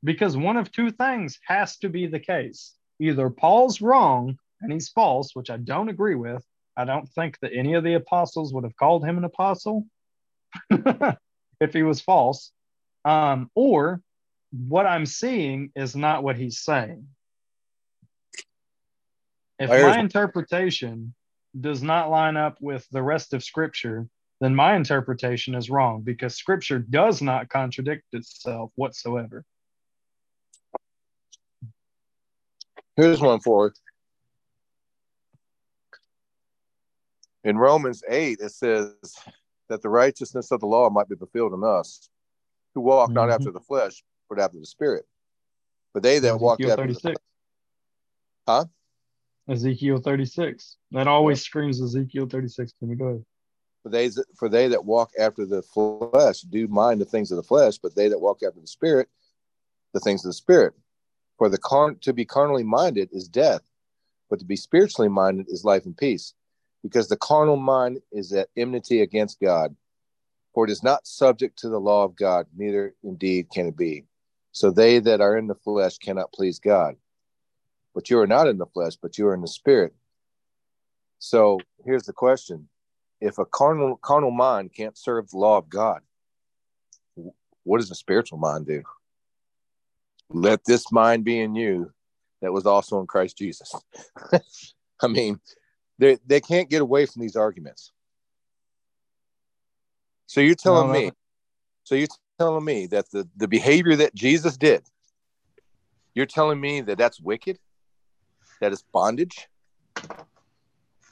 because one of two things has to be the case. either Paul's wrong and he's false, which I don't agree with. I don't think that any of the apostles would have called him an apostle *laughs* if he was false. Um, or what I'm seeing is not what he's saying. If my interpretation does not line up with the rest of Scripture, then my interpretation is wrong because Scripture does not contradict itself whatsoever. Here's one for In Romans 8, it says that the righteousness of the law might be fulfilled in us, who walk mm-hmm. not after the flesh, but after the spirit. But they that walk after 36. the Huh? Ezekiel 36. That always screams Ezekiel 36 to me. Go ahead. For they, for they that walk after the flesh do mind the things of the flesh, but they that walk after the spirit, the things of the spirit. For the car- to be carnally minded is death, but to be spiritually minded is life and peace. Because the carnal mind is at enmity against God, for it is not subject to the law of God, neither indeed can it be. So they that are in the flesh cannot please God. But you are not in the flesh, but you are in the spirit. So here's the question if a carnal carnal mind can't serve the law of God, what does a spiritual mind do? Let this mind be in you that was also in Christ Jesus. *laughs* I mean, they they can't get away from these arguments. So you're telling no, me, so you're telling me that the the behavior that Jesus did, you're telling me that that's wicked, that is bondage.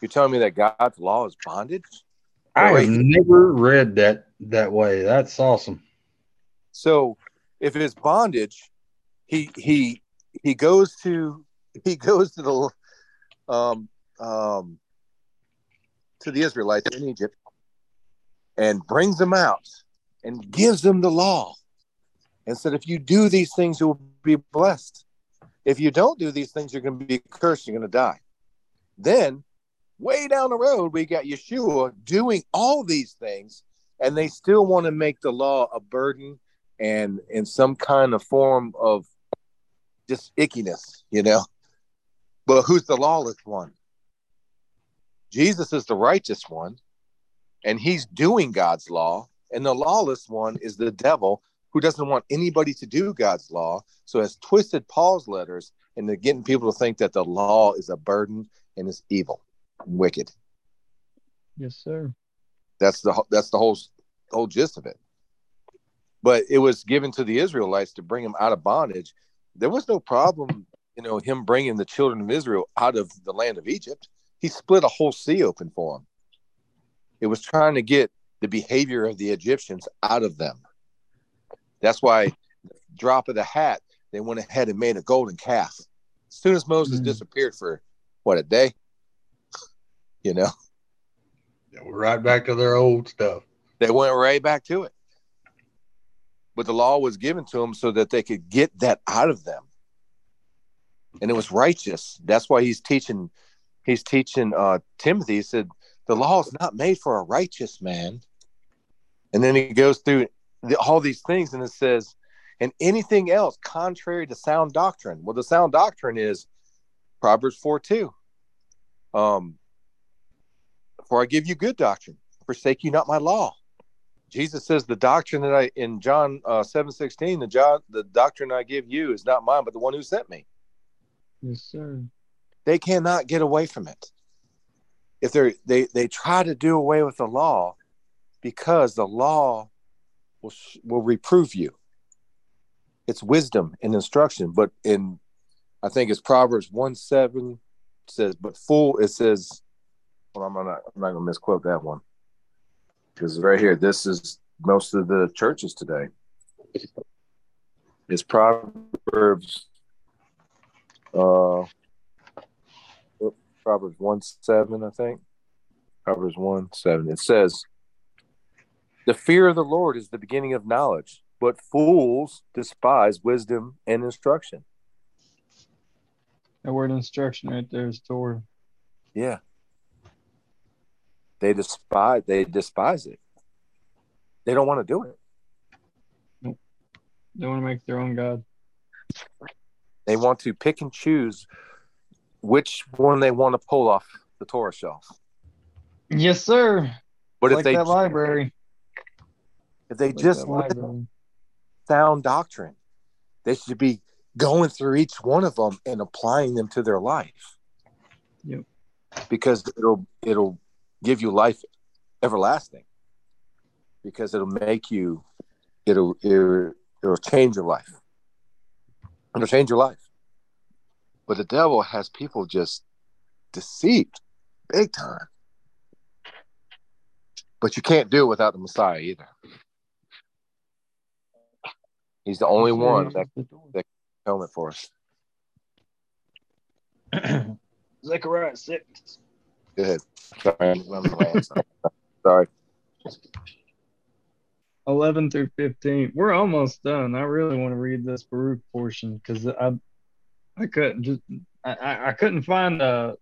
You're telling me that God's law is bondage? I have never read that that way. That's awesome. So, if it's bondage, he he he goes to he goes to the um um to the Israelites in Egypt and brings them out and gives them the law and said, if you do these things, you will be blessed. If you don't do these things, you're going to be cursed. You're going to die. Then, way down the road, we got Yeshua doing all these things, and they still want to make the law a burden and in some kind of form of just ickiness, you know. But who's the lawless one? Jesus is the righteous one, and he's doing God's law, and the lawless one is the devil who doesn't want anybody to do God's law, so has twisted Paul's letters into getting people to think that the law is a burden and is evil and wicked. Yes, sir. That's the that's the whole whole gist of it. But it was given to the Israelites to bring them out of bondage. There was no problem, you know, him bringing the children of Israel out of the land of Egypt. He split a whole sea open for them. It was trying to get the behavior of the Egyptians out of them. That's why drop of the hat, they went ahead and made a golden calf. As soon as Moses mm. disappeared for what a day, you know. Yeah, we're right back to their old stuff. They went right back to it. But the law was given to them so that they could get that out of them. And it was righteous. That's why he's teaching he's teaching uh Timothy. He said, The law is not made for a righteous man. And then he goes through the, all these things, and it says, and anything else contrary to sound doctrine. Well, the sound doctrine is Proverbs 4 2. Um, for I give you good doctrine, forsake you not my law. Jesus says the doctrine that I in John uh, seven sixteen, the John the doctrine I give you is not mine, but the one who sent me. Yes, sir. They cannot get away from it. If they they they try to do away with the law, because the law will will reprove you. It's wisdom and instruction, but in I think it's Proverbs one seven says, but fool it says. Well, I'm not I'm not gonna misquote that one because right here this is most of the churches today. It's Proverbs. Uh, Proverbs one seven, I think. Proverbs one seven. It says, the fear of the Lord is the beginning of knowledge, but fools despise wisdom and instruction. That word instruction right there is Torah. Yeah. They despise they despise it. They don't want to do it. Nope. They want to make their own God. They want to pick and choose which one they want to pull off the Torah shelf. Yes, sir. But if like they that library. If they Like just live sound doctrine, they should be going through each one of them and applying them to their life. Yep. Because it'll it'll give you life everlasting. Because it'll make you it'll it'll, it'll change your life. It'll change your life. But the devil has people just deceived big time. But you can't do it without the Messiah either. He's the only one that can helmet for us. *clears throat* Zechariah six. Go ahead. Sorry, I'm running away. Sorry. 11 through 15. We're almost done. I really want to read this Baruch portion because I I couldn't just I, I, I couldn't find uh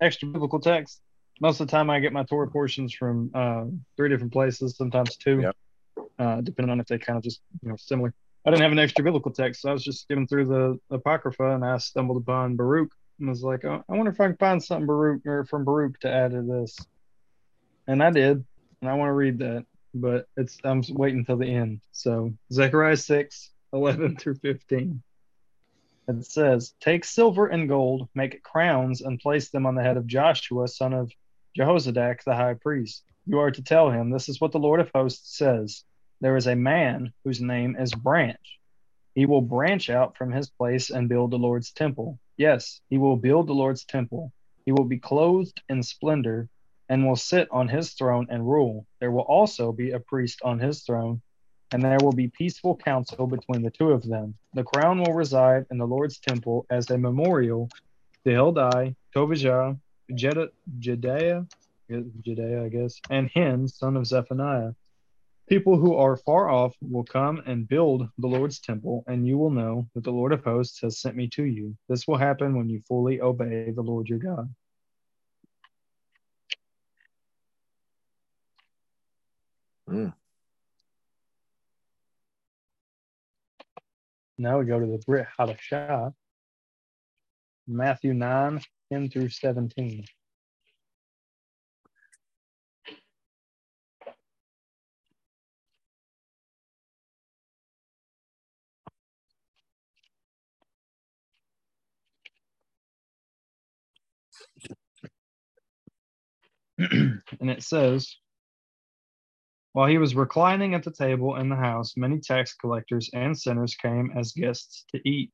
extra biblical text. Most of the time I get my Torah portions from uh, three different places, sometimes two, Yep. uh, depending on if they kind of just you know similar. I didn't have an extra biblical text, so I was just skimming through the Apocrypha and I stumbled upon Baruch and was like, oh, I wonder if I can find something Baruch or from Baruch to add to this. And I did, and I want to read that but it's I'm waiting until the end. So Zechariah 6, 11 *laughs* through 15. It says, Take silver and gold, make crowns, and place them on the head of Joshua, son of Jehozadak, the high priest. You are to tell him, This is what the Lord of hosts says. There is a man whose name is Branch. He will branch out from his place and build the Lord's temple. Yes, he will build the Lord's temple. He will be clothed in splendor and will sit on his throne and rule. There will also be a priest on his throne, and there will be peaceful counsel between the two of them. The crown will reside in the Lord's temple as a memorial to Heldai, Tobijah, Jed- Jedaiah, Jedaiah, I guess, and Hen, son of Zephaniah. People who are far off will come and build the Lord's temple, and you will know that the Lord of hosts has sent me to you. This will happen when you fully obey the Lord your God. Mm. Now we go to the Brit Hadashah, Matthew 9, 10 through 17. *clears throat* and it says, While he was reclining at the table in the house, many tax collectors and sinners came as guests to eat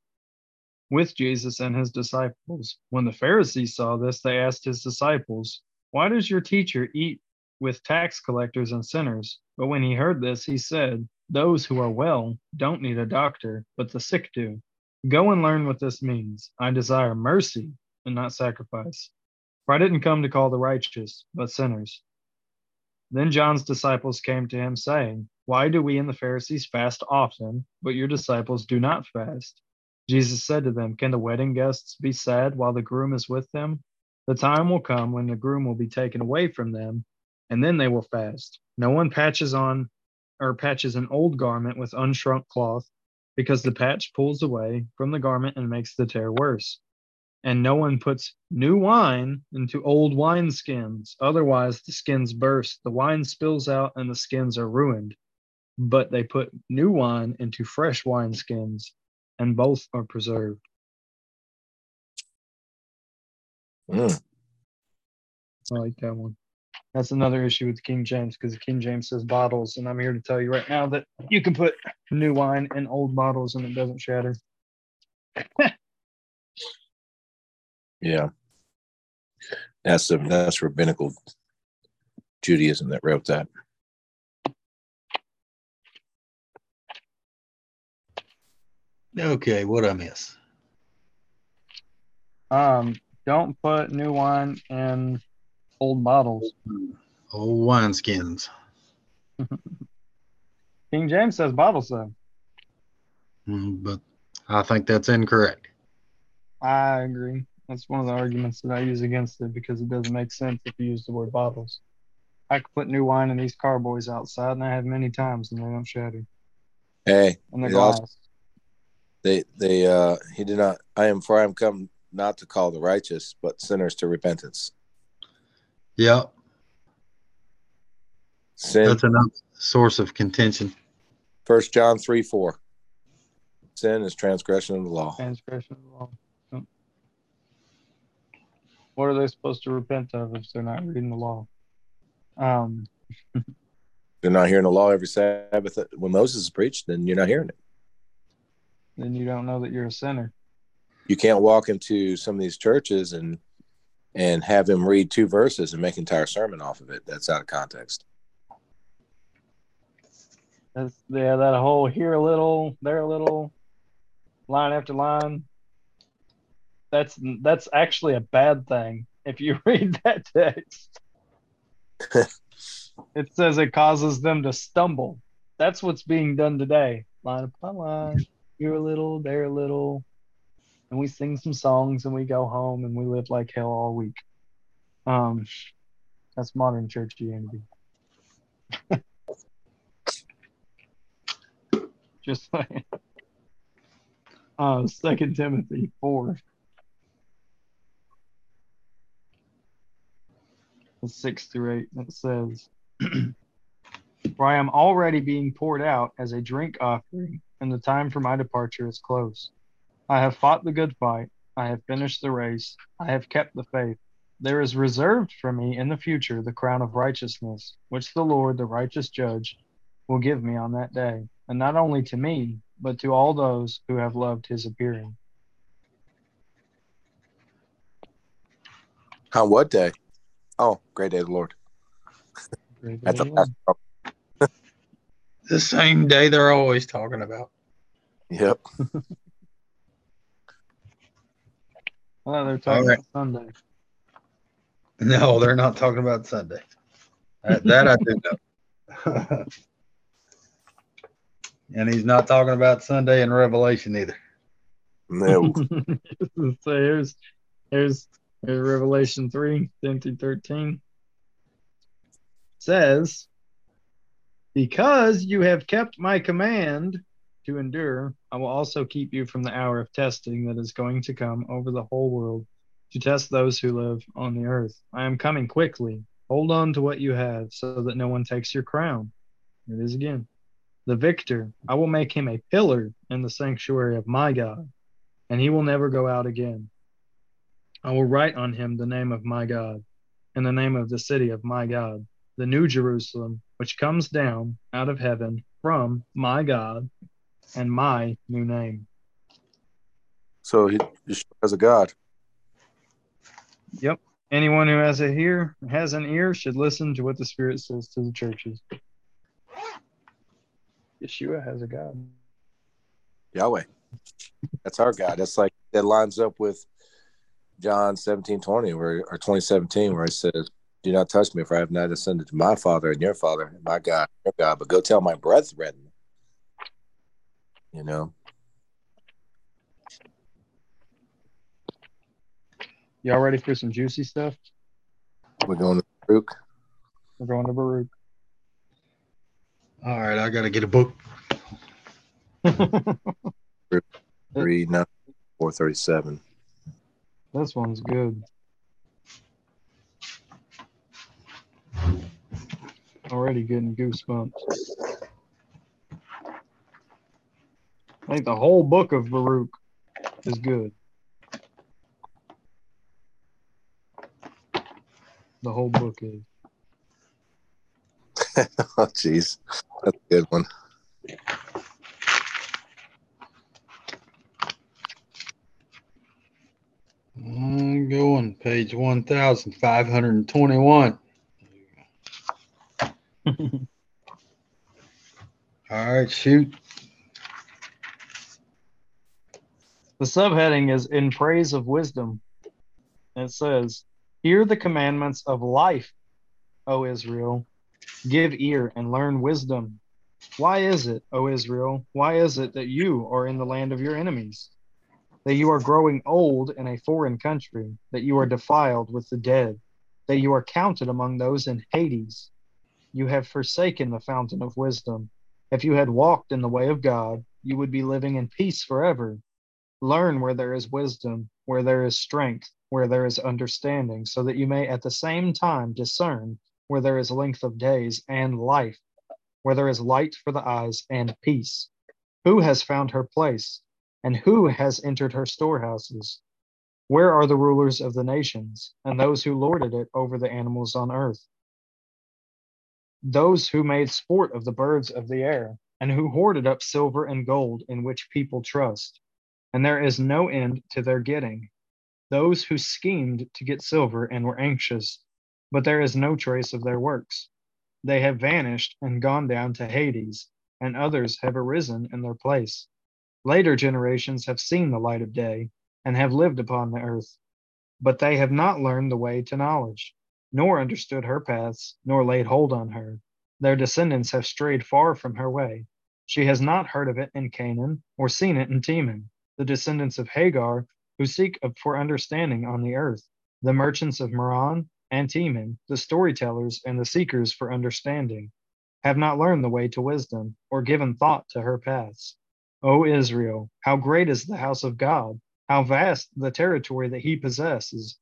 with Jesus and his disciples. When the Pharisees saw this, they asked his disciples, Why does your teacher eat with tax collectors and sinners? But when he heard this, he said, Those who are well don't need a doctor, but the sick do. Go and learn what this means. I desire mercy and not sacrifice. For I didn't come to call the righteous, but sinners. Then John's disciples came to him, saying, Why do we and the Pharisees fast often, but your disciples do not fast? Jesus said to them, Can the wedding guests be sad while the groom is with them? The time will come when the groom will be taken away from them, and then they will fast. No one patches on or patches an old garment with unshrunk cloth, because the patch pulls away from the garment and makes the tear worse. And no one puts new wine into old wineskins. Otherwise, the skins burst, the wine spills out, and the skins are ruined. But they put new wine into fresh wineskins, and both are preserved. Mm. I like that one. That's another issue with King James because King James says bottles, and I'm here to tell you right now that you can put new wine in old bottles and it doesn't shatter. *laughs* Yeah. That's the that's rabbinical Judaism that wrote that. Okay, what I miss? Um, don't put new wine in old bottles. Old wineskins. *laughs* King James says bottles though. Mm, But I think that's incorrect. I agree. That's one of the arguments that I use against it because it doesn't make sense if you use the word bottles. I could put new wine in these carboys outside, and I have many times, and they don't shatter. Hey, And the It also- glass. they they uh he did not I am for I am come not to call the righteous, but sinners to repentance. Yeah, Sin. that's another source of contention. First John three four. Sin is transgression of the law. Transgression of the law. What are they supposed to repent of if they're not reading the law? Um, *laughs* They're not hearing the law every Sabbath when Moses is preached, then you're not hearing it. then you don't know that you're a sinner. You can't walk into some of these churches and and have him read two verses and make an entire sermon off of it. That's out of context. That's yeah, that whole here a little, there a little, line after line. That's that's actually a bad thing if you *laughs* read that text. *laughs* it says it causes them to stumble. That's what's being done today. Line upon line, here a little, there a little, and we sing some songs and we go home and we live like hell all week. Um, that's modern churchianity. *laughs* Just like uh, Second Timothy four, six through eight. It says, *clears throat* "For I am already being poured out as a drink offering, and the time for my departure is close. I have fought the good fight. I have finished the race. I have kept the faith. There is reserved for me in the future the crown of righteousness, which the Lord, the righteous judge, will give me on that day, and not only to me, but to all those who have loved his appearing. On what day? Oh, great day of the Lord. Great At the day. last trump. The same day they're always talking about. Yep. *laughs* Oh, they're talking All right. about Sunday. No, they're not talking about Sunday. That, that I do know. *laughs* and he's not talking about Sunday in Revelation either. No. *laughs* so here's here's Revelation 3, 10 through 13. says, Because you have kept my command to endure, I will also keep you from the hour of testing that is going to come over the whole world to test those who live on the earth. I am coming quickly. Hold on to what you have so that no one takes your crown. It is again. The victor, I will make him a pillar in the sanctuary of my God, and he will never go out again. I will write on him the name of my God, and the name of the city of my God, the new Jerusalem, which comes down out of heaven from my God, and my new name. So he has a God. Yep. Anyone who has a ear has an ear should listen to what the Spirit says to the churches. Yeshua has a God. Yahweh. That's our God. That's like that lines up with John 17, 20, where or 2017, where it says, Do not touch me, for I have not ascended to my father and your father, and my God, your God, but go tell my brethren. You know, Y'all ready for some juicy stuff? we're going to Baruch. We're going to Baruch. All right, I got to get a book. *laughs* Three, nine, four, thirty-seven. This one's good. Already getting goosebumps. I think the whole book of Baruch is good. The whole book is. *laughs* oh, jeez. That's a good one. Going page 1521. *laughs* All right, shoot. The subheading is In Praise of Wisdom. It says, Hear the commandments of life, O Israel. Give ear and learn wisdom. Why is it, O Israel, why is it that you are in the land of your enemies? That you are growing old in a foreign country, that you are defiled with the dead, that you are counted among those in Hades. You have forsaken the fountain of wisdom. If you had walked in the way of God, you would be living in peace forever. Learn where there is wisdom, where there is strength, where there is understanding, so that you may at the same time discern where there is length of days and life, where there is light for the eyes and peace. Who has found her place? And who has entered her storehouses? Where are the rulers of the nations, and those who lorded it over the animals on earth? Those who made sport of the birds of the air, and who hoarded up silver and gold in which people trust. And there is no end to their getting. Those who schemed to get silver and were anxious, but there is no trace of their works. They have vanished and gone down to Hades, and others have arisen in their place. Later generations have seen the light of day and have lived upon the earth. But they have not learned the way to knowledge, nor understood her paths, nor laid hold on her. Their descendants have strayed far from her way. She has not heard of it in Canaan, or seen it in Teman, the descendants of Hagar, who seek for understanding on the earth, the merchants of Merran and Teman, the storytellers and the seekers for understanding, have not learned the way to wisdom, or given thought to her paths. O Israel, how great is the house of God! How vast the territory that he possesses!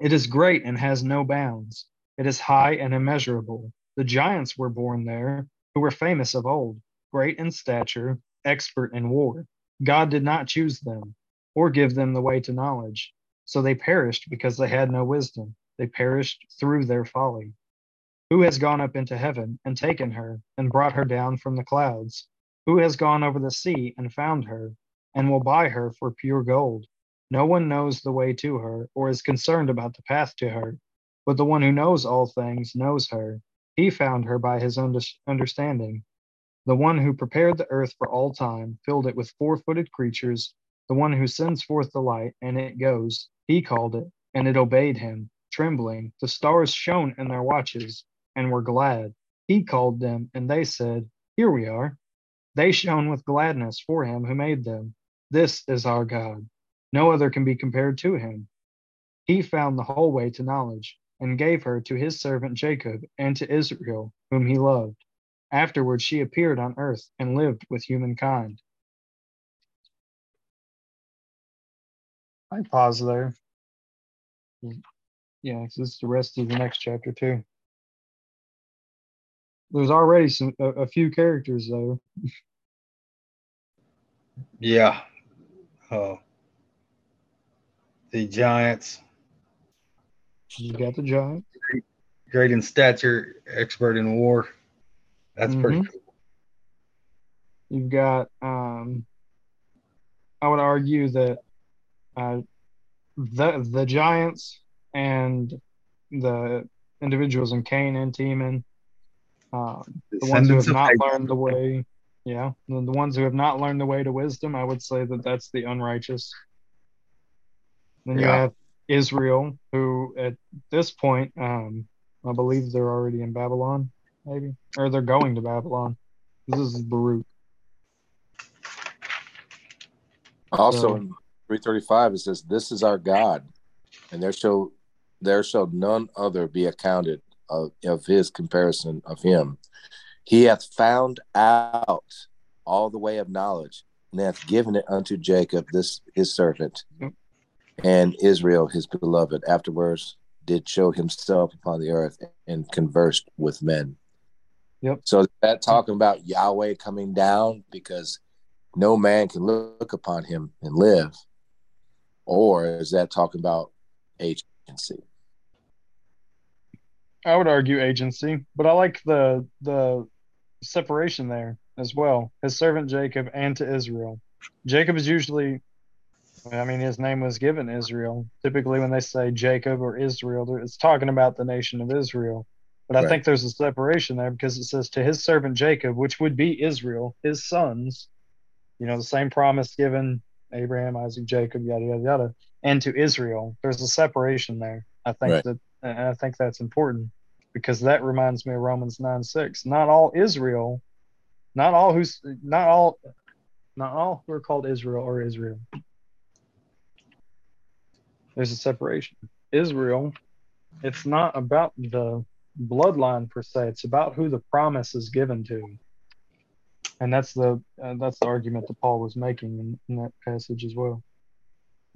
It is great and has no bounds. It is high and immeasurable. The giants were born there, who were famous of old, great in stature, expert in war. God did not choose them, or give them the way to knowledge. So they perished because they had no wisdom. They perished through their folly. Who has gone up into heaven and taken her and brought her down from the clouds? Who has gone over the sea and found her and will buy her for pure gold. No one knows the way to her or is concerned about the path to her, but the one who knows all things knows her. He found her by his understanding. The one who prepared the earth for all time, filled it with four footed creatures, the one who sends forth the light, and it goes. He called it, and it obeyed him, trembling. The stars shone in their watches, and were glad. He called them, and they said, Here we are. They shone with gladness for him who made them. This is our God. No other can be compared to him. He found the whole way to knowledge and gave her to his servant Jacob and to Israel, whom he loved. Afterward, she appeared on earth and lived with humankind. I pause there. Yeah, this is the rest of the next chapter, too. There's already some a, a few characters, though. yeah, uh, the Giants. You got the Giants. Great, great in stature, expert in war. That's mm-hmm. pretty cool. You've got, um, I would argue that uh, the the Giants and the individuals in Cain and Teman, um, the ones who have not learned the way yeah, the, the ones who have not learned the way to wisdom, I would say that that's the unrighteous. Then you have Israel, who at this point, um, I believe they're already in Babylon, maybe, or they're going to Babylon. This is Baruch. Also, so, in 335, it says, This is our God, and there shall there shall none other be accounted of, of his comparison of him. He hath found out all the way of knowledge, and hath given it unto Jacob, this his servant, and Israel his beloved. Afterwards, did show himself upon the earth and conversed with men. Yep. So that talking about Yahweh coming down because no man can look upon him and live, or is that talking about agency? I would argue agency, but I like the the separation there as well. His servant Jacob and to Israel. Jacob is usually, I mean, his name was given Israel. Typically, when they say Jacob or Israel, it's talking about the nation of Israel. But right. I think there's a separation there because it says to his servant Jacob, which would be Israel, his sons, you know, the same promise given Abraham, Isaac, Jacob, yada, yada, yada, and to Israel. There's a separation there. I think right. that, and I think that's important because that reminds me of Romans 9 6. Not all Israel, not all who's not all not all who are called Israel are Israel. There's a separation. Israel, it's not about the bloodline per se, it's about who the promise is given to. and that's the uh, that's the argument that Paul was making in, in that passage as well.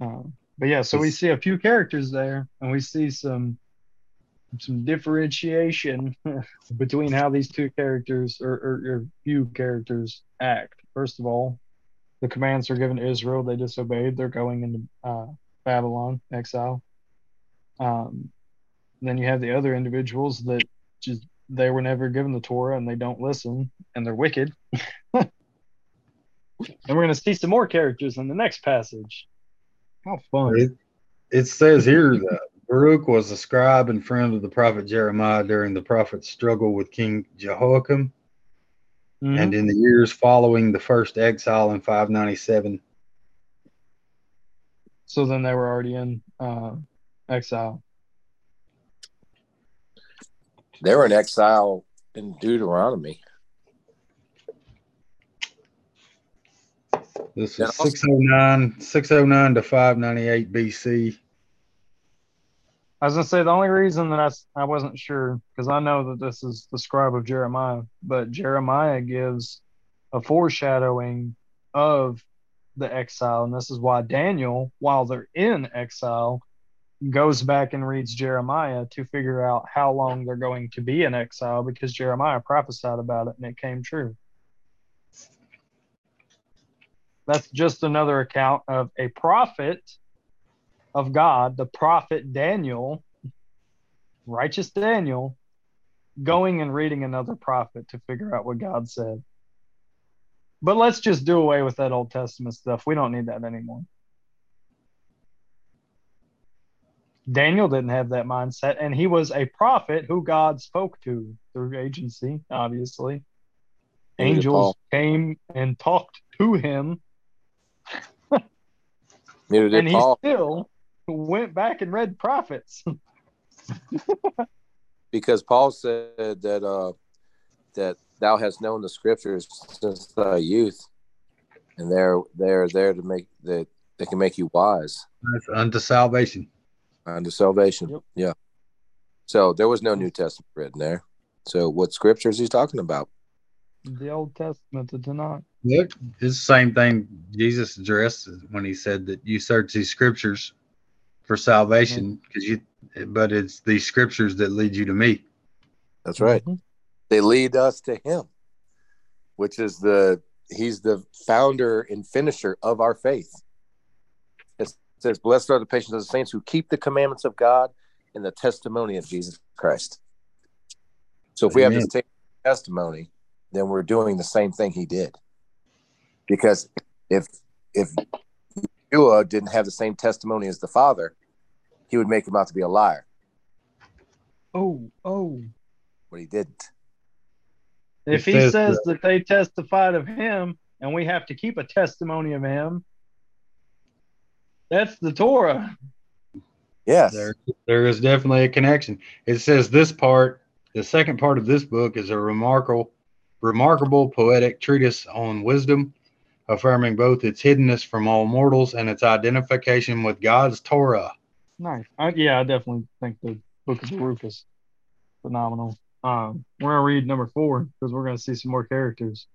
Uh, but yeah, so we see a few characters there, and we see some some differentiation *laughs* between how these two characters or, or, or few characters act. First of all, the commands are given to Israel; they disobeyed. They're going into uh, Babylon exile. Um, then you have the other individuals that just they were never given the Torah and they don't listen and they're wicked. *laughs* and we're going to see some more characters in the next passage. How fun! It, it says here that Baruch was a scribe and friend of the prophet Jeremiah during the prophet's struggle with King Jehoiakim, Mhm. and in the years following the first exile in 597. so then they were already in uh, exile. They were in exile in Deuteronomy. This is 609, 609 to 598 BC. I was gonna say the only reason that I, I wasn't sure because I know that this is the scribe of Jeremiah, but Jeremiah gives a foreshadowing of the exile, and this is why Daniel, while they're in exile, goes back and reads Jeremiah to figure out how long they're going to be in exile because Jeremiah prophesied about it and it came true. That's just another account of a prophet of God, the prophet Daniel, righteous Daniel, going and reading another prophet to figure out what God said. But let's just do away with that Old Testament stuff. We don't need that anymore. Daniel didn't have that mindset, and he was a prophet who God spoke to through agency, obviously. Angels came and talked to him, and he still went back and read prophets. *laughs* because Paul said that uh, that thou hast known the scriptures since thy youth, and they're they're there to make that they can make you wise That's unto salvation. unto salvation. Yep. Yeah. So there was no New Testament written there. So what scriptures he's talking about? the Old Testament did not. Look, it's the same thing Jesus addressed when he said that you search these scriptures for salvation because you, but it's these scriptures that lead you to me. That's right. Mhm. They lead us to him, which is the he's the founder and finisher of our faith. It says, Blessed are the patience of the saints who keep the commandments of God and the testimony of Jesus Christ. So if we have this testimony, then we're doing the same thing he did. Because if if Yeshua didn't have the same testimony as the Father, he would make him out to be a liar, Oh, oh. but he didn't. If It he says says that they testified of him and we have to keep a testimony of him, that's the Torah. Yes. There, there is definitely a connection. It says this part, the second part of this book is a remarkable, remarkable poetic treatise on wisdom, affirming both its hiddenness from all mortals and its identification with God's Torah. Nice. I, yeah, I definitely think the Book of Baruch is phenomenal. Um, we're gonna read number four because we're gonna see some more characters.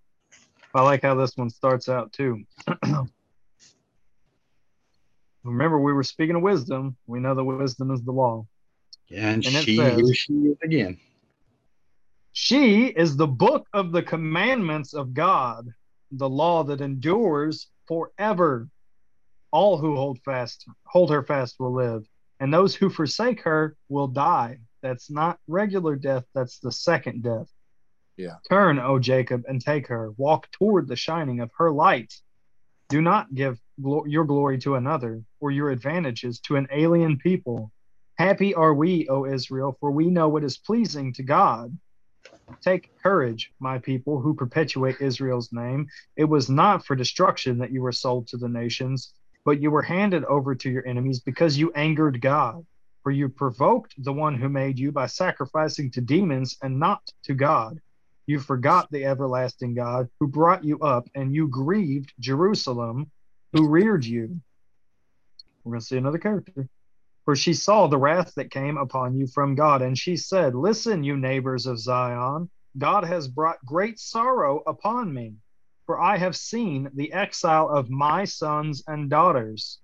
I like how this one starts out too. *clears throat* Remember, we were speaking of wisdom. We know that wisdom is the law. And, And she, says- she is again. She is the book of the commandments of God, the law that endures forever. All who hold fast, hold her fast will live, and those who forsake her will die. That's not regular death, that's the second death. Yeah. Turn, O Jacob, and take her. Walk toward the shining of her light. Do not give glo- your glory to another, or your advantages to an alien people. Happy are we, O Israel, for we know what is pleasing to God. Take courage, my people who perpetuate Israel's name. It was not for destruction that you were sold to the nations, but you were handed over to your enemies because you angered God. For you provoked the one who made you by sacrificing to demons and not to God. You forgot the everlasting God who brought you up, and you grieved Jerusalem who reared you. We're going to see another character. For she saw the wrath that came upon you from God, and she said, Listen, you neighbors of Zion, God has brought great sorrow upon me. For I have seen the exile of my sons and daughters,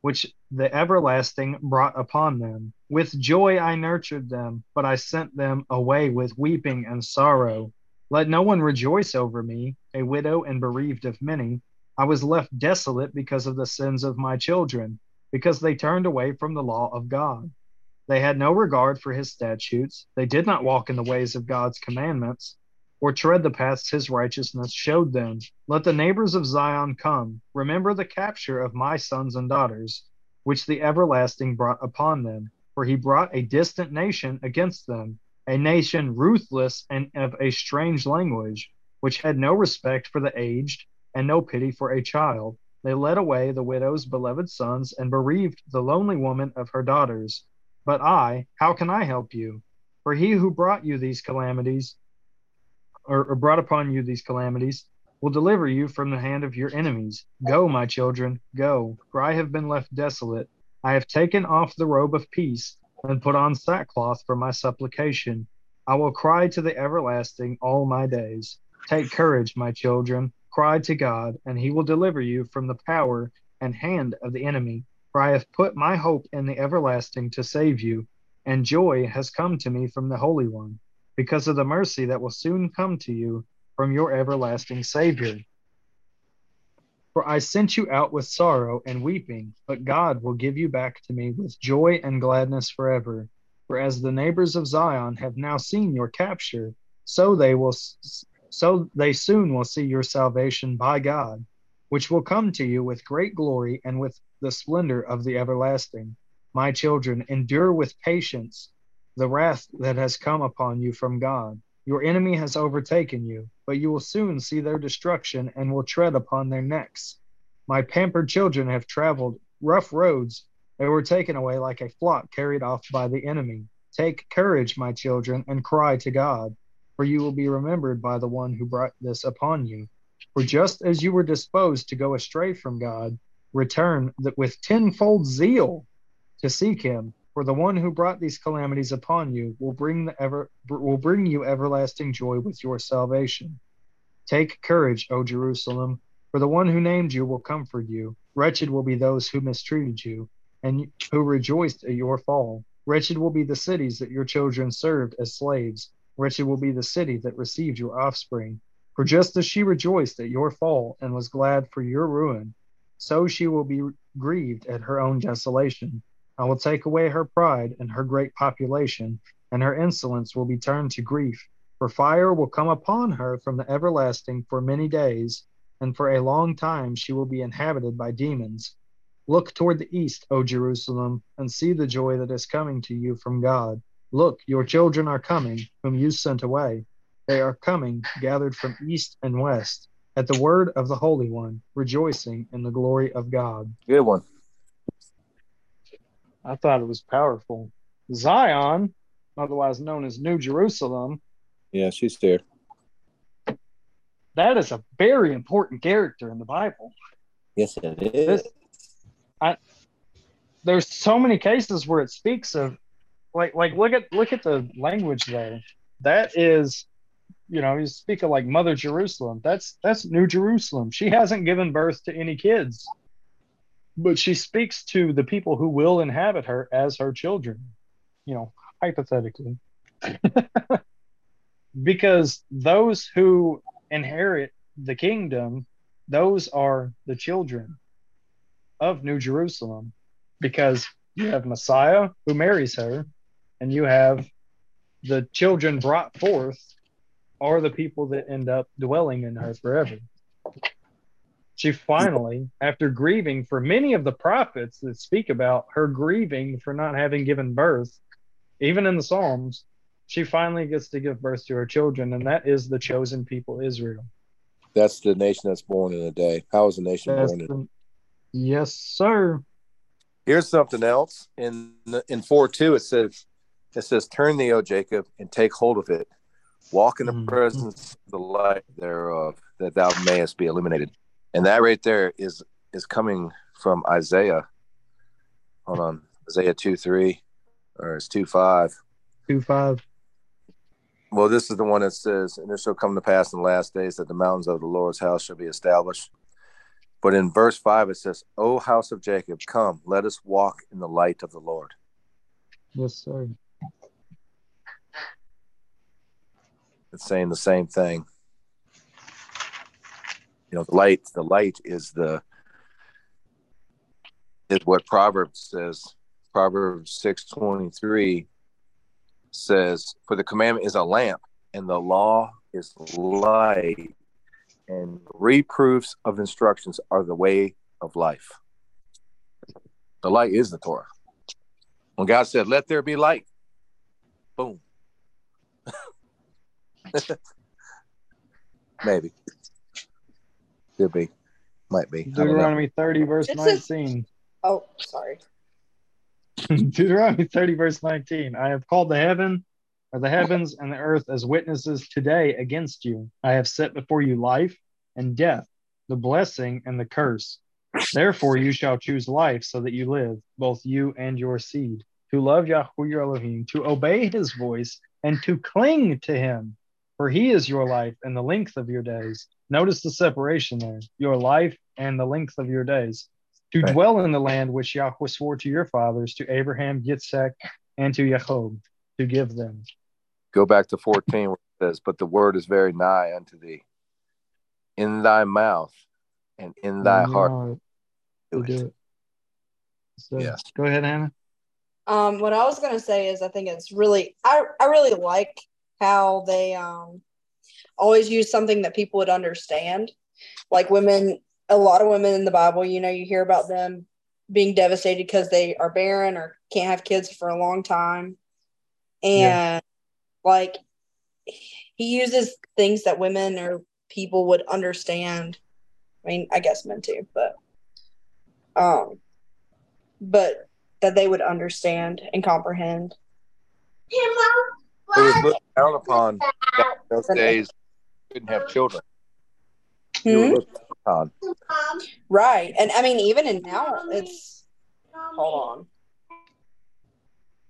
which the everlasting brought upon them. With joy I nurtured them, but I sent them away with weeping and sorrow. Let no one rejoice over me, a widow and bereaved of many. I was left desolate because of the sins of my children, because they turned away from the law of God. They had no regard for his statutes. They did not walk in the ways of God's commandments or tread the paths his righteousness showed them. Let the neighbors of Zion come. Remember the capture of my sons and daughters, which the everlasting brought upon them. For he brought a distant nation against them, a nation ruthless and of a strange language, which had no respect for the aged and no pity for a child. They led away the widow's beloved sons and bereaved the lonely woman of her daughters. But I, how can I help you? For he who brought you these calamities or, or brought upon you these calamities will deliver you from the hand of your enemies. Go, my children, go, for I have been left desolate. I have taken off the robe of peace and put on sackcloth for my supplication. I will cry to the everlasting all my days. Take courage, my children, cry to God, and he will deliver you from the power and hand of the enemy. For I have put my hope in the everlasting to save you, and joy has come to me from the Holy One because of the mercy that will soon come to you from your everlasting Savior. For I sent you out with sorrow and weeping, but God will give you back to me with joy and gladness forever. For as the neighbors of Zion have now seen your capture, so they will so they soon will see your salvation by God, which will come to you with great glory and with the splendor of the everlasting. My children, endure with patience the wrath that has come upon you from God. Your enemy has overtaken you, but you will soon see their destruction and will tread upon their necks. My pampered children have traveled rough roads. They were taken away like a flock carried off by the enemy. Take courage, my children, and cry to God, for you will be remembered by the one who brought this upon you. For just as you were disposed to go astray from God, return with tenfold zeal to seek him for the one who brought these calamities upon you will bring the ever will bring you everlasting joy with your salvation. Take courage, O Jerusalem, for the one who named you will comfort you. Wretched will be those who mistreated you and who rejoiced at your fall. Wretched will be the cities that your children served as slaves. Wretched will be the city that received your offspring. For just as she rejoiced at your fall and was glad for your ruin, so she will be grieved at her own desolation. I will take away her pride and her great population, and her insolence will be turned to grief. For fire will come upon her from the everlasting for many days, and for a long time she will be inhabited by demons. Look toward the east, O Jerusalem, and see the joy that is coming to you from God. Look, your children are coming, whom you sent away. They are coming, gathered from east and west, at the word of the Holy One, rejoicing in the glory of God. Good one. I thought it was powerful. Zion, otherwise known as New Jerusalem. Yeah, she's there. That is a very important character in the Bible. Yes, it is. This, I, there's so many cases where it speaks of, like, like look at look at the language there. That is, you know, you speak of like Mother Jerusalem. That's that's New Jerusalem. She hasn't given birth to any kids but she speaks to the people who will inhabit her as her children, you know, hypothetically. *laughs* because those who inherit the kingdom, those are the children of New Jerusalem. Because you have Messiah who marries her, and you have the children brought forth are the people that end up dwelling in her forever she finally, after grieving for many of the prophets that speak about her grieving for not having given birth, even in the Psalms, she finally gets to give birth to her children, and that is the chosen people, Israel. That's the nation that's born in a day. How is the nation that's born in? yes, sir. Here's something else in in four two. It says, "It says, turn thee, O Jacob, and take hold of it. Walk in the mm-hmm. presence of the light thereof, that thou mayest be illuminated." And that right there is is coming from Isaiah. Hold on, Isaiah two three, or it's two five. Two five. Well, this is the one that says, and it shall come to pass in the last days that the mountains of the Lord's house shall be established. But in verse 5, it says, O house of Jacob, come, let us walk in the light of the Lord. Yes, sir. It's saying the same thing. You know, the light, the light is the is what Proverbs says. Proverbs six twenty three says, For the commandment is a lamp, and the law is light, and reproofs of instructions are the way of life. The light is the Torah. When God said, Let there be light, boom. *laughs* Maybe. Could be. Might be. Deuteronomy 30, verse 19. Oh, sorry. *laughs* Deuteronomy 30, verse 19. I have called the heaven or the heavens and the earth as witnesses today against you. I have set before you life and death, the blessing and the curse. Therefore you shall choose life so that you live, both you and your seed, to love Yahweh your Elohim, to obey his voice, and to cling to him. For he is your life and the length of your days. Notice the separation there your life and the length of your days to right. dwell in the land which Yahweh swore to your fathers, to Abraham, Yitzhak, and to Jacob, to give them. Go back to 14 where it says, But the word is very nigh unto thee, in thy mouth and in thy in heart. Do it. it. So, yes. Go ahead, Hannah. Um, what I was gonna say is I think it's really I, I really like how they um always use something that people would understand. Like women a lot of women in the Bible, you know, you hear about them being devastated because they are barren or can't have kids for a long time. And yeah. like he uses things that women or people would understand. I mean, I guess men too, but um but that they would understand and comprehend. It was looked down upon those days didn't have children. Hmm? Right. And I mean, even in now, it's hold on.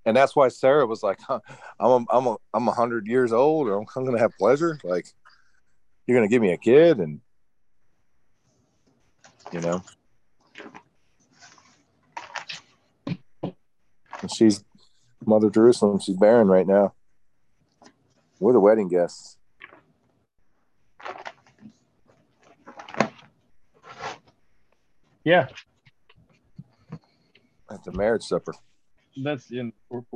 And that's why Sarah was like, huh, "I'm a, I'm a, I'm a hundred years old, or I'm going to have pleasure. Like, you're going to give me a kid, and you know." And she's Mother Jerusalem. She's barren right now. We're the wedding guests. Yeah. At the marriage supper. That's in for, for